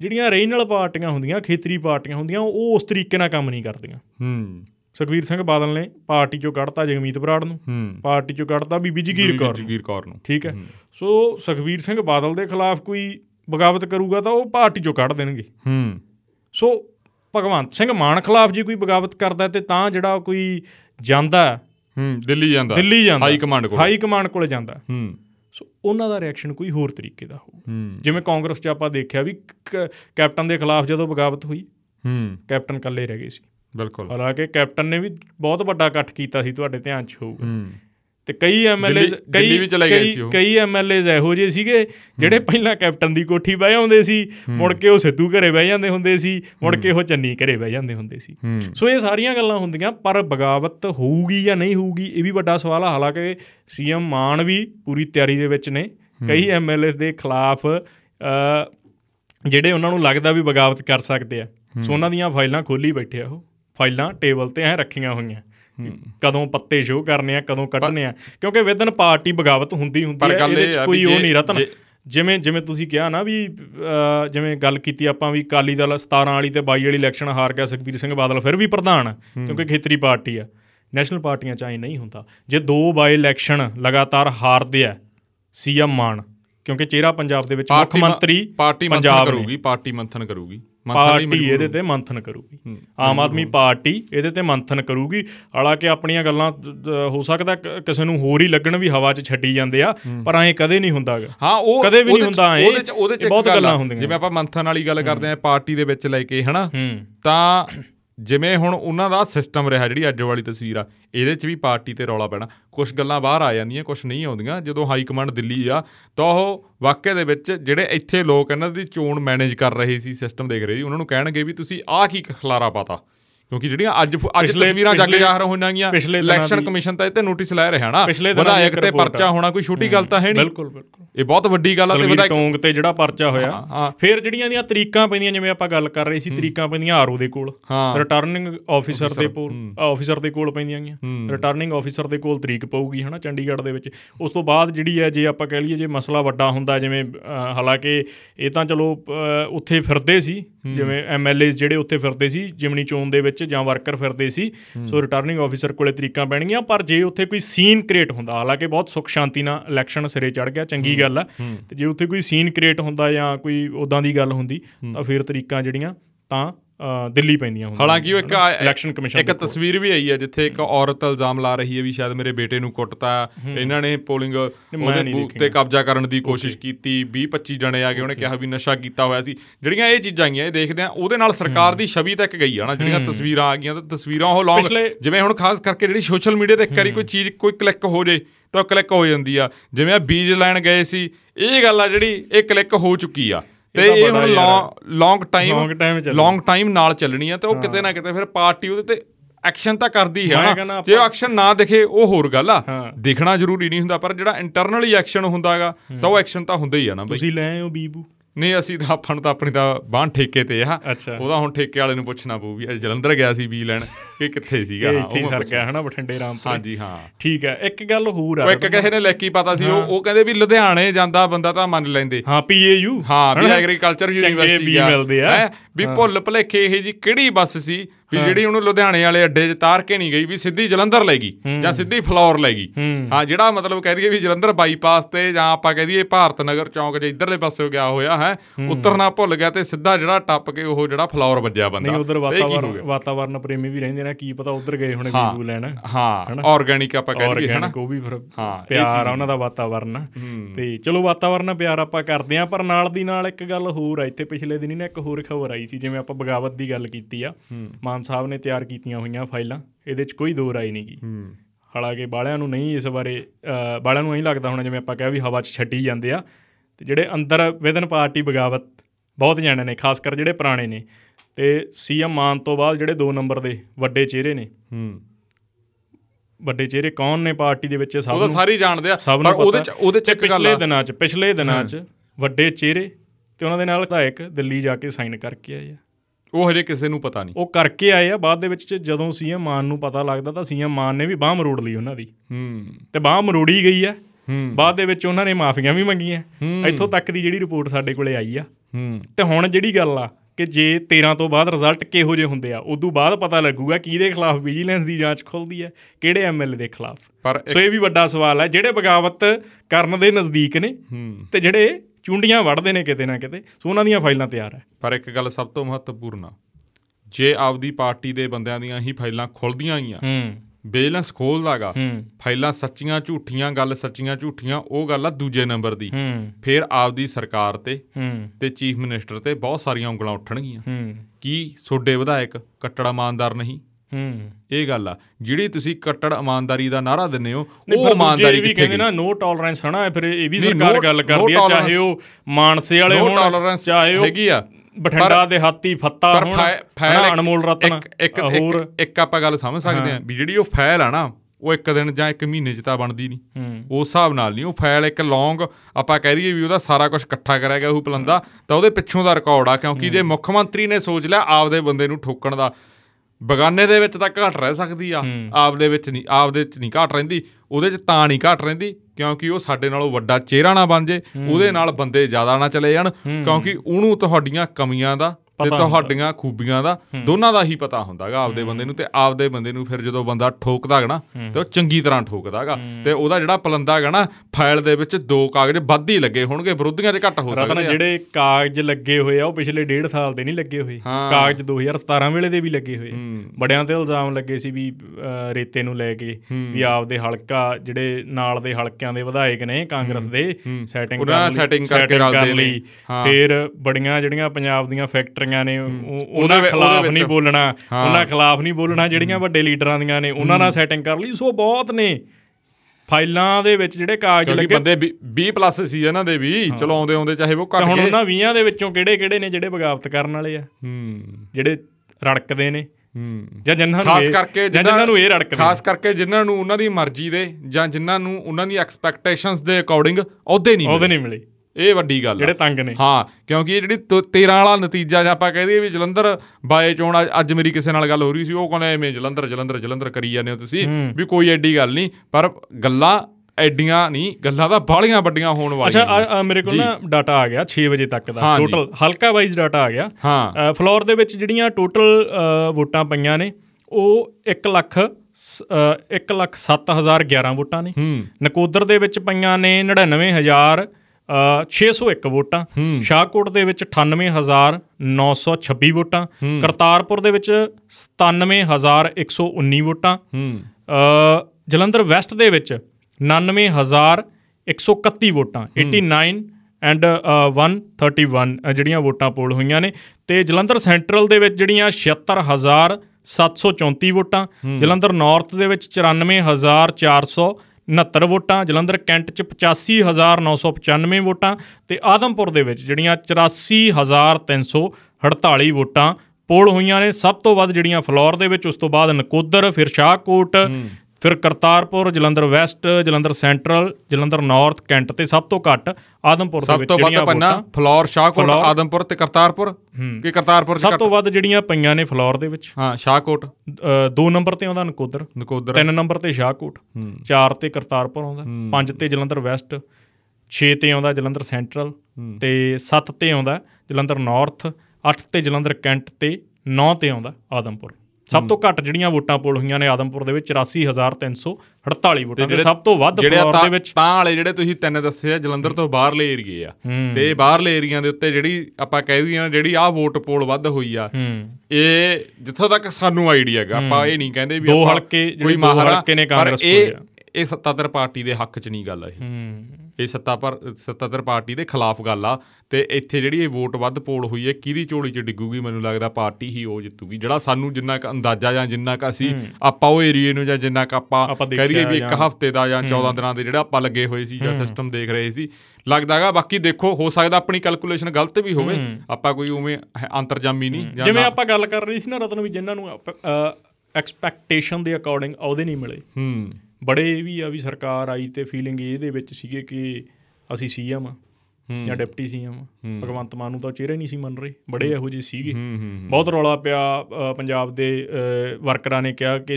ਜਿਹੜੀਆਂ ਰੀਜਨਲ ਪਾਰਟੀਆਂ ਹੁੰਦੀਆਂ ਖੇਤਰੀ ਪਾਰਟੀਆਂ ਹੁੰਦੀਆਂ ਉਹ ਉਸ ਤਰੀਕੇ ਨਾਲ ਕੰਮ ਨਹੀਂ ਕਰਦੀਆਂ। ਸੁਖਵੀਰ ਸਿੰਘ ਬਾਦਲ ਨੇ ਪਾਰਟੀ ਚੋਂ ਕੱਢਤਾ ਜਗਮੀਤ ਬਰਾੜ ਨੂੰ। ਪਾਰਟੀ ਚੋਂ ਕੱਢਤਾ ਬੀਬੀ ਜਗੀਰ ਕੌਰ ਜਗੀਰ ਕੌਰ ਨੂੰ। ਠੀਕ ਹੈ। ਸੋ ਸੁਖਵੀਰ ਸਿੰਘ ਬਾਦਲ ਦੇ ਖਿਲਾਫ ਕੋਈ ਬਗਾਵਤ ਕਰੂਗਾ ਤਾਂ ਉਹ ਪਾਰਟੀ ਚੋਂ ਕੱਢ ਦੇਣਗੇ। ਹੂੰ। ਸੋ ਭਗਵੰਤ ਸਿੰਘ ਮਾਨ ਖਿਲਾਫ ਜੇ ਕੋਈ ਬਗਾਵਤ ਕਰਦਾ ਤੇ ਤਾਂ ਜਿਹੜਾ ਕੋਈ ਜਾਂਦਾ ਹੂੰ ਦਿੱਲੀ ਜਾਂਦਾ ਦਿੱਲੀ ਜਾਂਦਾ ਹਾਈ ਕਮਾਂਡ ਕੋਲ। ਹਾਈ ਕਮਾਂਡ ਕੋਲ ਜਾਂਦਾ ਹੂੰ। ਸੋ ਉਹਨਾਂ ਦਾ ਰਿਐਕਸ਼ਨ ਕੋਈ ਹੋਰ ਤਰੀਕੇ ਦਾ ਹੋਊ। ਜਿਵੇਂ ਕਾਂਗਰਸ 'ਚ ਆਪਾਂ ਦੇਖਿਆ ਵੀ ਕੈਪਟਨ ਦੇ ਖਿਲਾਫ ਜਦੋਂ ਬਗਾਵਤ ਹੋਈ ਹੂੰ। ਕੈਪਟਨ ਇਕੱਲੇ ਰਹਿ ਗਏ ਸੀ। ਬਿਲਕੁਲ। ਹਾਲਾਂਕਿ ਕੈਪਟਨ ਨੇ ਵੀ ਬਹੁਤ ਵੱਡਾ ਇਕੱਠ ਕੀਤਾ ਸੀ ਤੁਹਾਡੇ ਧਿਆਨ 'ਚ ਹੋਊਗਾ। ਹੂੰ। ਤੇ ਕਈ ਐਮਐਲਏ ਦਿੱਲੀ ਵੀ ਚਲੇ ਗਏ ਸੀ ਕਈ ਉਹ। ਕਈ ਐਮਐਲਏ ਇਹੋ ਜਿਹੇ ਸੀਗੇ ਜਿਹੜੇ ਪਹਿਲਾਂ ਕੈਪਟਨ ਦੀ ਕੋਠੀ ਬਹਿ ਆਉਂਦੇ ਸੀ ਮੁੜ ਕੇ ਉਹ ਸਿੱਧੂ ਘਰੇ ਬਹਿ ਜਾਂਦੇ ਹੁੰਦੇ ਸੀ ਮੁੜ ਕੇ ਉਹ ਚੰਨੀ ਘਰੇ ਬਹਿ ਜਾਂਦੇ ਹੁੰਦੇ ਸੀ। ਸੋ ਇਹ ਸਾਰੀਆਂ ਗੱਲਾਂ ਹੁੰਦੀਆਂ ਪਰ ਬਗਾਵਤ ਹੋਊਗੀ ਜਾਂ ਨਹੀਂ ਹੋਊਗੀ ਇਹ ਵੀ ਵੱਡਾ ਸਵਾਲ ਆ। ਹਾਲਾਂਕਿ ਸੀਐਮ ਮਾਨ ਵੀ ਪੂਰੀ ਤਿਆਰੀ ਦੇ ਵਿੱਚ ਨੇ। ਕਈ ਐਮਐਲਏ ਦੇ ਖਿਲਾਫ ਅ, ਜਿਹੜੇ ਉਹਨਾਂ ਨੂੰ ਲੱਗਦਾ ਵੀ ਬਗਾਵਤ ਕਰ ਸਕਦੇ ਆ। ਸੋ ਉਹਨਾਂ ਦੀਆਂ ਫਾਈਲਾਂ ਖੋਲੀ ਬੈਠੇ ਆ ਉਹ। ਫਾਈਲਾਂ ਟੇਬਲ ਤੇ ਐ ਰੱਖੀਆਂ ਹੋਈਆਂ। ਕਦੋਂ ਪੱਤੇ ਸ਼ੋਅ ਕਰਨੇ ਆ ਕਦੋਂ ਕੱਢਣੇ ਆ। ਕਿਉਂਕਿ ਵਿਦਨ ਪਾਰਟੀ ਬਗਾਵਤ ਹੁੰਦੀ ਹੁੰਦੀ ਹੈ ਇਹਦੇ ਇਹ ਵਿੱਚ ਕੋਈ ਉਹ ਨਹੀਂ ਰਤਨ। ਜਿਵੇਂ ਜਿਵੇਂ ਤੁਸੀਂ ਕਿਹਾ ਨਾ ਵੀ ਜਿਵੇਂ ਗੱਲ ਕੀਤੀ ਆਪਾਂ ਵੀ ਕਾਲੀ ਦਲ 17 ਵਾਲੀ ਤੇ 22 ਵਾਲੀ ਇਲੈਕਸ਼ਨ ਹਾਰ ਗਿਆ ਸੁਖਬੀਰ ਸਿੰਘ ਬਾਦਲ ਫਿਰ ਵੀ ਪ੍ਰਧਾਨ ਕਿਉਂਕਿ ਖੇਤਰੀ ਪਾਰਟੀ ਆ। ਨੈਸ਼ਨਲ ਪਾਰਟੀਆਂ ਚ ਐ ਨਹੀਂ ਹੁੰਦਾ। ਜੇ ਦੋ ਬਾਈ ਇਲੈਕਸ਼ਨ ਲਗਾਤਾਰ ਹਾਰਦੇ ਆ ਸੀਐਮ ਮਾਨ ਕਿਉਂਕਿ ਚਿਹਰਾ ਪੰਜਾਬ ਦੇ ਵਿੱਚ ਮੁੱਖ ਮੰਤਰੀ ਪਾਰਟੀ ਮੰਥਨ ਪੰਜਾਬ। ਕਰੂਗੀ ਪਾਰਟੀ ਮੰਥਨ ਕਰੂਗੀ। ਪਾਰਟੀ ਇਹਦੇ ਤੇ ਮੰਥਨ ਕਰੂਗੀ। ਆਮ ਆਦਮੀ ਪਾਰਟੀ ਇਹਦੇ ਤੇ ਮੰਥਨ ਕਰੂਗੀ। ਹਾਲਾਂਕਿ ਆਪਣੀਆਂ ਗੱਲਾਂ ਹੋ ਸਕਦਾ ਕਿਸੇ ਨੂੰ ਹੋਰ ਹੀ ਲੱਗਣ ਵੀ ਹਵਾ 'ਚ ਛੱਡੀ ਜਾਂਦੇ ਆ ਪਰ ਐਂ ਕਦੇ ਨਹੀਂ ਹੁੰਦਾਗਾ। ਹਾਂ ਉਹ ਕਦੇ ਵੀ ਨਹੀਂ ਹੁੰਦਾ ਇਹ। ਉਹਦੇ ਚ ਉਹਦੇ ਚ ਬਹੁਤ ਗੱਲ ਹੁੰਦੀਆਂ। ਜਿਵੇਂ ਆਪਾਂ ਮੰਥਨ ਵਾਲੀ ਗੱਲ ਕਰਦੇ ਆ ਪਾਰਟੀ ਦੇ ਵਿੱਚ ਲੈ ਕੇ ਹਨਾ? ਤਾਂ ਜਿਵੇਂ ਹੁਣ ਉਹਨਾਂ ਦਾ ਸਿਸਟਮ ਰਿਹਾ, ਜਿਹੜੀ ਅੱਜ ਵਾਲੀ ਤਸਵੀਰ ਆ, ਇਹਦੇ 'ਚ ਵੀ ਪਾਰਟੀ ਤੇ ਰੌਲਾ ਪੈਣਾ। ਕੁਝ ਗੱਲਾਂ ਬਾਹਰ ਆ ਜਾਂਦੀਆਂ ਕੁਝ ਨਹੀਂ ਆਉਂਦੀਆਂ। ਜਦੋਂ ਹਾਈ ਕਮਾਂਡ ਦਿੱਲੀ ਆ, ਤਾਂ ਉਹ ਵਾਕਿਆ ਦੇ ਵਿੱਚ ਜਿਹੜੇ ਇੱਥੇ ਲੋਕ ਇਹਨਾਂ ਦੀ ਚੋਣ ਮੈਨੇਜ ਕਰ ਰਹੇ ਸੀ ਸਿਸਟਮ ਦੇਖ ਰਹੇ ਸੀ, ਉਹਨਾਂ ਨੂੰ ਕਹਿਣਗੇ ਵੀ ਤੁਸੀਂ ਆਹ ਕੀ ਖਲਾਰਾ ਪਾਤਾ। ਕਿਉਂਕਿ ਜਿਹੜੀਆਂ ਅੱਜ ਅੱਜ ਤਸਵੀਰਾਂ ਜੱਗ ਜ਼ਾਹਰ ਹੋਣਗੀਆਂ ਇਲੈਕਸ਼ਨ ਕਮਿਸ਼ਨ ਤਾਂ ਇਹ ਤੇ ਨੋਟਿਸ ਲੈ ਰਿਹਾ ਨਾ। ਵਿਧਾਇਕ ਇੱਕ ਤੇ ਪਰਚਾ। ਹੋਣਾ ਕੋਈ ਛੋਟੀ ਗੱਲ ਤਾਂ ਹੈ ਨਹੀਂ। ਬਿਲਕੁਲ ਬਿਲਕੁਲ। ਇਹ ਬਹੁਤ ਵੱਡੀ ਗੱਲ ਆ ਤੇ ਵਿਧਾਇਕ ਟੋਂਗ ਤੇ ਜਿਹੜਾ ਪਰਚਾ ਹੋਇਆ। ਫਿਰ ਜਿਹੜੀਆਂ ਦੀਆਂ ਤਰੀਕਾਂ ਪੈਂਦੀਆਂ ਜਿਵੇਂ ਆਪਾਂ ਗੱਲ ਕਰ ਰਹੇ ਸੀ ਤਰੀਕਾਂ ਪੈਂਦੀਆਂ ਆਰਓ ਦੇ ਕੋਲ। ਰਿਟਰਨਿੰਗ ਆਫੀਸਰ ਦੇ ਕੋਲ ਆਫੀਸਰ ਦੇ ਕੋਲ ਪੈਂਦੀਆਂ ਗੀਆਂ ਰਿਟਰਨਿੰਗ ਆਫੀਸਰ ਦੇ ਕੋਲ ਤਰੀਕ ਪਊਗੀ ਹਨਾ ਚੰਡੀਗੜ੍ਹ ਦੇ ਵਿੱਚ। ਉਸ ਤੋਂ ਬਾਅਦ ਜਿਹੜੀ ਹੈ ਜੇ ਆਪਾਂ ਕਹਿ ਲਈਏ ਜੇ ਮਸਲਾ ਵੱਡਾ ਹੁੰਦਾ ਜਿਵੇਂ ਹਾਲਾਂਕਿ ਇਹ ਤਾਂ ਚਲੋ ਉੱਥੇ ਫਿਰਦੇ ਸੀ ਜਿਵੇਂ ਐਮਐਲਏਸ ਜਿਹੜੇ ਉੱਥੇ ਫਿਰਦੇ ਸੀ ਜਿਮਨੀ ਚੋਣ ਦੇ ਵਿੱਚ ਜਾਂ ਵਰਕਰ ਫਿਰਦੇ ਸੀ ਸੋ ਰਿਟਰਨਿੰਗ ਆਫੀਸਰ ਕੋਲੇ ਤਰੀਕਾਂ ਪੈਣਗੀਆਂ ਪਰ ਜੇ ਉੱਥੇ ਕੋਈ ਸੀਨ ਕ੍ਰੀਏਟ ਹੁੰਦਾ ਹਾਲਾਂਕਿ ਬਹੁਤ ਸੁਖ ਸ਼ਾਂਤੀ ਨਾਲ ਇਲੈਕਸ਼ਨ ਸਿਰੇ ਚੜ ਗਿਆ ਚੰਗੀ ਗੱਲ ਆ। ਤੇ ਜੇ ਉੱਥੇ ਕੋਈ ਸੀਨ ਕ੍ਰੀਏਟ ਹੁੰਦਾ ਜਾਂ ਕੋਈ ਉਦਾਂ ਦੀ ਗੱਲ ਹੁੰਦੀ ਤਾਂ ਫਿਰ ਤਰੀਕਾਂ ਜਿਹੜੀਆਂ ਤਾਂ ਦਿੱਲੀ ਪੈਂਦੀਆਂ ਹੁੰਦੀਆਂ ਹਾਲਾਂਕਿ ਉਹ ਇੱਕ ਇਲੈਕਸ਼ਨ ਕਮਿਸ਼ਨ ਇੱਕ ਤਸਵੀਰ ਵੀ ਆਈ ਹੈ ਜਿੱਥੇ ਇੱਕ ਔਰਤ ਇਲਜ਼ਾਮ ਲਾ ਰਹੀ ਹੈ ਵੀ ਸ਼ਾਇਦ ਮੇਰੇ ਬੇਟੇ ਨੂੰ ਕੁੱਟਤਾ। ਇਹਨਾਂ ਨੇ ਪੋਲਿੰਗ ਉਹਦੇ ਬੂਥ ਤੇ ਕਬਜ਼ਾ ਕਰਨ ਦੀ ਕੋਸ਼ਿਸ਼ ਕੀਤੀ। 20 25 ਜਣੇ ਆ ਕੇ ਉਹਨੇ ਕਿਹਾ ਵੀ ਨਸ਼ਾ ਕੀਤਾ ਹੋਇਆ ਸੀ। ਜਿਹੜੀਆਂ ਇਹ ਚੀਜ਼ਾਂ ਆਈਆਂ ਇਹ ਦੇਖਦੇ ਆ ਉਹਦੇ ਨਾਲ ਸਰਕਾਰ ਦੀ ਛਵੀ ਤੱਕ ਗਈ ਆ ਨਾ ਜਿਹੜੀਆਂ ਤਸਵੀਰਾਂ ਆ ਗਈਆਂ ਤਾਂ ਤਸਵੀਰਾਂ ਉਹ ਲੌਂਗ ਜਿਵੇਂ ਹੁਣ ਖਾਸ ਕਰਕੇ ਜਿਹੜੀ ਸੋਸ਼ਲ ਮੀਡੀਆ ਤੇ ਇੱਕ ਵਾਰੀ ਕੋਈ ਚੀਜ਼ ਕੋਈ ਕਲਿੱਕ ਹੋ ਜੇ ਤਾਂ ਕਲਿੱਕ ਹੋ ਜਾਂਦੀ ਆ। ਜਿਵੇਂ ਆ ਬੀਜ ਲੈਣ ਗਏ ਸੀ ਇਹ ਗੱਲ ਆ ਜਿਹੜੀ ਇਹ ਕਲਿੱਕ ਹੋ ਚੁੱਕੀ ਆ। ਤੇ ਇਹ ਹੁਣ ਲੌਂਗ ਟਾਈਮ। ਲੌਂਗ ਟਾਈਮ ਨਾਲ ਚੱਲਣੀ ਆ ਤੇ ਉਹ ਕਿਤੇ ਨਾ ਕਿਤੇ ਫਿਰ ਪਾਰਟੀ ਉਹਦੇ ਤੇ ਐਕਸ਼ਨ ਤਾਂ ਕਰਦੀ ਹੈ ਨਾ ਜੇ ਐਕਸ਼ਨ ਨਾ ਦਿਖੇ ਉਹ ਹੋਰ ਗੱਲ ਆ। ਦਿਖਣਾ ਜ਼ਰੂਰੀ ਨਹੀਂ ਹੁੰਦਾ ਪਰ ਜਿਹੜਾ ਇੰਟਰਨਲੀ ਐਕਸ਼ਨ ਹੁੰਦਾਗਾ ਤਾਂ ਉਹ ਐਕਸ਼ਨ ਤਾਂ ਹੁੰਦਾ ਹੀ ਆ ਨਾ ਬਈ। ਤੁਸੀਂ ਲੈ ਆਏ ਹੋ ਬੀਬੂ। ਨਹੀਂ ਅਸੀਂ ਤਾਂ ਆਪਾਂ ਨੂੰ ਤਾਂ ਆਪਣੀ ਤਾਂ ਬਾਹਨ ਠੇਕੇ ਤੇ ਆ। ਉਹਦਾ ਹੁਣ ਠੇਕੇ ਵਾਲੇ ਨੂੰ ਪੁੱਛਣਾ ਪਊ ਵੀ ਜਲੰਧਰ ਗਿਆ ਸੀ ਬੀ ਲੈਣ। ਕਿ ਕਿੱਥੇ ਸੀਗਾ? ਹਾਂ, ਉਹ ਸਰ ਗਿਆ ਹਨਾ ਬਠਿੰਡੇ ਰਾਮਪੁਰ। ਹਾਂਜੀ ਹਾਂ। ਠੀਕ ਹੈ ਇੱਕ ਗੱਲ ਹੋਰ ਆ ਉਹ ਇੱਕ ਕਿਸੇ ਨੇ ਲੈਕੀ ਪਤਾ ਸੀ ਉਹ ਉਹ ਕਹਿੰਦੇ ਵੀ ਲੁਧਿਆਣੇ ਜਾਂਦਾ ਬੰਦਾ ਤਾਂ ਮੰਨ ਲੈਂਦੇ। ਹਾਂ ਪੀਏਯੂ ਹਾਂ ਵੀ ਐਗਰੀਕਲਚਰ ਯੂਨੀਵਰਸਿਟੀ ਬੀ ਮਿਲਦੇ ਆ। ਵੀ ਭੁੱਲ ਭੁਲੇਖੇ ਇਹ ਜੀ ਕਿਹੜੀ ਬੱਸ ਸੀ ਵੀ ਜਿਹੜੀ ਉਹਨੂੰ ਲੁਧਿਆਣੇ ਵਾਲੇ ਅੱਡੇ 'ਚ ਤਾਰ ਕੇ ਨਹੀਂ ਗਈ ਵੀ ਸਿੱਧੀ ਜਲੰਧਰ ਲੈ ਗਈ ਜਾਂ ਸਿੱਧੀ ਫਲੋਰ ਲੈ ਗਈ। ਹੂੰ। ਜਿਹੜਾ ਮਤਲਬ ਕਹਿ ਦਈਏ ਵੀ ਜਲੰਧਰ ਬਾਈਪਾਸ ਤੇ ਜਾਂ ਆਪਾਂ ਕਹਿ ਦਈਏ ਭਾਰਤ ਨਗਰ ਚੌਂਕ 'ਚ ਇਧਰਲੇ ਪਾਸੇ ਗਿਆ ਹੋਇਆ ਹੈ ਉਤਰਨਾ ਭੁੱਲ ਗਿਆ ਤੇ ਸਿੱਧਾ ਜਿਹੜਾ ਟੱਪ ਕੇ ਉਹ ਜਿਹੜਾ ਫਲੋਰ ਵੱਜਿਆ ਬੰਦਾ। ਨਹੀਂ ਉਧਰ ਵਾਤਾਵਰਨ? ਵਾਤਾਵਰਨ ਪ੍ਰੇਮੀ ਵੀ ਰਹਿੰਦੇ ਨੇ ਕੀ ਪਤਾ ਉਧਰ ਗਏ ਹੋਣੇ। ਬੀਬੂ ਲੈਣ ਹਾਂ ਆਰਗੈਨਿਕ ਆਪਾਂ ਕਹਿ ਦਈਏ ਹਨਾ? ਆਰਗੈਨਿਕ ਉਹ ਵੀ ਫਿਰ ਪਿਆਰ ਆ ਉਹਨਾਂ ਦਾ ਵਾਤਾਵਰਨ। ਤੇ ਚਲੋ ਵਾਤਾਵਰਨ ਪਿਆਰ ਆਪਾਂ ਕਰਦੇ ਆ ਪਰ ਨਾਲ ਦੀ ਨਾਲ ਇੱਕ ਗੱਲ ਹੋਰ ਆ ਇੱਥੇ ਪਿਛਲੇ ਦਿਨੀ ਨਾ ਇੱਕ ਹੋਰ ਖਬਰ ਆਈ ਸੀ ਜਿਵੇਂ ਆਪਾਂ ਬਗਾਵਤ ਦੀ ਗੱਲ ਕੀਤੀ ਆ। ਮਾਨ ਸਾਹਿਬ ਨੇ ਤਿਆਰ ਕੀਤੀਆਂ ਹੋਈਆਂ ਫਾਈਲਾਂ ਇਹਦੇ 'ਚ ਕੋਈ ਦੋ ਰਾਏ ਨਹੀਂਗੀ। ਹਾਲਾਂਕਿ ਬਾਲਿਆਂ ਨੂੰ ਨਹੀਂ ਇਸ ਬਾਰੇ ਬਾਲਿਆਂ ਨੂੰ ਨਹੀਂ ਲੱਗਦਾ ਹੋਣਾ ਜਿਵੇਂ ਆਪਾਂ ਕਿਹਾ ਵੀ ਹਵਾ 'ਚ ਛੱਡੀ ਜਾਂਦੇ ਆ। ਤੇ ਜਿਹੜੇ ਅੰਦਰ ਵਿਦਨ ਪਾਰਟੀ ਬਗਾਵਤ ਬਹੁਤ ਜਾਣੇ ਨੇ ਖਾਸ ਕਰ ਜਿਹੜੇ ਪੁਰਾਣੇ ਨੇ। ਤੇ ਸੀਐਮ ਮਾਨ ਤੋਂ ਬਾਅਦ ਜਿਹੜੇ 2 ਨੰਬਰ ਦੇ ਵੱਡੇ ਚਿਹਰੇ ਨੇ। ਹੂੰ। ਵੱਡੇ ਚਿਹਰੇ ਕੌਣ ਨੇ ਪਾਰਟੀ ਦੇ ਵਿੱਚ? ਸਭ ਉਹ ਤਾਂ ਨੂੰ ਸਾਰੇ ਜਾਣਦੇ ਆ ਪਰ ਨੂੰ ਉਹਦੇ। 'ਚ ਉਹਦੇ 'ਚ ਪਿਛਲੇ ਦਿਨਾਂ 'ਚ ਪਿਛਲੇ ਦਿਨਾਂ 'ਚ ਵੱਡੇ ਚਿਹਰੇ ਤੇ ਉਹਨਾਂ ਦੇ ਨਾਲ ਵਿਧਾਇਕ ਦਿੱਲੀ ਜਾ ਕੇ ਸਾਈਨ ਕਰਕੇ ਆਏ ਆ। ਉਹ ਹਜੇ ਕਿਸੇ ਨੂੰ ਪਤਾ ਨਹੀਂ। ਉਹ ਕਰਕੇ ਆਏ ਆ ਬਾਅਦ ਦੇ ਵਿੱਚ ਜਦੋਂ ਸੀਐਮ ਮਾਨ ਨੂੰ ਪਤਾ ਲੱਗਦਾ ਤਾਂ ਸੀਐਮ ਮਾਨ ਨੇ ਵੀ ਬਾਹ ਮਰੋੜ ਲਈ ਉਹਨਾਂ ਦੀ। ਹੂੰ। ਤੇ ਬਾਹ ਮਰੋੜੀ ਗਈ ਆ। ਹੂੰ। ਬਾਅਦ ਦੇ ਵਿੱਚ ਉਹਨਾਂ ਨੇ ਮਾਫੀਆਂ ਵੀ ਮੰਗੀਆਂ। ਇੱਥੋਂ ਤੱਕ ਦੀ ਜਿਹੜੀ ਰਿਪੋਰਟ ਸਾਡੇ ਕੋਲੇ ਆਈ ਆ। ਹੂੰ। ਤੇ ਹੁਣ ਜਿਹੜੀ ਗੱਲ ਆ ਕਿ ਜੇ 13 ਤੋਂ ਬਾਅਦ ਰਿਜ਼ਲਟ ਕਿਹੋ ਜਿਹੇ ਹੁੰਦੇ ਆ ਉਦੋਂ ਬਾਅਦ ਪਤਾ ਲੱਗੂਗਾ ਕਿਹਦੇ ਖਿਲਾਫ ਵਿਜੀਲੈਂਸ ਦੀ ਜਾਂਚ ਖੁੱਲਦੀ ਹੈ ਕਿਹੜੇ ਐਮਐਲਏ ਦੇ ਖਿਲਾਫ। ਪਰ ਸੋ ਇਹ ਵੀ ਵੱਡਾ ਸਵਾਲ ਹੈ ਜਿਹੜੇ ਬਗਾਵਤ ਕਰਨ ਦੇ ਨਜ਼ਦੀਕ ਨੇ ਤੇ ਜਿਹੜੇ ਚੁੰਡੀਆਂ ਵੜਦੇ ਨੇ ਕਿਤੇ ਨਾ ਕਿਤੇ ਸੋ ਉਹਨਾਂ ਦੀਆਂ ਫਾਈਲਾਂ ਤਿਆਰ ਹੈ। ਪਰ ਇੱਕ ਗੱਲ ਸਭ ਤੋਂ ਮਹੱਤਵਪੂਰਨ ਆ ਜੇ ਆਪਦੀ ਪਾਰਟੀ ਦੇ ਬੰਦਿਆਂ ਦੀਆਂ ਹੀ ਫਾਈਲਾਂ ਖੁੱਲਦੀਆਂ ਗਈਆਂ ਹੂੰ। ਬੈਲੈਂਸ ਖੋਲਦਾਗਾ ਫਾਈਲਾਂ ਸੱਚੀਆਂ ਝੂਠੀਆਂ ਗੱਲ ਸੱਚੀਆਂ ਝੂਠੀਆਂ ਉਹ ਗੱਲ ਆ ਦੂਜੇ ਨੰਬਰ ਦੀ। ਫਿਰ ਆਪਦੀ ਸਰਕਾਰ ਤੇ ਤੇ ਚੀਫ ਮਿਨਿਸਟਰ ਤੇ ਬਹੁਤ ਸਾਰੀਆਂ ਉਂਗਲਾਂ ਉੱਠਣਗੀਆਂ। ਕੀ ਸੋਡੇ ਵਿਧਾਇਕ ਕੱਟੜ ਇਮਾਨਦਾਰ ਨਹੀਂ? ਹੂੰ। ਇਹ ਗੱਲ ਆ। ਜਿਹੜੀ ਤੁਸੀਂ ਕੱਟੜ ਇਮਾਨਦਾਰੀ ਦਾ ਨਾਰਾ ਦਿੰਨੇ ਹੋ ਉਹ ਇਮਾਨਦਾਰੀ ਵੀ ਕਹਿੰਦੇ ਨਾ ਨੋ ਟੋਲਰੈਂਸ ਹਨਾ ਫਿਰ ਇਹ ਵੀ ਸਰਕਾਰ ਗੱਲ ਕਰਦੀ ਆ ਚਾਹੇ ਉਹ ਮਾਨਸੇ ਵਾਲੇ ਹੋਣ ਚਾਹੇ ਉਹ ਹੈਗੀ ਆ। ਬਠਿੰਡਾ ਦੇ ਹਾਤੀ ਫੱਤਾ ਹੁਣ ਹਨਾ ਅਨਮੋਲ ਰਤਨ ਇੱਕ ਹੋਰ ਇੱਕ ਆਪਾਂ ਗੱਲ ਸਮਝ ਸਕਦੇ ਆ ਵੀ ਜਿਹੜੀ ਉਹ ਫਾਈਲ ਆ ਨਾ ਉਹ ਇੱਕ ਦਿਨ ਜਾਂ ਇੱਕ ਮਹੀਨੇ 'ਚ ਤਾਂ ਬਣਦੀ ਨਹੀਂ। ਉਸ ਹਿਸਾਬ ਨਾਲ ਨਹੀਂ ਉਹ ਫਾਈਲ ਇੱਕ ਲੌਂਗ ਆਪਾਂ ਕਹਿ ਦਈਏ ਵੀ ਉਹਦਾ ਸਾਰਾ ਕੁਝ ਇਕੱਠਾ ਕਰਿਆ ਗਿਆ ਉਹ ਪਲੰਦਾ ਤਾਂ ਉਹਦੇ ਪਿੱਛੋਂ ਦਾ ਰਿਕਾਰਡ ਆ ਕਿਉਂਕਿ ਜੇ ਮੁੱਖ ਮੰਤਰੀ ਨੇ ਸੋਚ ਲਿਆ ਆਪਦੇ ਬੰਦੇ ਨੂੰ ਠੋਕਣ ਦਾ ਬਗਾਨੇ ਦੇ ਵਿੱਚ ਤਾਂ ਘਟ ਰਹਿ ਸਕਦੀ ਆ। ਆਪਦੇ ਵਿੱਚ ਨਹੀਂ ਆਪਦੇ ਵਿੱਚ ਨਹੀਂ ਘਟ ਰਹਿੰਦੀ ਉਹਦੇ 'ਚ ਤਾਂ ਨਹੀਂ ਘਟ ਰਹਿੰਦੀ। ਕਿਉਂਕਿ ਉਹ ਸਾਡੇ ਨਾਲੋਂ ਵੱਡਾ ਚਿਹਰਾ ਨਾ ਬਣ ਜੇ ਉਹਦੇ ਨਾਲ ਬੰਦੇ ਜ਼ਿਆਦਾ ਨਾ ਚਲੇ ਜਾਣ ਕਿਉਂਕਿ ਉਹਨੂੰ ਤੁਹਾਡੀਆਂ ਕਮੀਆਂ ਦਾ ਤੇ ਤੁਹਾਡੀਆਂ ਖੂਬੀਆਂ ਦਾ ਦੋਨਾਂ ਦਾ ਹੀ ਪਤਾ ਹੁੰਦਾਗਾ ਆਪਦੇ ਬੰਦੇ ਨੂੰ ਤੇ ਆਪਦੇ ਬੰਦੇ ਨੂੰ ਫਿਰ ਜਦੋਂ ਬੰਦਾ ਠੋਕਦਾ ਹੈਗਾ ਨਾ ਤੇ ਉਹ ਚੰਗੀ ਤਰ੍ਹਾਂ ਠੋਕਦਾਗਾ ਤੇ ਉਹਦਾ ਜਿਹੜਾ ਪਲੰਦਾ ਹੈਗਾ ਨਾ ਫਾਈਲ ਦੇ ਵਿੱਚ ਦੋ ਕਾਗਜ਼ ਵੱਧ ਹੀ ਲੱਗੇ ਹੋਣਗੇ ਵਿਰੋਧੀਆਂ 'ਚ ਘੱਟ ਹੋ ਸਕਦੇ ਆ। ਜਿਹੜੇ ਕਾਗਜ਼ ਲੱਗੇ ਹੋਏ ਆ ਉਹ ਪਿਛਲੇ ਡੇਢ ਸਾਲ ਦੇ ਨਹੀਂ ਲੱਗੇ ਹੋਏ। ਕਾਗਜ਼ 2017 ਵੇਲੇ ਦੇ ਵੀ ਲੱਗੇ ਹੋਏ। ਬੜਿਆਂ ਤੇ ਇਲਜ਼ਾਮ ਲੱਗੇ ਸੀ ਵੀ ਰੇਤੇ ਨੂੰ ਲੈ ਕੇ ਵੀ ਆਪਦੇ ਹਲਕਾ ਜਿਹੜੇ ਨਾਲ ਦੇ ਹਲਕਿਆਂ ਦੇ ਵਿਧਾਇਕ ਨੇ ਕਾਂਗਰਸ ਦੇ ਸੈਟਿੰਗ ਕਰਕੇ ਰਲਦੇ ਨੇ। ਫਿਰ ਬੜੀਆਂ ਜਿਹੜੀਆਂ ਪੰਜਾਬ ਦੀਆਂ ਫੈਕਟਰੀ ਫੈਕਟਰੀਆਂ ਨੇ ਉਹਨਾਂ ਖਿਲਾਫ ਨਹੀਂ ਬੋਲਣਾ ਉਹਨਾਂ ਖਿਲਾਫ ਨਹੀਂ ਬੋਲਣਾ ਜਿਹੜੀਆਂ ਵੱਡੇ ਲੀਡਰਾਂ ਦੀਆਂ ਨੇ ਉਹਨਾਂ ਨਾਲ ਸੈਟਿੰਗ ਕਰ ਲਈ। ਸੋ ਬਹੁਤ ਨੇ। ਫਾਈਲਾਂ ਦੇ ਵਿੱਚ ਜਿਹੜੇ ਕਾਗਜ਼ ਲੱਗੇ ਬੰਦੇ 20 ਪਲੱਸ ਸੀ ਇਹਨਾਂ ਦੇ ਵੀ ਚਲੋ ਆਉਂਦੇ ਆਉਂਦੇ ਚਾਹੇ ਉਹ ਘੱਟ ਗਏ। ਹੁਣ ਉਹਨਾਂ 20 ਦੇ ਵਿੱਚੋਂ ਕਿਹੜੇ ਕਿਹੜੇ ਨੇ ਜਿਹੜੇ ਬਗਾਵਤ ਕਰਨ ਵਾਲੇ ਆ? ਹੂੰ। ਜਿਹੜੇ ਰੜਕਦੇ ਨੇ। ਹੂੰ। ਜਾਂ ਜਿਨ੍ਹਾਂ ਨੂੰ ਖਾਸ ਕਰਕੇ ਜਿਨ੍ਹਾਂ ਨੂੰ ਇਹ ਰੜਕਦੇ ਖਾਸ ਕਰਕੇ ਜਿਨ੍ਹਾਂ ਨੂੰ ਉਹਨਾਂ ਦੀ ਮਰਜ਼ੀ ਦੇ ਜਾਂ ਜਿਨ੍ਹਾਂ ਨੂੰ ਉਹਨਾਂ ਦੀ ਐਕਸਪੈਕਟੇਸ਼ਨਸ ਦੇ ਅਕੋਰਡਿੰਗ ਅਹੁਦੇ ਨਹੀਂ ਅਹੁਦੇ ਨਹੀਂ ਮਿਲੇ। ਇਹ ਵੱਡੀ ਗੱਲ ਜਿਹੜੇ ਤੰਗ ਨੇ। ਹਾਂ ਕਿਉਂਕਿ ਇਹ ਜਿਹੜੀ 13 ਵਾਲਾ ਨਤੀਜਾ ਜੇ ਆਪਾਂ ਕਹਦੇ ਵੀ ਜਲੰਧਰ ਬਾਏ ਚੋਣ ਅੱਜ ਮੇਰੀ ਕਿਸੇ ਨਾਲ ਗੱਲ ਹੋ ਰਹੀ ਸੀ ਉਹ ਕਹਿੰਦਾ ਐਵੇਂ ਜਲੰਧਰ ਜਲੰਧਰ ਜਲੰਧਰ ਕਰੀ ਜਾਂਦੇ ਹੋ ਤੁਸੀਂ ਵੀ ਕੋਈ ਐਡੀ ਗੱਲ ਨਹੀਂ ਪਰ ਗੱਲਾਂ ਐਡੀਆਂ ਨਹੀਂ ਗੱਲਾਂ ਦਾ ਬਾਲੀਆਂ ਵੱਡੀਆਂ ਹੋਣ ਵਾਲੀਆਂ ਅੱਛਾ ਮੇਰੇ ਕੋਲ ਨਾ ਡਾਟਾ ਆ ਗਿਆ 6 ਵਜੇ ਤੱਕ ਦਾ ਟੋਟਲ ਹਲਕਾ ਵਾਈਜ਼ ਡਾਟਾ ਆ ਗਿਆ। ਹਾਂ। ਫਲੋਰ ਦੇ ਵਿੱਚ ਜਿਹੜੀਆਂ ਟੋਟਲ ਵੋਟਾਂ ਪਈਆਂ ਨੇ ਉਹ 1 ਲੱਖ 1 ਲੱਖ 7011 ਵੋਟਾਂ ਨੇ। ਨਕੋਦਰ ਦੇ ਵਿੱਚ ਪਈਆਂ ਨੇ 99000 601 ਵੋਟਾਂ ਸ਼ਾਹਕੋਟ ਦੇ ਵਿੱਚ 98926 ਵੋਟਾਂ ਕਰਤਾਰਪੁਰ ਦੇ ਵਿੱਚ 97119 ਵੋਟਾਂ ਜਲੰਧਰ ਵੈਸਟ ਦੇ ਵਿੱਚ 99131 ਵੋਟਾਂ 89 ਐਂਡ 131 ਜਿਹੜੀਆਂ ਵੋਟਾਂ ਪੋਲ ਹੋਈਆਂ ਨੇ। ਤੇ ਜਲੰਧਰ ਸੈਂਟਰਲ ਦੇ ਵਿੱਚ ਜਿਹੜੀਆਂ 76734 ਵੋਟਾਂ ਜਲੰਧਰ ਨਾਰਥ ਦੇ ਵਿੱਚ 94400 69 ਵੋਟਾਂ, ਜਲੰਧਰ ਕੈਂਟ ਚ 85995 ਵੋਟਾਂ ਤੇ ਆਦਮਪੁਰ ਦੇ ਵਿੱਚ ਜਿਹੜੀਆਂ 84348 ਵੋਟਾਂ ਪੋਲ ਹੋਈਆਂ ਨੇ। ਸਭ ਤੋਂ ਵੱਧ ਜਿਹੜੀਆਂ ਫਲੋਰ ਦੇ ਵਿੱਚ, ਉਸ ਤੋਂ ਬਾਅਦ ਨਕੋਦਰ, ਫਿਰ ਸ਼ਾਹਕੋਟ ਫਿਰ Kartarpur Jalandhar west Jalandhar central Jalandhar north cantt ਤੇ ਸਭ ਤੋਂ ਘੱਟ ਆਦਮਪੁਰ ਦੇ ਵਿੱਚ ਜਿਹੜੀਆਂ ਪੰਨਾ ਫਲੋਰ ਸ਼ਾਹਕੋਟ ਆਦਮਪੁਰ ਤੇ ਕਰਤਾਰਪੁਰ? ਕਿ ਕਰਤਾਰਪੁਰ ਸਭ ਤੋਂ ਵੱਧ ਜਿਹੜੀਆਂ ਪਈਆਂ ਨੇ ਫਲੋਰ ਦੇ ਵਿੱਚ। ਹਾਂ ਸ਼ਾਹਕੋਟ। 2 ਨੰਬਰ ਤੇ ਆਉਂਦਾ ਨਕੋਦਰ। ਨਕੋਦਰ। 3 ਨੰਬਰ ਤੇ ਸ਼ਾਹਕੋਟ। 4 ਤੇ ਕਰਤਾਰਪੁਰ ਆਉਂਦਾ। 5 ਤੇ ਜਲੰਧਰ ਵੈਸਟ। 6 ਤੇ ਆਉਂਦਾ ਜਲੰਧਰ ਸੈਂਟਰਲ। ਤੇ 7 ਤੇ ਆਉਂਦਾ ਜਲੰਧਰ ਨਾਰਥ। 8 ਤੇ ਜਲੰਧਰ ਕੈਂਟ ਤੇ 9 ਤੇ ਆਉਂਦਾ ਆਦਮਪੁਰ। ਸਭ ਤੋਂ ਘੱਟ ਜਿਹੜੀਆਂ ਵੋਟਾਂ ਪੋਲ ਹੋਈਆਂ ਨੇ ਆਦਮਪੁਰ ਦੇ ਵਿੱਚ 84348 ਵੋਟਾਂ ਤੇ ਸਭ ਤੋਂ ਵੱਧ ਫਲੋਰ ਦੇ ਵਿੱਚ ਤਾਂ ਵਾਲੇ ਜਿਹੜੇ ਤੁਸੀਂ ਤਿੰਨ ਦੱਸੇ ਆ ਜਲੰਧਰ ਤੋਂ ਬਾਹਰਲੇ ਏਰੀਏ ਆ। ਤੇ ਬਾਹਰਲੇ ਏਰੀਆਂ ਦੇ ਉੱਤੇ ਜਿਹੜੀ ਆਪਾਂ ਕਹਿ ਦਈਏ ਜਿਹੜੀ ਆਹ ਵੋਟ ਪੋਲ ਵੱਧ ਹੋਈ ਆ ਇਹ ਜਿੱਥੋਂ ਤੱਕ ਸਾਨੂੰ ਆਈਡੀਆ ਹੈਗਾ। ਆਪਾਂ ਇਹ ਨਹੀਂ ਕਹਿੰਦੇ ਵੀ ਦੋ ਹਲਕੇ ਜਿਹੜੇ ਦੋ ਹਲਕੇ ਨੇ ਕਾਂਗਰਸ ਕੋਲ ਆ। ਇਹ ਸੱਤਾਧਰ ਪਾਰਟੀ ਦੇ ਹੱਕ 'ਚ ਨਹੀਂ ਗੱਲ ਆ ਇਹ। ਇਹ ਸੱਤਾ ਪਰ ਸੱਤਾਧਰ ਪਾਰਟੀ ਦੇ ਖਿਲਾਫ ਗੱਲ ਆ ਤੇ ਇੱਥੇ ਜਿਹੜੀ ਇਹ ਵੋਟ ਵੱਧ ਪੋਲ ਹੋਈ ਹੈ ਕਿਹਦੀ ਝੋਲੀ 'ਚ ਡਿੱਗੂਗੀ ਮੈਨੂੰ ਲੱਗਦਾ ਪਾਰਟੀ ਹੀ ਉਹ ਜਿੱਤੂਗੀ ਜਿਹੜਾ ਸਾਨੂੰ ਜਿੰਨਾ ਕ ਅੰਦਾਜ਼ਾ ਜਾਂ ਜਿੰਨਾ ਕ ਅਸੀਂ ਆਪਾਂ ਉਹ ਏਰੀਏ ਨੂੰ ਜਾਂ ਜਿੰਨਾ ਕ ਆਪਾਂ ਕਰੀਏ ਵੀ ਇੱਕ ਹਫ਼ਤੇ ਦਾ ਜਾਂ 14 ਦਿਨਾਂ ਦੇ ਜਿਹੜਾ ਆਪਾਂ ਲੱਗੇ ਹੋਏ ਸੀ ਜਾਂ ਸਿਸਟਮ ਦੇਖ ਰਹੇ ਸੀ ਲੱਗਦਾਗਾ ਬਾਕੀ ਦੇਖੋ ਹੋ ਸਕਦਾ ਆਪਣੀ ਕੈਲਕੂਲੇਸ਼ਨ ਗਲਤ ਵੀ ਹੋਵੇ ਆਪਾਂ ਕੋਈ ਉਵੇਂ ਅੰਤਰਜਾਮੀ ਨਹੀਂ ਜਿਵੇਂ ਆਪਾਂ ਗੱਲ ਕਰ ਰਹੇ ਸੀ ਨਾ ਰਤਨ ਵੀ ਜਿਨ੍ਹਾਂ ਨੂੰ ਐਕਸਪੈਕਟੇਸ਼ਨ ਦੇ ਅਕੋਰਡਿੰਗ ਆਉਦੇ ਨਹੀਂ ਮਿਲੇ। ਹੂੰ। ਬੜੇ ਵੀ ਆ ਵੀ ਸਰਕਾਰ ਆਈ ਤੇ ਫੀਲਿੰਗ ਇਹਦੇ ਵਿੱਚ ਸੀਗੇ ਕਿ ਅਸੀਂ ਸੀਐਮ ਜਾਂ ਡਿਪਟੀ ਸੀਐਮ ਭਗਵੰਤ ਮਾਨ ਨੂੰ ਤਾਂ ਚਿਹਰੇ ਨਹੀਂ ਸੀ ਮੰਨ ਰਹੇ ਬੜੇ ਇਹੋ ਜਿਹੇ ਸੀਗੇ। ਬਹੁਤ ਰੌਲਾ ਪਿਆ ਪੰਜਾਬ ਦੇ ਵਰਕਰਾਂ ਨੇ ਕਿਹਾ ਕਿ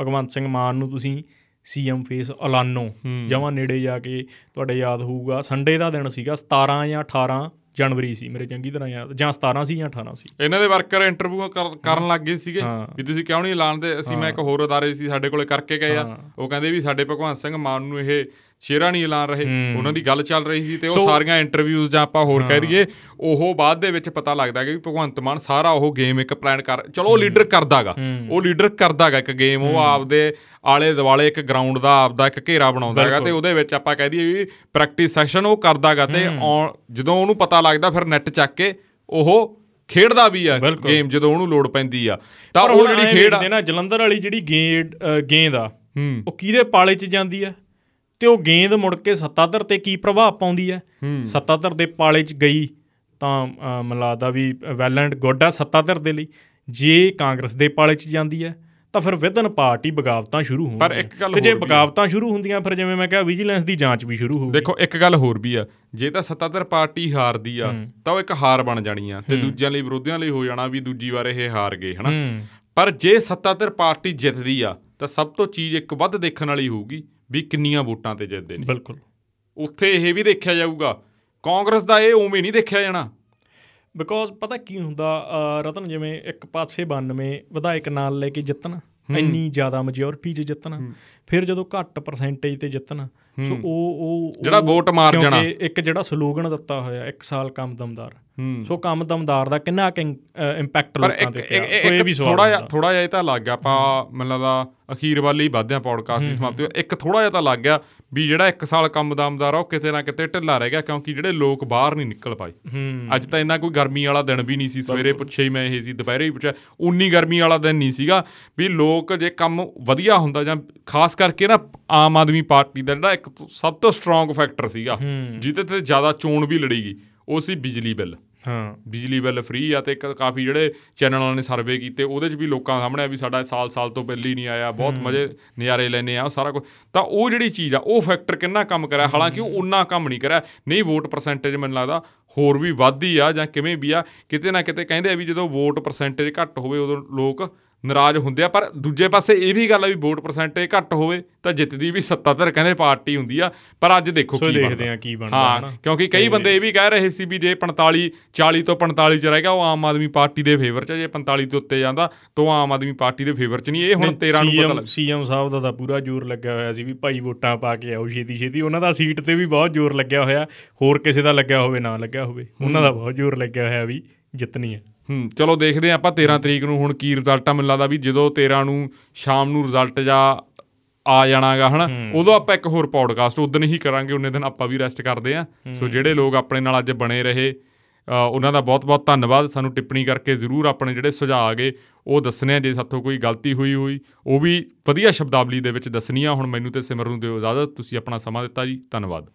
ਭਗਵੰਤ ਸਿੰਘ ਮਾਨ ਨੂੰ ਤੁਸੀਂ ਸੀਐਮ ਫੇਸ ਐਲਾਨੋ। ਜਮਾਂ ਨੇੜੇ ਜਾ ਕੇ ਤੁਹਾਡੇ ਯਾਦ ਹੋਊਗਾ। ਸੰਡੇ ਦਾ ਦਿਨ ਸੀਗਾ 17 ਜਾਂ 18 ਜਨਵਰੀ ਸੀ ਮੇਰੇ ਚੰਗੀ ਤਰ੍ਹਾਂ ਯਾਦ ਜਾਂ 17 ਸੀ ਜਾਂ 18 ਸੀ। ਇਹਨਾਂ ਦੇ ਵਰਕਰ ਇੰਟਰਵਿਊ ਕਰਨ ਲੱਗ ਗਏ ਸੀਗੇ ਵੀ ਤੁਸੀਂ ਕਿਉਂ ਨਹੀਂ ਐਲਾਨਦੇ? ਅਸੀਂ ਮੈਂ ਇੱਕ ਹੋਰ ਅਦਾਰੇ ਸੀ ਸਾਡੇ ਕੋਲੇ ਕਰਕੇ ਗਏ ਆ। ਉਹ ਕਹਿੰਦੇ ਵੀ ਸਾਡੇ ਭਗਵੰਤ ਸਿੰਘ ਮਾਨ ਨੂੰ ਇਹ ਸ਼ੇਰਾਂ ਨਹੀਂ ਐਲਾਨ ਰਹੇ ਉਹਨਾਂ ਦੀ ਗੱਲ ਚੱਲ ਰਹੀ ਸੀ ਤੇ ਉਹ ਸਾਰੀਆਂ ਇੰਟਰਵਿਊਜ਼ ਜਾਂ ਆਪਾਂ ਹੋਰ ਕਹਿ ਦਈਏ ਉਹ ਬਾਅਦ ਦੇ ਵਿੱਚ ਪਤਾ ਲੱਗਦਾ ਕਿ ਭਗਵੰਤ ਮਾਨ ਸਾਰਾ ਉਹ ਗੇਮ ਇੱਕ ਪਲਾਨ ਕਰ ਚਲੋ ਉਹ ਲੀਡਰ ਕਰਦਾਗਾ ਉਹ ਲੀਡਰ ਕਰਦਾਗਾ ਇੱਕ ਗੇਮ ਉਹ ਆਪਦੇ ਆਲੇ ਦੁਆਲੇ ਇੱਕ ਗਰਾਊਂਡ ਦਾ ਆਪਦਾ ਇੱਕ ਘੇਰਾ ਬਣਾਉਂਦਾ ਹੈਗਾ ਤੇ ਉਹਦੇ ਵਿੱਚ ਆਪਾਂ ਕਹਿ ਦਈਏ ਵੀ ਪ੍ਰੈਕਟਿਸ ਸੈਸ਼ਨ ਉਹ ਕਰਦਾਗਾ ਤੇ ਜਦੋਂ ਉਹਨੂੰ ਪਤਾ ਲੱਗਦਾ ਫਿਰ ਨੈਟ ਚੱਕ ਕੇ ਉਹ ਖੇਡਦਾ ਵੀ ਆ ਗੇਮ ਜਦੋਂ ਉਹਨੂੰ ਲੋੜ ਪੈਂਦੀ ਆ। ਤਾਂ ਉਹ ਜਿਹੜੀ ਖੇਡ ਆ ਨਾ ਜਲੰਧਰ ਵਾਲੀ ਜਿਹੜੀ ਗੇਂਦ ਗੇਂਦ ਆ ਉਹ ਕਿਹਦੇ ਪਾਲੇ 'ਚ ਜਾਂਦੀ ਆ? ਤੇ ਉਹ ਗੇਂਦ ਮੁੜ ਕੇ ਸੱਤਾਧਰ ਤੇ ਕੀ ਪ੍ਰਭਾਵ ਪਾਉਂਦੀ ਹੈ? ਸੱਤਾਧਰ ਦੇ ਪਾਲੇ 'ਚ ਗਈ ਤਾਂ ਮਲਾਦਾ ਵੀ ਵੈਲ ਐਂਡ ਗੁੱਡ ਆ ਸੱਤਾਧਰ ਦੇ ਲਈ। ਜੇ ਕਾਂਗਰਸ ਦੇ ਪਾਲੇ 'ਚ ਜਾਂਦੀ ਹੈ ਤਾਂ ਫਿਰ ਵਿਦਨ ਪਾਰਟੀ ਬਗਾਵਤਾਂ ਸ਼ੁਰੂ ਹੋਣਗੀਆਂ ਪਰ ਇੱਕ ਗੱਲ ਤੇ ਜੇ ਬਗਾਵਤਾਂ ਸ਼ੁਰੂ ਹੁੰਦੀਆਂ ਫਿਰ ਜਿਵੇਂ ਮੈਂ ਕਿਹਾ ਵਿਜੀਲੈਂਸ ਦੀ ਜਾਂਚ ਵੀ ਸ਼ੁਰੂ ਹੋਊਗੀ। ਦੇਖੋ ਇੱਕ ਗੱਲ ਹੋਰ ਵੀ ਆ ਜੇ ਤਾਂ ਸੱਤਾਧਰ ਪਾਰਟੀ ਹਾਰਦੀ ਆ ਤਾਂ ਉਹ ਇੱਕ ਹਾਰ ਬਣ ਜਾਣੀ ਆ ਤੇ ਦੂਜਿਆਂ ਲਈ ਵਿਰੋਧੀਆਂ ਲਈ ਹੋ ਜਾਣਾ ਵੀ ਦੂਜੀ ਵਾਰ ਇਹ ਹਾਰ ਗਏ ਹਨਾ? ਪਰ ਜੇ ਸੱਤਾਧਰ ਪਾਰਟੀ ਜਿੱਤਦੀ ਆ ਤਾਂ ਸਭ ਤੋਂ ਚੀਜ਼ ਇੱਕ ਵੱਧ ਦੇਖਣ ਵਾਲੀ ਹੋਊਗੀ। ਵੀ ਕਿੰਨੀਆਂ ਵੋਟਾਂ ਤੇ ਜਿੱਤਦੇ ਨੇ। ਬਿਲਕੁਲ। ਉੱਥੇ ਇਹ ਵੀ ਦੇਖਿਆ ਜਾਊਗਾ ਕਾਂਗਰਸ ਦਾ ਇਹ ਉਵੇਂ ਨਹੀਂ ਦੇਖਿਆ ਜਾਣਾ। ਬਿਕੋਜ਼ ਪਤਾ ਕੀ ਹੁੰਦਾ ਰਤਨ ਜਿਵੇਂ ਇੱਕ ਪਾਸੇ 92 ਵਿਧਾਇਕ ਨਾਲ ਲੈ ਕੇ ਜਿੱਤਣਾ ਇੰਨੀ ਜ਼ਿਆਦਾ ਮੈਜੋਰਿਟੀ 'ਚ ਜਿੱਤਣਾ ਫਿਰ ਜਦੋਂ ਘੱਟ ਪਰਸੈਂਟੇਜ ਤੇ ਜਿੱਤਣਾ ਸੋ ਉਹ ਉਹ ਜਿਹੜਾ ਵੋਟ ਮਾਰ ਜਾਣਾ। ਕਿਉਂਕਿ ਇੱਕ ਜਿਹੜਾ ਸਲੋਗਨ ਦਿੱਤਾ ਹੋਇਆ ਇੱਕ ਸਾਲ ਕੰਮ ਦਮਦਾਰ। ਸੋ ਕੰਮ ਦਮਦਾਰ ਦਾ ਕਿੰਨਾ ਇੰਪੈਕਟ ਲੋਕਾਂ ਤੇ ਪਿਆ। ਸੋ ਇਹ ਵੀ ਥੋੜਾ ਜਿਹਾ ਥੋੜਾ ਜਿਹਾ ਇਹ ਤਾਂ ਲੱਗ ਗਿਆ। ਆਪਾਂ ਮੈਨੂੰ ਲੱਗਦਾ ਅਖੀਰ ਵੱਲ ਹੀ ਵਧਦੇ ਆ ਪੌਡਕਾਸਟ ਦੀ ਸਮਾਪਤੀ ਇੱਕ ਥੋੜਾ ਜਿਹਾ ਤਾਂ ਲੱਗ ਗਿਆ। ਵੀ ਜਿਹੜਾ ਇੱਕ ਸਾਲ ਕੰਮ ਦਮਦਾਰ ਆ ਉਹ ਕਿਤੇ ਨਾ ਕਿਤੇ ਢਿੱਲਾ ਰਹਿ ਗਿਆ ਕਿਉਂਕਿ ਜਿਹੜੇ ਲੋਕ ਬਾਹਰ ਨਹੀਂ ਨਿਕਲ ਪਾਏ। ਅੱਜ ਤਾਂ ਇੰਨਾ ਕੋਈ ਗਰਮੀ ਵਾਲਾ ਦਿਨ ਵੀ ਨਹੀਂ ਸੀ ਸਵੇਰੇ ਪੁੱਛੇ ਹੀ ਮੈਂ ਇਹ ਸੀ ਦੁਪਹਿਰੇ ਹੀ ਪੁੱਛਿਆ ਉਨੀ ਗਰਮੀ ਵਾਲਾ ਦਿਨ ਨਹੀਂ ਸੀਗਾ ਵੀ ਲੋਕ ਜੇ ਕੰਮ ਵਧੀਆ ਹੁੰਦਾ ਜਾਂ ਖਾਸ ਕਰਕੇ ਨਾ ਆਮ ਆਦਮੀ ਪਾਰਟੀ ਦਾ ਜਿਹੜਾ ਇੱਕ ਸਭ ਤੋਂ ਸਟਰੋਂਗ ਫੈਕਟਰ ਸੀਗਾ ਜਿਹਦੇ ਤੇ ਜ਼ਿਆਦਾ ਚੋਣ ਵੀ ਲੜੀ ਗਈ ਉਹ ਸੀ ਬਿਜਲੀ ਬਿੱਲ। ਹਾਂ ਬਿਜਲੀ ਬਿੱਲ ਫ੍ਰੀ ਆ ਤੇ ਕਾਫੀ ਜਿਹੜੇ ਚੈਨਲਾਂ ਨੇ ਸਰਵੇ ਕੀਤੇ ਉਹਦੇ 'ਚ ਵੀ ਲੋਕਾਂ ਸਾਹਮਣੇ ਆ ਵੀ ਸਾਡਾ ਸਾਲ-ਸਾਲ ਤੋਂ ਹੀ ਨਹੀਂ ਆਇਆ ਬਹੁਤ ਮਜ਼ੇ ਨਜ਼ਾਰੇ ਲੈਨੇ ਆ ਉਹ ਸਾਰਾ ਕੁਝ ਤਾਂ ਉਹ ਜਿਹੜੀ ਚੀਜ਼ ਆ ਉਹ ਫੈਕਟਰ ਕਿੰਨਾ ਕੰਮ ਕਰਿਆ? ਹਾਲਾਂਕਿ ਉਹ ਉਨਾ ਕੰਮ ਨਹੀਂ ਕਰਿਆ ਨਹੀਂ ਵੋਟ ਪਰਸੈਂਟੇਜ ਮੈਨੂੰ ਲੱਗਦਾ ਹੋਰ ਵੀ ਵੱਧਦੀ ਆ ਜਾਂ ਕਿਵੇਂ ਵੀ ਆ ਕਿਤੇ ਨਾ ਕਿਤੇ ਕਹਿੰਦੇ ਆ ਵੀ ਜਦੋਂ ਵੋਟ ਪਰਸੈਂਟੇਜ ਘੱਟ ਹੋਵੇ ਉਦੋਂ ਲੋਕ ਨਾਰਾਜ਼ ਹੁੰਦੇ ਆ ਪਰ ਦੂਜੇ ਪਾਸੇ ਇਹ ਵੀ ਗੱਲ ਆ ਵੀ ਵੋਟ ਪਰਸੈਂਟੇਜ ਘੱਟ ਹੋਵੇ ਤਾਂ ਜਿੱਤਦੀ ਵੀ ਸੱਤਾਧਰ ਕਹਿੰਦੇ ਪਾਰਟੀ ਹੁੰਦੀ ਆ ਪਰ ਅੱਜ ਦੇਖੋ ਕੀ ਦੇਖਦੇ ਆ ਕੀ ਬਣਦਾ ਹਾਂ ਕਿਉਂਕਿ ਕਈ ਬੰਦੇ ਇਹ ਵੀ ਕਹਿ ਰਹੇ ਸੀ ਵੀ ਜੇ 45 40 ਤੋਂ 45 ਚ ਰਹਿ ਗਿਆ ਉਹ ਆਮ ਆਦਮੀ ਪਾਰਟੀ ਦੇ ਫੇਵਰ ਚ ਜੇ 45 ਤੋਂ ਉੱਤੇ ਜਾਂਦਾ ਤਾਂ ਆਮ ਆਦਮੀ ਪਾਰਟੀ ਦੇ ਫੇਵਰ ਚ ਨਹੀਂ ਇਹ ਹੁਣ 13 ਨੂੰ ਪਤਾ ਲੱਗ ਸੀਐਮ ਸਾਹਿਬ ਦਾ ਤਾਂ ਪੂਰਾ ਜ਼ੋਰ ਲੱਗਿਆ ਹੋਇਆ ਸੀ ਵੀ ਭਾਈ ਵੋਟਾਂ ਪਾ ਕੇ ਆਓ ਛੇਤੀ ਛੇਤੀ ਉਹਨਾਂ ਦਾ ਸੀਟ ਤੇ ਵੀ ਬਹੁਤ ਜ਼ੋਰ ਲੱਗਿਆ ਹੋਇਆ ਹੋਰ ਕਿਸੇ ਦਾ ਲੱਗਿਆ ਹੋਵੇ ਨਾ ਲੱਗਿਆ ਹੋਵੇ ਉਹਨਾਂ ਦਾ ਬਹੁਤ ਜ਼ੋਰ ਲੱਗਿਆ ਹੋਇਆ ਵੀ ਜਿੱਤਣੀ ਹੈ ਹੂੰ ਚਲੋ ਦੇਖਦੇ ਆਪਾਂ 13 ਤਰੀਕ ਨੂੰ ਹੁਣ ਕੀ ਰਿਜ਼ਲਟ ਆ ਮੈਨੂੰ ਲੱਗਦਾ ਵੀ ਜਦੋਂ 13 ਨੂੰ ਸ਼ਾਮ ਨੂੰ ਰਿਜ਼ਲਟ ਜਾ ਆ ਜਾਣਾਗਾ ਹਨਾ? ਉਦੋਂ ਆਪਾਂ ਇੱਕ ਹੋਰ ਪੌਡਕਾਸਟ ਉਦੋਂ ਹੀ ਕਰਾਂਗੇ ਉਹਨੇ ਦਿਨ ਆਪਾਂ ਵੀ ਰੈਸਟ ਕਰਦੇ ਆ ਸੋ ਜਿਹੜੇ ਲੋਕ ਆਪਣੇ ਨਾਲ ਅੱਜ ਬਣੇ ਰਹੇ ਉਹਨਾਂ ਦਾ ਬਹੁਤ-ਬਹੁਤ ਧੰਨਵਾਦ। ਸਾਨੂੰ ਟਿੱਪਣੀ ਕਰਕੇ ਜ਼ਰੂਰ ਆਪਣੇ ਜਿਹੜੇ ਸੁਝਾਅ ਆਗੇ ਉਹ ਦੱਸਣੇ ਆ ਜੇ ਸਾਥੋਂ ਕੋਈ ਗਲਤੀ ਹੋਈ ਹੋਈ ਉਹ ਵੀ ਵਧੀਆ ਸ਼ਬਦਾਵਲੀ ਦੇ ਵਿੱਚ ਦੱਸਣੀ ਆ ਹੁਣ ਮੈਨੂੰ ਤੇ ਸਿਮਰ ਨੂੰ ਦਿਓ ਇਜਾਜ਼ਤ। ਤੁਸੀਂ ਆਪਣਾ ਸਮਾਂ ਦਿੱਤਾ ਜੀ। ਧੰਨਵਾਦ।